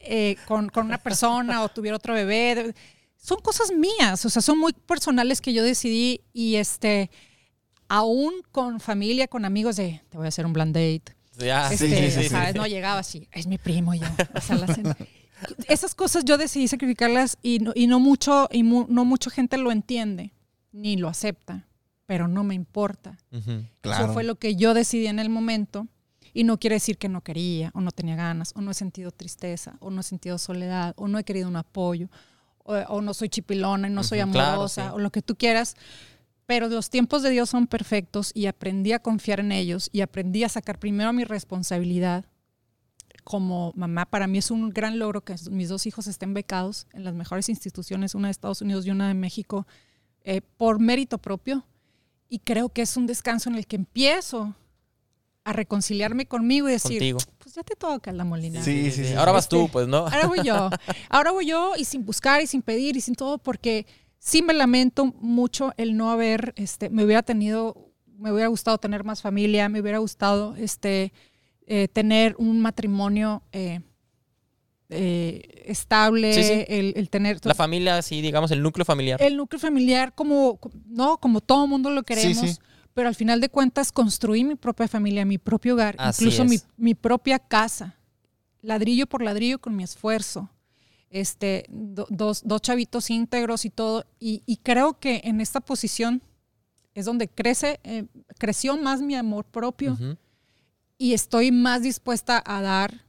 Eh, con, con una persona o tuviera otro bebé. Son cosas mías, o sea, son muy personales que yo decidí y este, aún con familia, con amigos de, te voy a hacer un blind date. Ya, Este, sí, sí, sí. ¿sabes? No llegaba así, es mi primo y yo. o sea, las- esas cosas yo decidí sacrificarlas y no, y no mucho, y mu- no mucha gente lo entiende, ni lo acepta, pero no me importa. Ujú. Eso fue lo que yo decidí en el momento. Y no quiere decir que no quería, o no tenía ganas, o no he sentido tristeza, o no he sentido soledad, o no he querido un apoyo, o, o no soy chipilona y no soy claro, amorosa, sí. o lo que tú quieras. Pero los tiempos de Dios son perfectos y aprendí a confiar en ellos y aprendí a sacar primero mi responsabilidad como mamá. Para mí es un gran logro que mis dos hijos estén becados en las mejores instituciones, una de Estados Unidos y una de México, eh, por mérito propio. Y creo que es un descanso en el que empiezo a reconciliarme conmigo y decir, Contigo. pues ya te toca la molina. Sí, sí, sí. Ahora vas tú, Este, pues, ¿no? Ahora voy yo. Ahora voy yo y sin buscar y sin pedir y sin todo, porque sí me lamento mucho el no haber, este, me hubiera tenido, me hubiera gustado tener más familia, me hubiera gustado este, eh, tener un matrimonio eh, eh, estable, Sí, sí. El, el tener La familia, sí, digamos, el núcleo familiar. el núcleo familiar como, no, como todo mundo lo queremos. sí. Pero al final de cuentas construí mi propia familia, mi propio hogar, Así incluso mi, propia casa, ladrillo por ladrillo con mi esfuerzo. Este, do- dos, dos chavitos íntegros y todo. Y, y creo que en esta posición es donde crece, eh, creció más mi amor propio y estoy más dispuesta a dar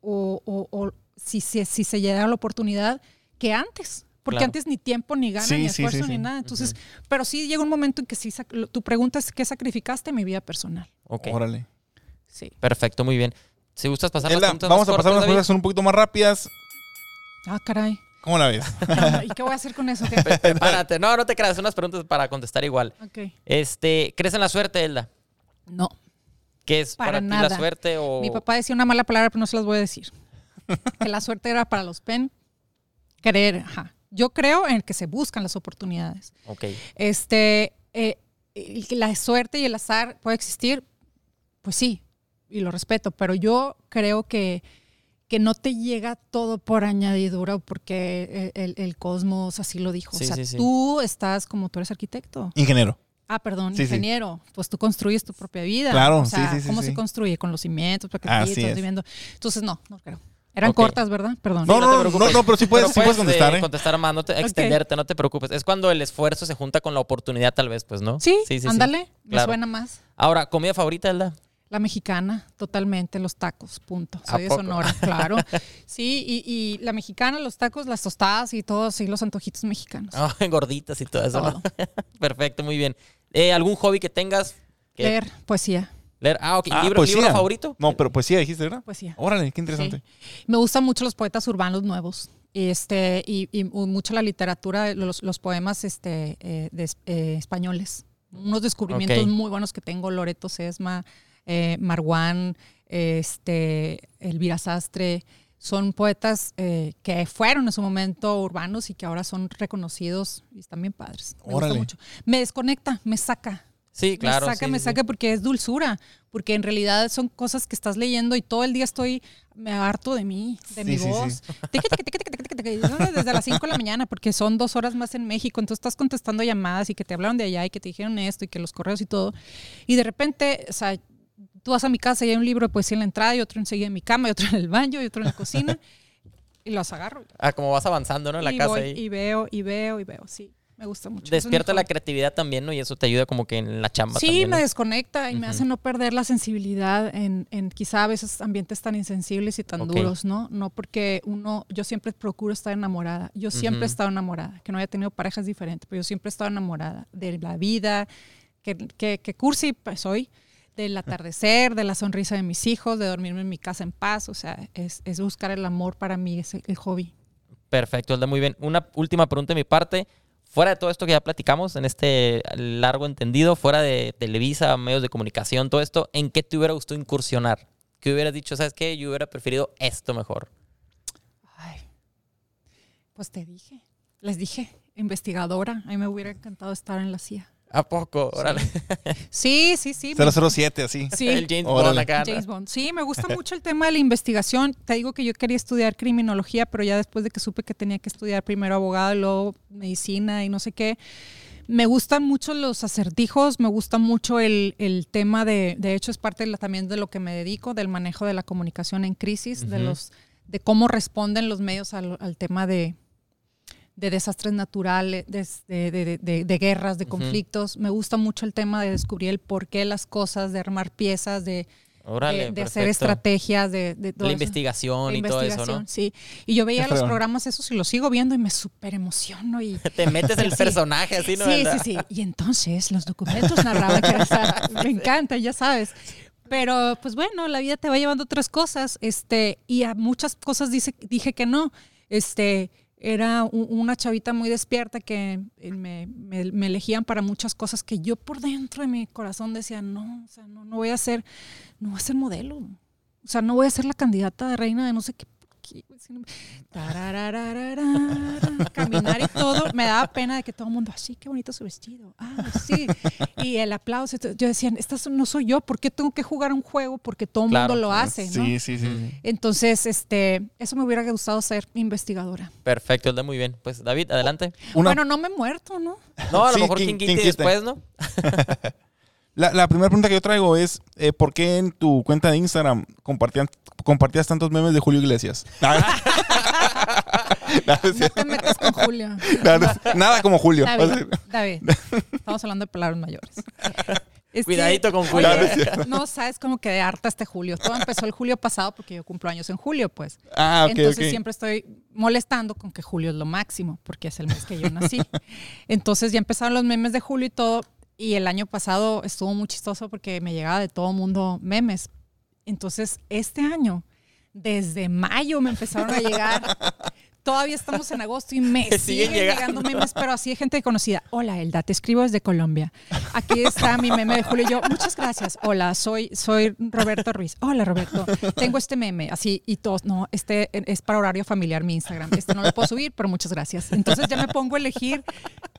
o, o- o si, si, si se llega la oportunidad que antes. Porque Claro. antes ni tiempo, ni ganas, Sí, ni sí, esfuerzo, sí, ni nada. Entonces, pero sí llega un momento en que sí, tu pregunta es ¿qué sacrificaste en mi vida personal? Ok, Órale. Sí. perfecto, muy bien. Si gustas pasar las Elda, preguntas vamos más a pasar unas preguntas son un poquito más rápidas. Ah, caray. ¿Cómo la ves? ¿Y qué voy a hacer con eso? ¿Qué? Prepárate. No, no te creas, unas preguntas para contestar igual. Ok. Este, ¿crees en la suerte, Elda? No, ¿Qué es para, Para ti nada. la suerte o mi papá decía una mala palabra, pero no se las voy a decir. que la suerte era para los pen. Creer, ajá. Yo creo en que se buscan las oportunidades. Ok. Este, eh, la suerte y el azar puede existir, pues sí, y lo respeto, pero yo creo que, que no te llega todo por añadidura o porque el, el- el cosmos así lo dijo. Sí, o sea, sí, sí. tú estás como tú eres arquitecto. Ingeniero. Ah, perdón, Sí, sí. ingeniero. Pues tú construyes tu propia vida. Claro, o sea, sí, sí, sí, ¿Cómo sí. se construye? Con los cimientos, plaquetitos, viviendo. Entonces, no, no creo. Eran cortas, ¿verdad? Perdón. No, Sí, no, te no, preocupes. no, pero sí puedes- sí puedes eh, contestar, ¿eh? contestar más, no te, extenderte, no te preocupes. Es cuando el esfuerzo se junta con la oportunidad, tal vez, pues, ¿no? Sí, ándale, me Claro. suena más. Ahora, ¿comida favorita, Elda? La mexicana, totalmente, los tacos, punto. ¿A Soy de? Sonora, claro. Sí, y, y la mexicana, los tacos, las tostadas y todos, sí, los antojitos mexicanos. Ah, gorditas y todo eso, ¿no? Perfecto, muy bien. Eh, ¿Algún hobby que tengas? que- Leer poesía. Leer. Ah, ok. Ah, ¿Libro, poesía. ¿Libro favorito? No, pero poesía dijiste, ¿verdad? Poesía. Órale, qué interesante. Sí. Me gustan mucho los poetas urbanos nuevos. Este, y, y mucho la literatura, los, los poemas este, eh, de eh, españoles. Unos descubrimientos muy buenos que tengo, Loreto Sesma, eh, Marwan, este, Elvira Sastre. Son poetas eh, que fueron en su momento urbanos y que ahora son reconocidos y están bien padres. Me gusta Órale. mucho. Me desconecta, me saca. Sí, claro. Me saca, sí, me sí. saca porque es dulzura, porque en realidad son cosas que estás leyendo y todo el día estoy, me harto de mí, de Sí, mi sí, voz. Desde las 5 de la mañana, porque son dos horas más en México, entonces estás contestando llamadas y que te hablaron de allá y que te dijeron esto y que los correos y todo. Y de repente, o sea, tú vas a mi casa y hay un libro de poesía en la entrada y otro enseguida en mi cama y otro en el baño y otro en la cocina y los agarro. Ah, como vas avanzando, ¿no? En la y casa. voy ahí. y veo y veo y veo, sí. Me gusta mucho. Despierta la creatividad también, ¿no? Y eso te ayuda como que en la chamba Sí, también, me desconecta y me hace no perder la sensibilidad en, en quizá a veces ambientes tan insensibles y tan duros, ¿no? No porque uno, yo siempre procuro estar enamorada. Yo siempre he estado enamorada, que no haya tenido parejas diferentes, pero yo siempre he estado enamorada de la vida, que, que, que cursi pues, soy, del atardecer, de la sonrisa de mis hijos, de dormirme en mi casa en paz. O sea, es, es buscar el amor para mí, es el, el hobby. Perfecto, Elda, muy bien. Una última pregunta de mi parte. Fuera de todo esto que ya platicamos, en este largo entendido, fuera de Televisa, medios de comunicación, todo esto, ¿en qué te hubiera gustado incursionar? ¿Qué hubieras dicho? ¿Sabes qué? Yo hubiera preferido esto mejor. Ay, pues te dije, les dije, investigadora. A mí me hubiera encantado estar en la CIA. ¿A poco? Órale. Sí, sí, sí. me- 007, así. Sí. El James Órale. Bond. James Bond. Sí, me gusta mucho el tema de la investigación. Te digo que yo quería estudiar criminología, pero ya después de que supe que tenía que estudiar primero abogado y luego medicina y no sé qué, me gustan mucho los acertijos, me gusta mucho el, el tema de, de hecho es parte de la- también de lo que me dedico, del manejo de la comunicación en crisis, de los de cómo responden los medios al, al tema de, de desastres naturales, de, de- de- de- de guerras, de conflictos. Me gusta mucho el tema de descubrir el porqué de las cosas, de armar piezas, de, Órale, de, de hacer estrategias, de, de todo La eso. investigación y todo eso, investigación, ¿no? Sí. Y yo veía los programas esos y los sigo viendo y me súper emociono. Y, Te metes en el Sí. personaje así, ¿no? sí, ¿Verdad? sí, sí. Y entonces los documentos narraban que me encanta, ya sabes. Pero pues bueno, la vida te va llevando a otras cosas, este, y a muchas cosas dice, dije que no. Este, era una chavita muy despierta que eh, me, me- me elegían para muchas cosas que yo por dentro de mi corazón decía, no, o sea, no, no voy a ser, no voy a ser modelo. O sea, no voy a ser la candidata de reina de no sé qué. Tararararara, Caminar y todo. Me daba pena de que todo el mundo, así, qué bonito su vestido. Ah, sí. Y el aplauso. Yo decía, esta no soy yo. ¿Por qué tengo que jugar un juego? Porque todo el Claro. mundo lo hace, ¿no? Sí, sí, sí. sí. Entonces, este, eso me hubiera gustado ser investigadora. Perfecto, Elda, muy bien. Pues David, adelante. Una- Bueno, no me he muerto, ¿no? No, a lo Sí, mejor ¿quién- King quién Kitty quita? después, ¿no? La, la primera pregunta que yo traigo es, eh, ¿por qué en tu cuenta de Instagram compartían, compartías tantos memes de Julio Iglesias? No te metas con Julio. Nada, como Julio. David, David, estamos hablando de palabras mayores. Es que- Cuidadito con Oye, Julio. Cierto. no sabes cómo quedé harta este julio. Todo empezó el julio pasado porque yo cumplo años en julio, pues. Ah, ok, Entonces siempre estoy molestando con que julio es lo máximo, porque es el mes que yo nací. Entonces ya empezaron los memes de julio y todo. Y el año pasado estuvo muy chistoso porque me llegaba de todo mundo memes. Entonces este año, desde mayo me empezaron a llegar. Todavía estamos en agosto y me Siguen siguen, llegando. llegando memes, pero así de gente conocida. Hola, Elda, te escribo desde Colombia. Aquí está mi meme de Julio y yo. Muchas gracias. Hola, soy, soy Roberto Ruiz. Hola, Roberto. Tengo este meme, así y todos. No, este es para horario familiar mi Instagram. Este no lo puedo subir, pero muchas gracias. Entonces ya me pongo a elegir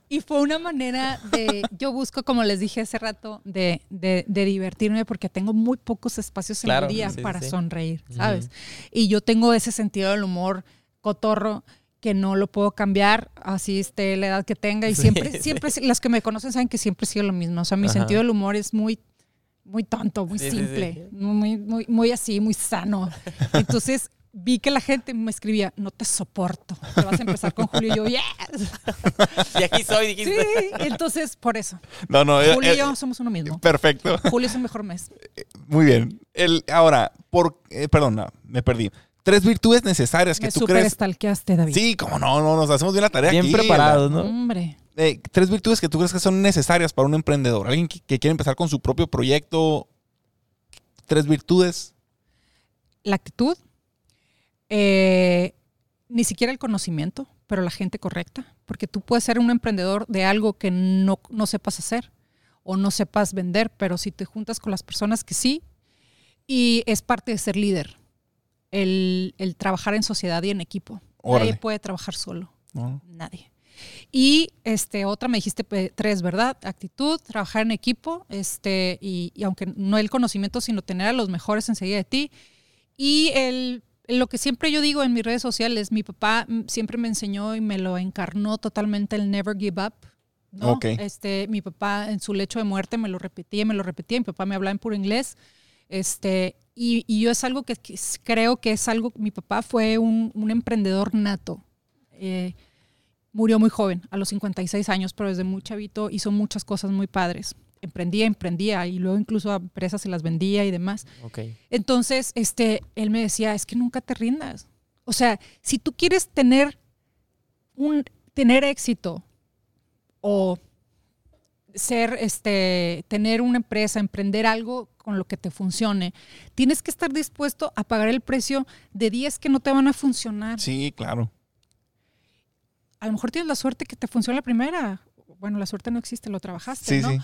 y fue una manera de, yo busco, como les dije hace rato, de, de- de divertirme porque tengo muy pocos espacios en Claro, el día sí, para sí. sonreír, ¿sabes? Y yo tengo ese sentido del humor cotorro que no lo puedo cambiar, así esté la edad que tenga. Y Sí, siempre, sí. siempre, las que me conocen saben que siempre he sido lo mismo. O sea, mi Ajá. sentido del humor es muy, muy tonto, muy Sí, sí, simple, Muy, muy, muy así, muy sano. Entonces vi que la gente me escribía, no te soporto. Te vas a empezar con Julio y yo, yes. Y aquí soy, Sí, dijiste. entonces por eso. No, no, eh, Julio y eh, yo somos uno mismo. Perfecto. Julio es el mejor mes. Muy bien. El, ahora, por, eh, perdón, no, me perdí. Tres virtudes necesarias que Me tú super crees. estalqueaste, David. Sí, como no, no, nos hacemos bien la tarea Bien aquí, preparados, ¿no? Hombre. Eh, tres virtudes que tú crees que son necesarias para un emprendedor. Alguien que, que quiere empezar con su propio proyecto. Tres virtudes. la actitud, eh, ni siquiera el conocimiento, pero la gente correcta, porque tú puedes ser un emprendedor de algo que no, no sepas hacer o no sepas vender, pero si te juntas con las personas que sí, y es parte de ser líder, el, el trabajar en sociedad y en equipo. Órale. Nadie puede trabajar solo, ¿no? nadie. Y este, otra me dijiste tres, ¿verdad? Actitud, trabajar en equipo, este, y, y aunque no el conocimiento, sino tener a los mejores enseguida de ti. Y el, lo que siempre yo digo en mis redes sociales, mi papá siempre me enseñó y me lo encarnó totalmente el never give up. ¿no? Este, mi papá en su lecho de muerte me lo repetía, me lo repetía. Mi papá me hablaba en puro inglés. Este, y, y yo es algo que, creo que es algo, mi papá fue un, un emprendedor nato. Eh, murió muy joven, a los 56 años, pero desde muy chavito hizo muchas cosas muy padres. Emprendía, emprendía y luego incluso a empresas se las vendía y demás. Entonces, este, él me decía, es que nunca te rindas. O sea, si tú quieres tener un tener éxito o ser este tener una empresa, emprender algo con lo que te funcione, tienes que estar dispuesto a pagar el precio de 10 que no te van a funcionar. Sí, claro. a lo mejor tienes la suerte que te funciona la primera. Bueno, la suerte no existe, lo trabajaste, Sí, ¿no? sí.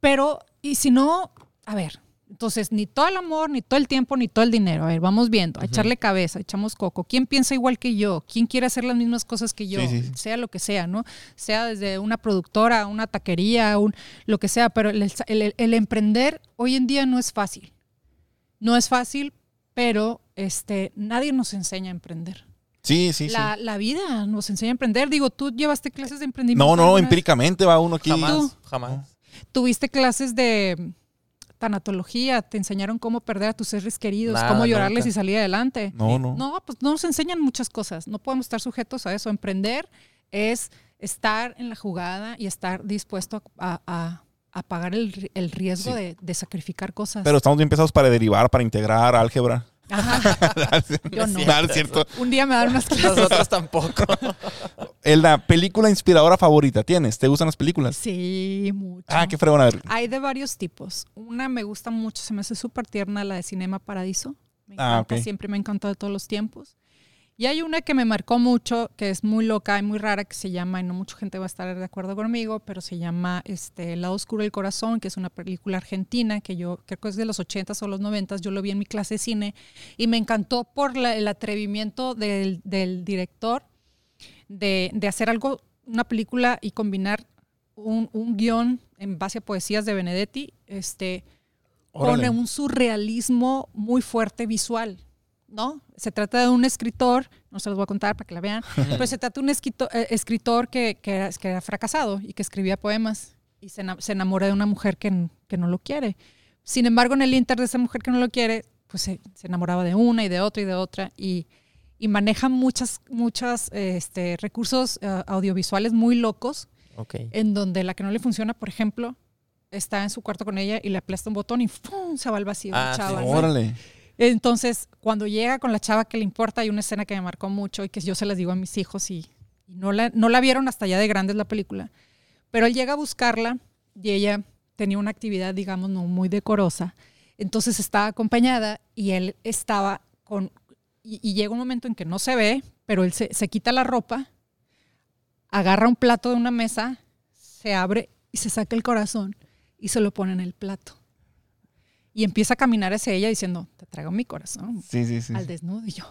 Pero, y si no, a ver, entonces ni todo el amor, ni todo el tiempo, ni todo el dinero. A ver, vamos viendo, a echarle cabeza, echamos coco. ¿Quién piensa igual que yo? ¿Quién quiere hacer las mismas cosas que yo? Sí, sí, sí. Sea lo que sea, ¿no? Sea desde una productora, una taquería, un, lo que sea, pero el, el- el emprender hoy en día no es fácil. No es fácil, pero este, nadie nos enseña a emprender. Sí, sí, la, sí. la vida nos enseña a emprender. Digo, tú llevaste clases de emprendimiento. No, no, empíricamente va uno aquí. Jamás, Tú. jamás. Tuviste clases de tanatología, te enseñaron cómo perder a tus seres queridos, Nada, cómo llorarles nunca. y salir adelante. No, no. No, pues no nos enseñan muchas cosas. No podemos estar sujetos a eso. Emprender es estar en la jugada y estar dispuesto a, a- a pagar el, el riesgo Sí. de, de sacrificar cosas. Pero estamos bien pesados para derivar, para integrar, álgebra. Ajá. Yo no. Cierto. Un día me dan unas clases. Nosotros tampoco. El- La película inspiradora favorita tienes. ¿Te gustan las películas? Sí, mucho. Ah, qué fregón. A ver. Hay de varios tipos. Una me gusta mucho, se me hace súper tierna, la de Cinema Paradiso. Me Ah, encanta, ok. siempre me ha encantado de todos los tiempos. Y hay una que me marcó mucho, que es muy loca y muy rara, que se llama, y no mucha gente va a estar de acuerdo conmigo, pero se llama este, El lado oscuro del corazón, que es una película argentina que yo creo que es de los 80s o los 90s. Yo lo vi en mi clase de cine y me encantó por la- el atrevimiento del, del director de, de hacer algo, una película y combinar un, un guion en base a poesías de Benedetti, este, con un surrealismo muy fuerte visual, ¿no? Se trata de un escritor, no se los voy a contar para que la vean, pero se trata de un escritor, eh, escritor que, que era, que era fracasado y que escribía poemas y se, se enamora de una mujer que, que no lo quiere. Sin embargo, en el inter de esa mujer que no lo quiere, pues se, se enamoraba de una y de otra y de otra y, y maneja muchas, muchas este, recursos eh, audiovisuales muy locos en donde la que no le funciona, por ejemplo, está en su cuarto con ella y le aplasta un botón y ¡fum! se va al vacío. Ah, sí. chava, ¿no? Órale. Entonces, cuando llega con la chava que le importa, hay una escena que me marcó mucho y que yo se las digo a mis hijos y, no, la, no la vieron hasta ya de grandes la película. Pero él llega a buscarla y ella tenía una actividad, digamos, no muy decorosa. Entonces estaba acompañada y él estaba con... Y, y llega un momento en que no se ve, pero él se, se quita la ropa, agarra un plato de una mesa, se abre y se saca el corazón y se lo pone en el plato. Y empieza a caminar hacia ella diciendo, te traigo mi corazón Sí, sí, sí. al desnudo. Y yo,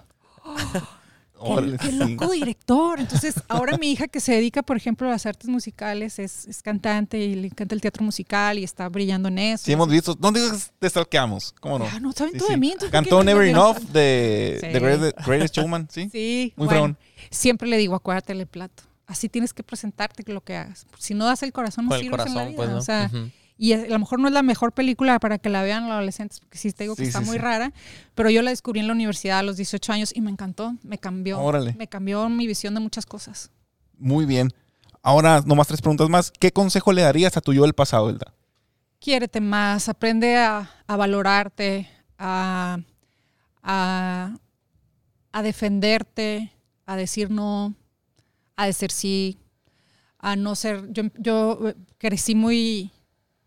Órale, qué loco director. Entonces, ahora mi hija que se dedica, por ejemplo, a las artes musicales, es, es cantante y le encanta el teatro musical y está brillando en eso. Sí, hemos visto. No digas te stalkeamos. ¿Cómo no? Ah, no, saben Sí, todo sí. de mí. entonces, ¿por Cantó Never Enough de Sí. The Greatest, Greatest Showman, ¿sí? Sí, Muy bueno, siempre le digo, acuérdate el plato. Así tienes que presentarte lo que hagas. Si no das el corazón, no Con el sirves en la vida. pues, ¿no? O sea. Y a lo mejor no es la mejor película para que la vean los adolescentes, porque sí te digo que Sí, está sí, muy sí. rara, pero yo la descubrí en la universidad a los 18 años y me encantó, me cambió. Órale. Me cambió mi visión de muchas cosas. Muy bien. Ahora, nomás tres preguntas más. ¿Qué consejo le darías a tu yo del pasado, Elda? Quiérete más, aprende a, a valorarte, a, a, a defenderte, a decir no, a decir sí, a no ser. Yo, yo eh, crecí muy,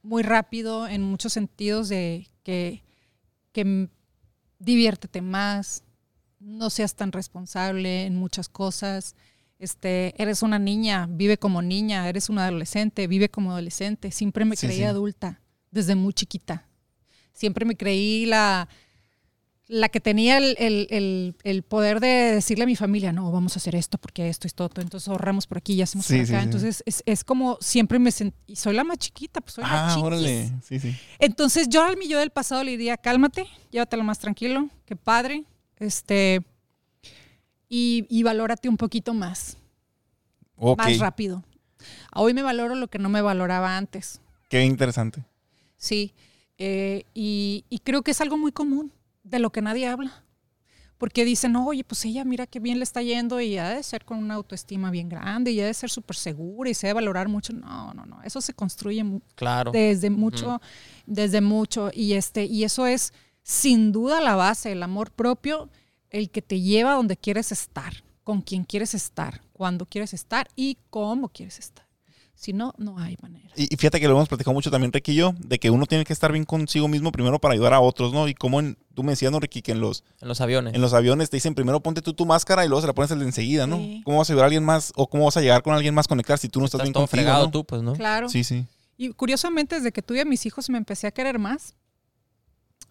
muy rápido en muchos sentidos de que, que diviértete más, no seas tan responsable en muchas cosas. Este, eres una niña, vive como niña, eres una adolescente, vive como adolescente. Siempre me Sí, creí sí. adulta desde muy chiquita. Siempre me creí la, la que tenía el, el- el- el poder de decirle a mi familia, no, vamos a hacer esto porque esto es todo, entonces ahorramos por aquí y hacemos Sí, por acá. sí. Entonces es, es como siempre me sentí, y soy la más chiquita, pues soy la Ah, chiquis. órale. Sí, sí. Entonces yo al mi yo del pasado le diría, cálmate, llévatelo más tranquilo, qué padre, este, y, y valórate un poquito más, más rápido. Hoy me valoro lo que no me valoraba antes, Qué interesante. sí, eh, y, y creo que es algo muy común, de lo que nadie habla. Porque dicen, oye, pues ella mira qué bien le está yendo y ha de ser con una autoestima bien grande y ha de ser súper segura y se debe valorar mucho. No, no, no. Eso se construye Claro. desde mucho, desde mucho. Y este, y eso es sin duda la base, el amor propio, el que te lleva a donde quieres estar, con quien quieres estar, cuando quieres estar y cómo quieres estar. Si no, no hay manera. Y, y fíjate que lo hemos platicado mucho también, Ricky y yo, de que uno tiene que estar bien consigo mismo primero para ayudar a otros, ¿no? Y como en- tú me decías, ¿no, Ricky? Que en los, En los aviones. en los aviones te dicen primero ponte tú tu máscara y luego se la pones el de enseguida, ¿no? Sí. ¿Cómo vas a ayudar a alguien más o cómo vas a llegar con alguien más conectar si tú no estás, Estás bien todo contigo, fregado ¿no? tú, pues, ¿no? Claro. Sí, sí. Y curiosamente, desde que tuve a mis hijos me empecé a querer más,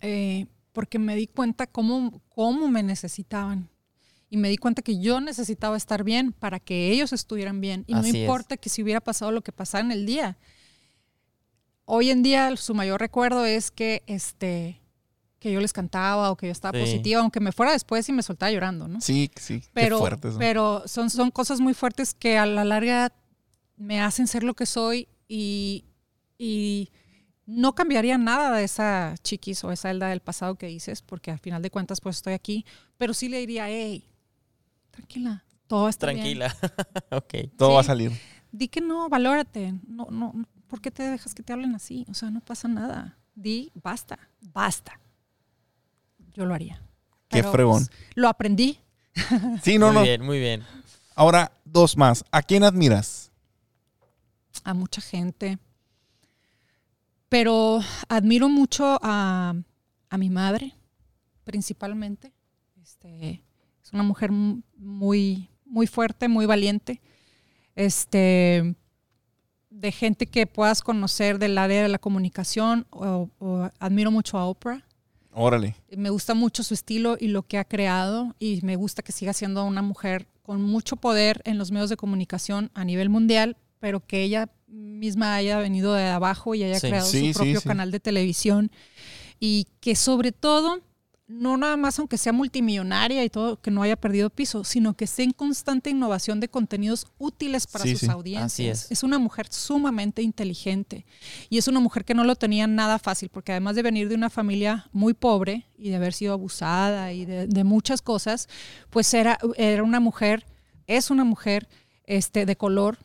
eh, porque me di cuenta cómo, cómo me necesitaban. Y me di cuenta que yo necesitaba estar bien para que ellos estuvieran bien. Y Así no es. importa que si hubiera pasado lo que pasara en el día. Hoy en día su mayor recuerdo es que, este, que yo les cantaba o que yo estaba Sí. positiva, aunque me fuera después y me soltaba llorando, ¿no? Sí, sí. pero, Qué pero son, son cosas muy fuertes que a la larga me hacen ser lo que soy y, y no cambiaría nada de esa chiquis o esa Elda del pasado que dices, porque al final de cuentas pues estoy aquí, pero sí le diría, hey, tranquila, todo está bien. Tranquila. ok. Todo sí. va a salir. Di que no, valórate, no, no, no, ¿por qué te dejas que te hablen así? O sea, no pasa nada. Di, basta, basta. Yo lo haría. Qué Pero, fregón. pues, lo aprendí. Sí, no, muy no. bien, muy bien. Ahora, dos más. ¿A quién admiras? a mucha gente. Pero admiro mucho a, a mi madre, principalmente. Este, es una mujer mu- muy, muy fuerte, muy valiente. Este, de gente que puedas conocer del área de la comunicación. O, o admiro mucho a Oprah. Órale. Me gusta mucho su estilo y lo que ha creado y me gusta que siga siendo una mujer con mucho poder en los medios de comunicación a nivel mundial, pero que ella misma haya venido de abajo y haya Sí. creado sí, su propio sí. canal de televisión y que sobre todo no nada más aunque sea multimillonaria y todo, que no haya perdido piso, sino que esté en constante innovación de contenidos útiles para Sí, sus sí. audiencias. Así es. una mujer sumamente inteligente y es una mujer que no lo tenía nada fácil, porque además de venir de una familia muy pobre y de haber sido abusada y de, de muchas cosas, pues era, era una mujer, es una mujer este, de color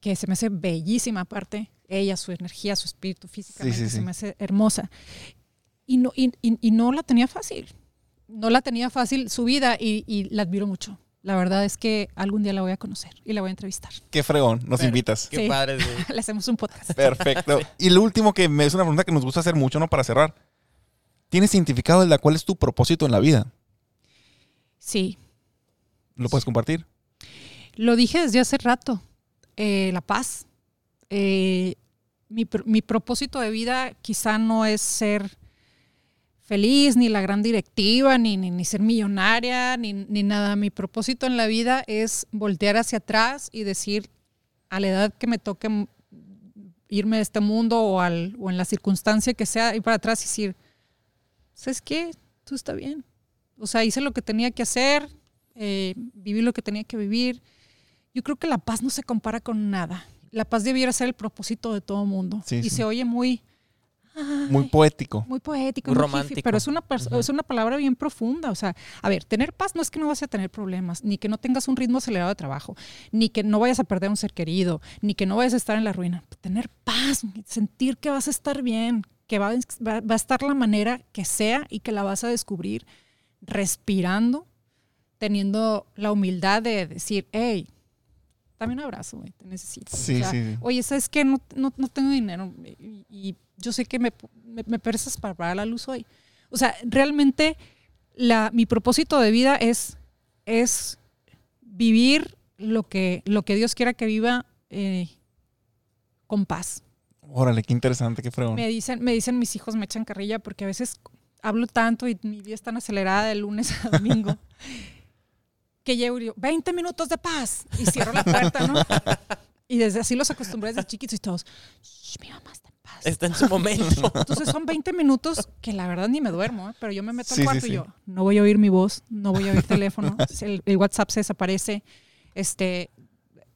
que se me hace bellísima aparte, ella, su energía, su espíritu físicamente, Sí, se me hace hermosa. Y no, y, y- y no la tenía fácil, no la tenía fácil su vida y, y la admiro mucho. La verdad es que algún día la voy a conocer y la voy a entrevistar. Qué fregón. Nos Pero- invitas. Qué Sí. padre. Le hacemos un podcast. Perfecto. Y lo último que me es una pregunta que nos gusta hacer mucho, ¿no? Para cerrar. ¿Tienes identificado el de cuál es tu propósito en la vida? Sí, ¿Lo puedes compartir? Lo dije desde hace rato. eh, la paz. Eh, mi, mi propósito de vida quizá no es ser feliz, ni la gran directiva, ni, ni, ni ser millonaria, ni, ni nada. Mi propósito en la vida es voltear hacia atrás y decir, a la edad que me toque irme de este mundo o, al, o en la circunstancia que sea, ir para atrás y decir, ¿sabes qué? Tú está bien. O sea, hice lo que tenía que hacer, eh, viví lo que tenía que vivir. Yo creo que la paz no se compara con nada. La paz debiera ser el propósito de todo mundo. Sí, y sí. se oye muy, ay, Muy poético. muy poético, Muy romántico. pero es una, es una palabra bien profunda. O sea, a ver, tener paz no es que no vas a tener problemas, ni que no tengas un ritmo acelerado de trabajo, ni que no vayas a perder a un ser querido, ni que no vayas a estar en la ruina. Tener paz, sentir que vas a estar bien, que va, va- va a estar la manera que sea y que la vas a descubrir respirando, teniendo la humildad de decir, hey, dame un abrazo, güey, te necesito. O Sí, sea, sí, sí. Oye, ¿sabes qué? No, no, no tengo dinero y, y yo sé que me, me, me prestas para pagar la luz hoy. O sea, realmente la, mi propósito de vida es, es vivir lo que, lo que Dios quiera que viva eh, con paz. Órale, qué interesante, qué fregón. Me dicen, me dicen mis hijos, me echan carrilla porque a veces hablo tanto y mi vida es tan acelerada de lunes a domingo que llego y digo, 20 minutos de paz y cierro la puerta, ¿no? Y desde así los acostumbré desde chiquitos y todos, "Shh, mi mamá está. Está en su momento. Entonces son 20 minutos que la verdad ni me duermo, ¿eh? pero yo me meto Sí, al sí, cuarto sí. y yo no voy a oír mi voz, no voy a oír teléfono, el, el WhatsApp se desaparece, este,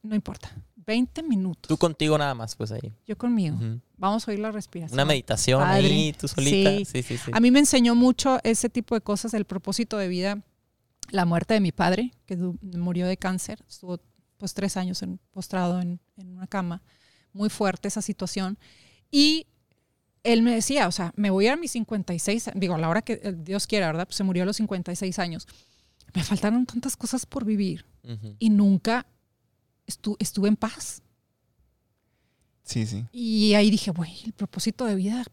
no importa. 20 minutos. Tú contigo nada más, pues ahí. Yo conmigo. Ujú. Vamos a oír la respiración. Una meditación Padre. ahí, tú solita. Sí. Sí, sí, sí. A mí me enseñó mucho ese tipo de cosas, el propósito de vida, la muerte de mi padre, que murió de cáncer, estuvo pues tres años en- postrado en, en una cama, muy fuerte esa situación. Y él me decía, o sea, me voy a mis 56, digo, a la hora que eh, Dios quiera, ¿verdad? Pues se murió a los 56 años. Me faltaron tantas cosas por vivir y nunca estu- estuve en paz. Sí, sí. Y ahí dije, güey, el propósito de vida,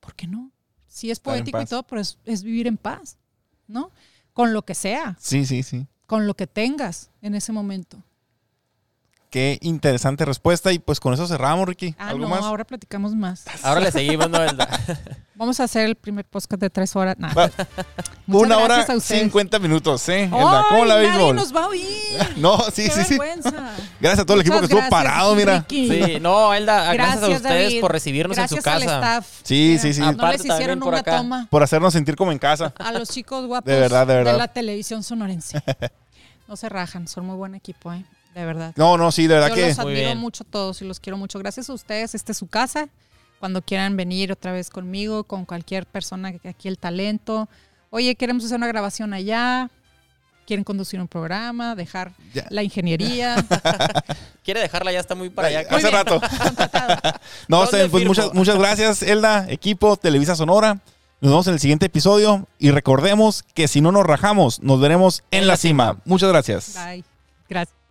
¿por qué no? Sí es poético y todo, pero es, es vivir en paz, ¿no? Con lo que sea, Sí, sí, sí. con lo que tengas en ese momento. Qué interesante respuesta. Y pues con eso cerramos, Ricky. Ah, ¿Algo no, más? ahora platicamos más. Ahora le seguimos, ¿no? Elda? Vamos a hacer el primer podcast de tres horas. Nah. Una hora, gracias a ustedes. 50 minutos, ¿eh? ¡Ay, Elda, ¿Cómo la ves, nadie nos va a oír! No, sí, ¡Qué sí, sí. vergüenza! Gracias a todo el equipo que estuvo gracias, parado, mira. Ricky. Sí, no, Elda, gracias, a ustedes David. por recibirnos Gracias en su al casa. staff. Sí, sí, sí. No Aparte les hicieron por una acá. toma Por hacernos sentir como en casa. a los chicos guapos De verdad, de verdad. la televisión sonorense. No se rajan, son muy buen equipo, ¿eh? De verdad. No, no, sí, de verdad Yo que. los admiro mucho a todos y los quiero mucho. Gracias a ustedes. Esta es su casa. Cuando quieran venir otra vez conmigo, con cualquier persona que aquí el talento. Oye, queremos hacer una grabación allá. Quieren conducir un programa, dejar Ya. la ingeniería. Quiere dejarla, ya está muy para allá. Hace rato. No, ¿Dónde está bien, pues muchas, muchas gracias, Elda, equipo, Televisa Sonora. Nos vemos en el siguiente episodio y recordemos que si no nos rajamos, nos veremos en la cima. Muchas gracias. Bye. Gracias.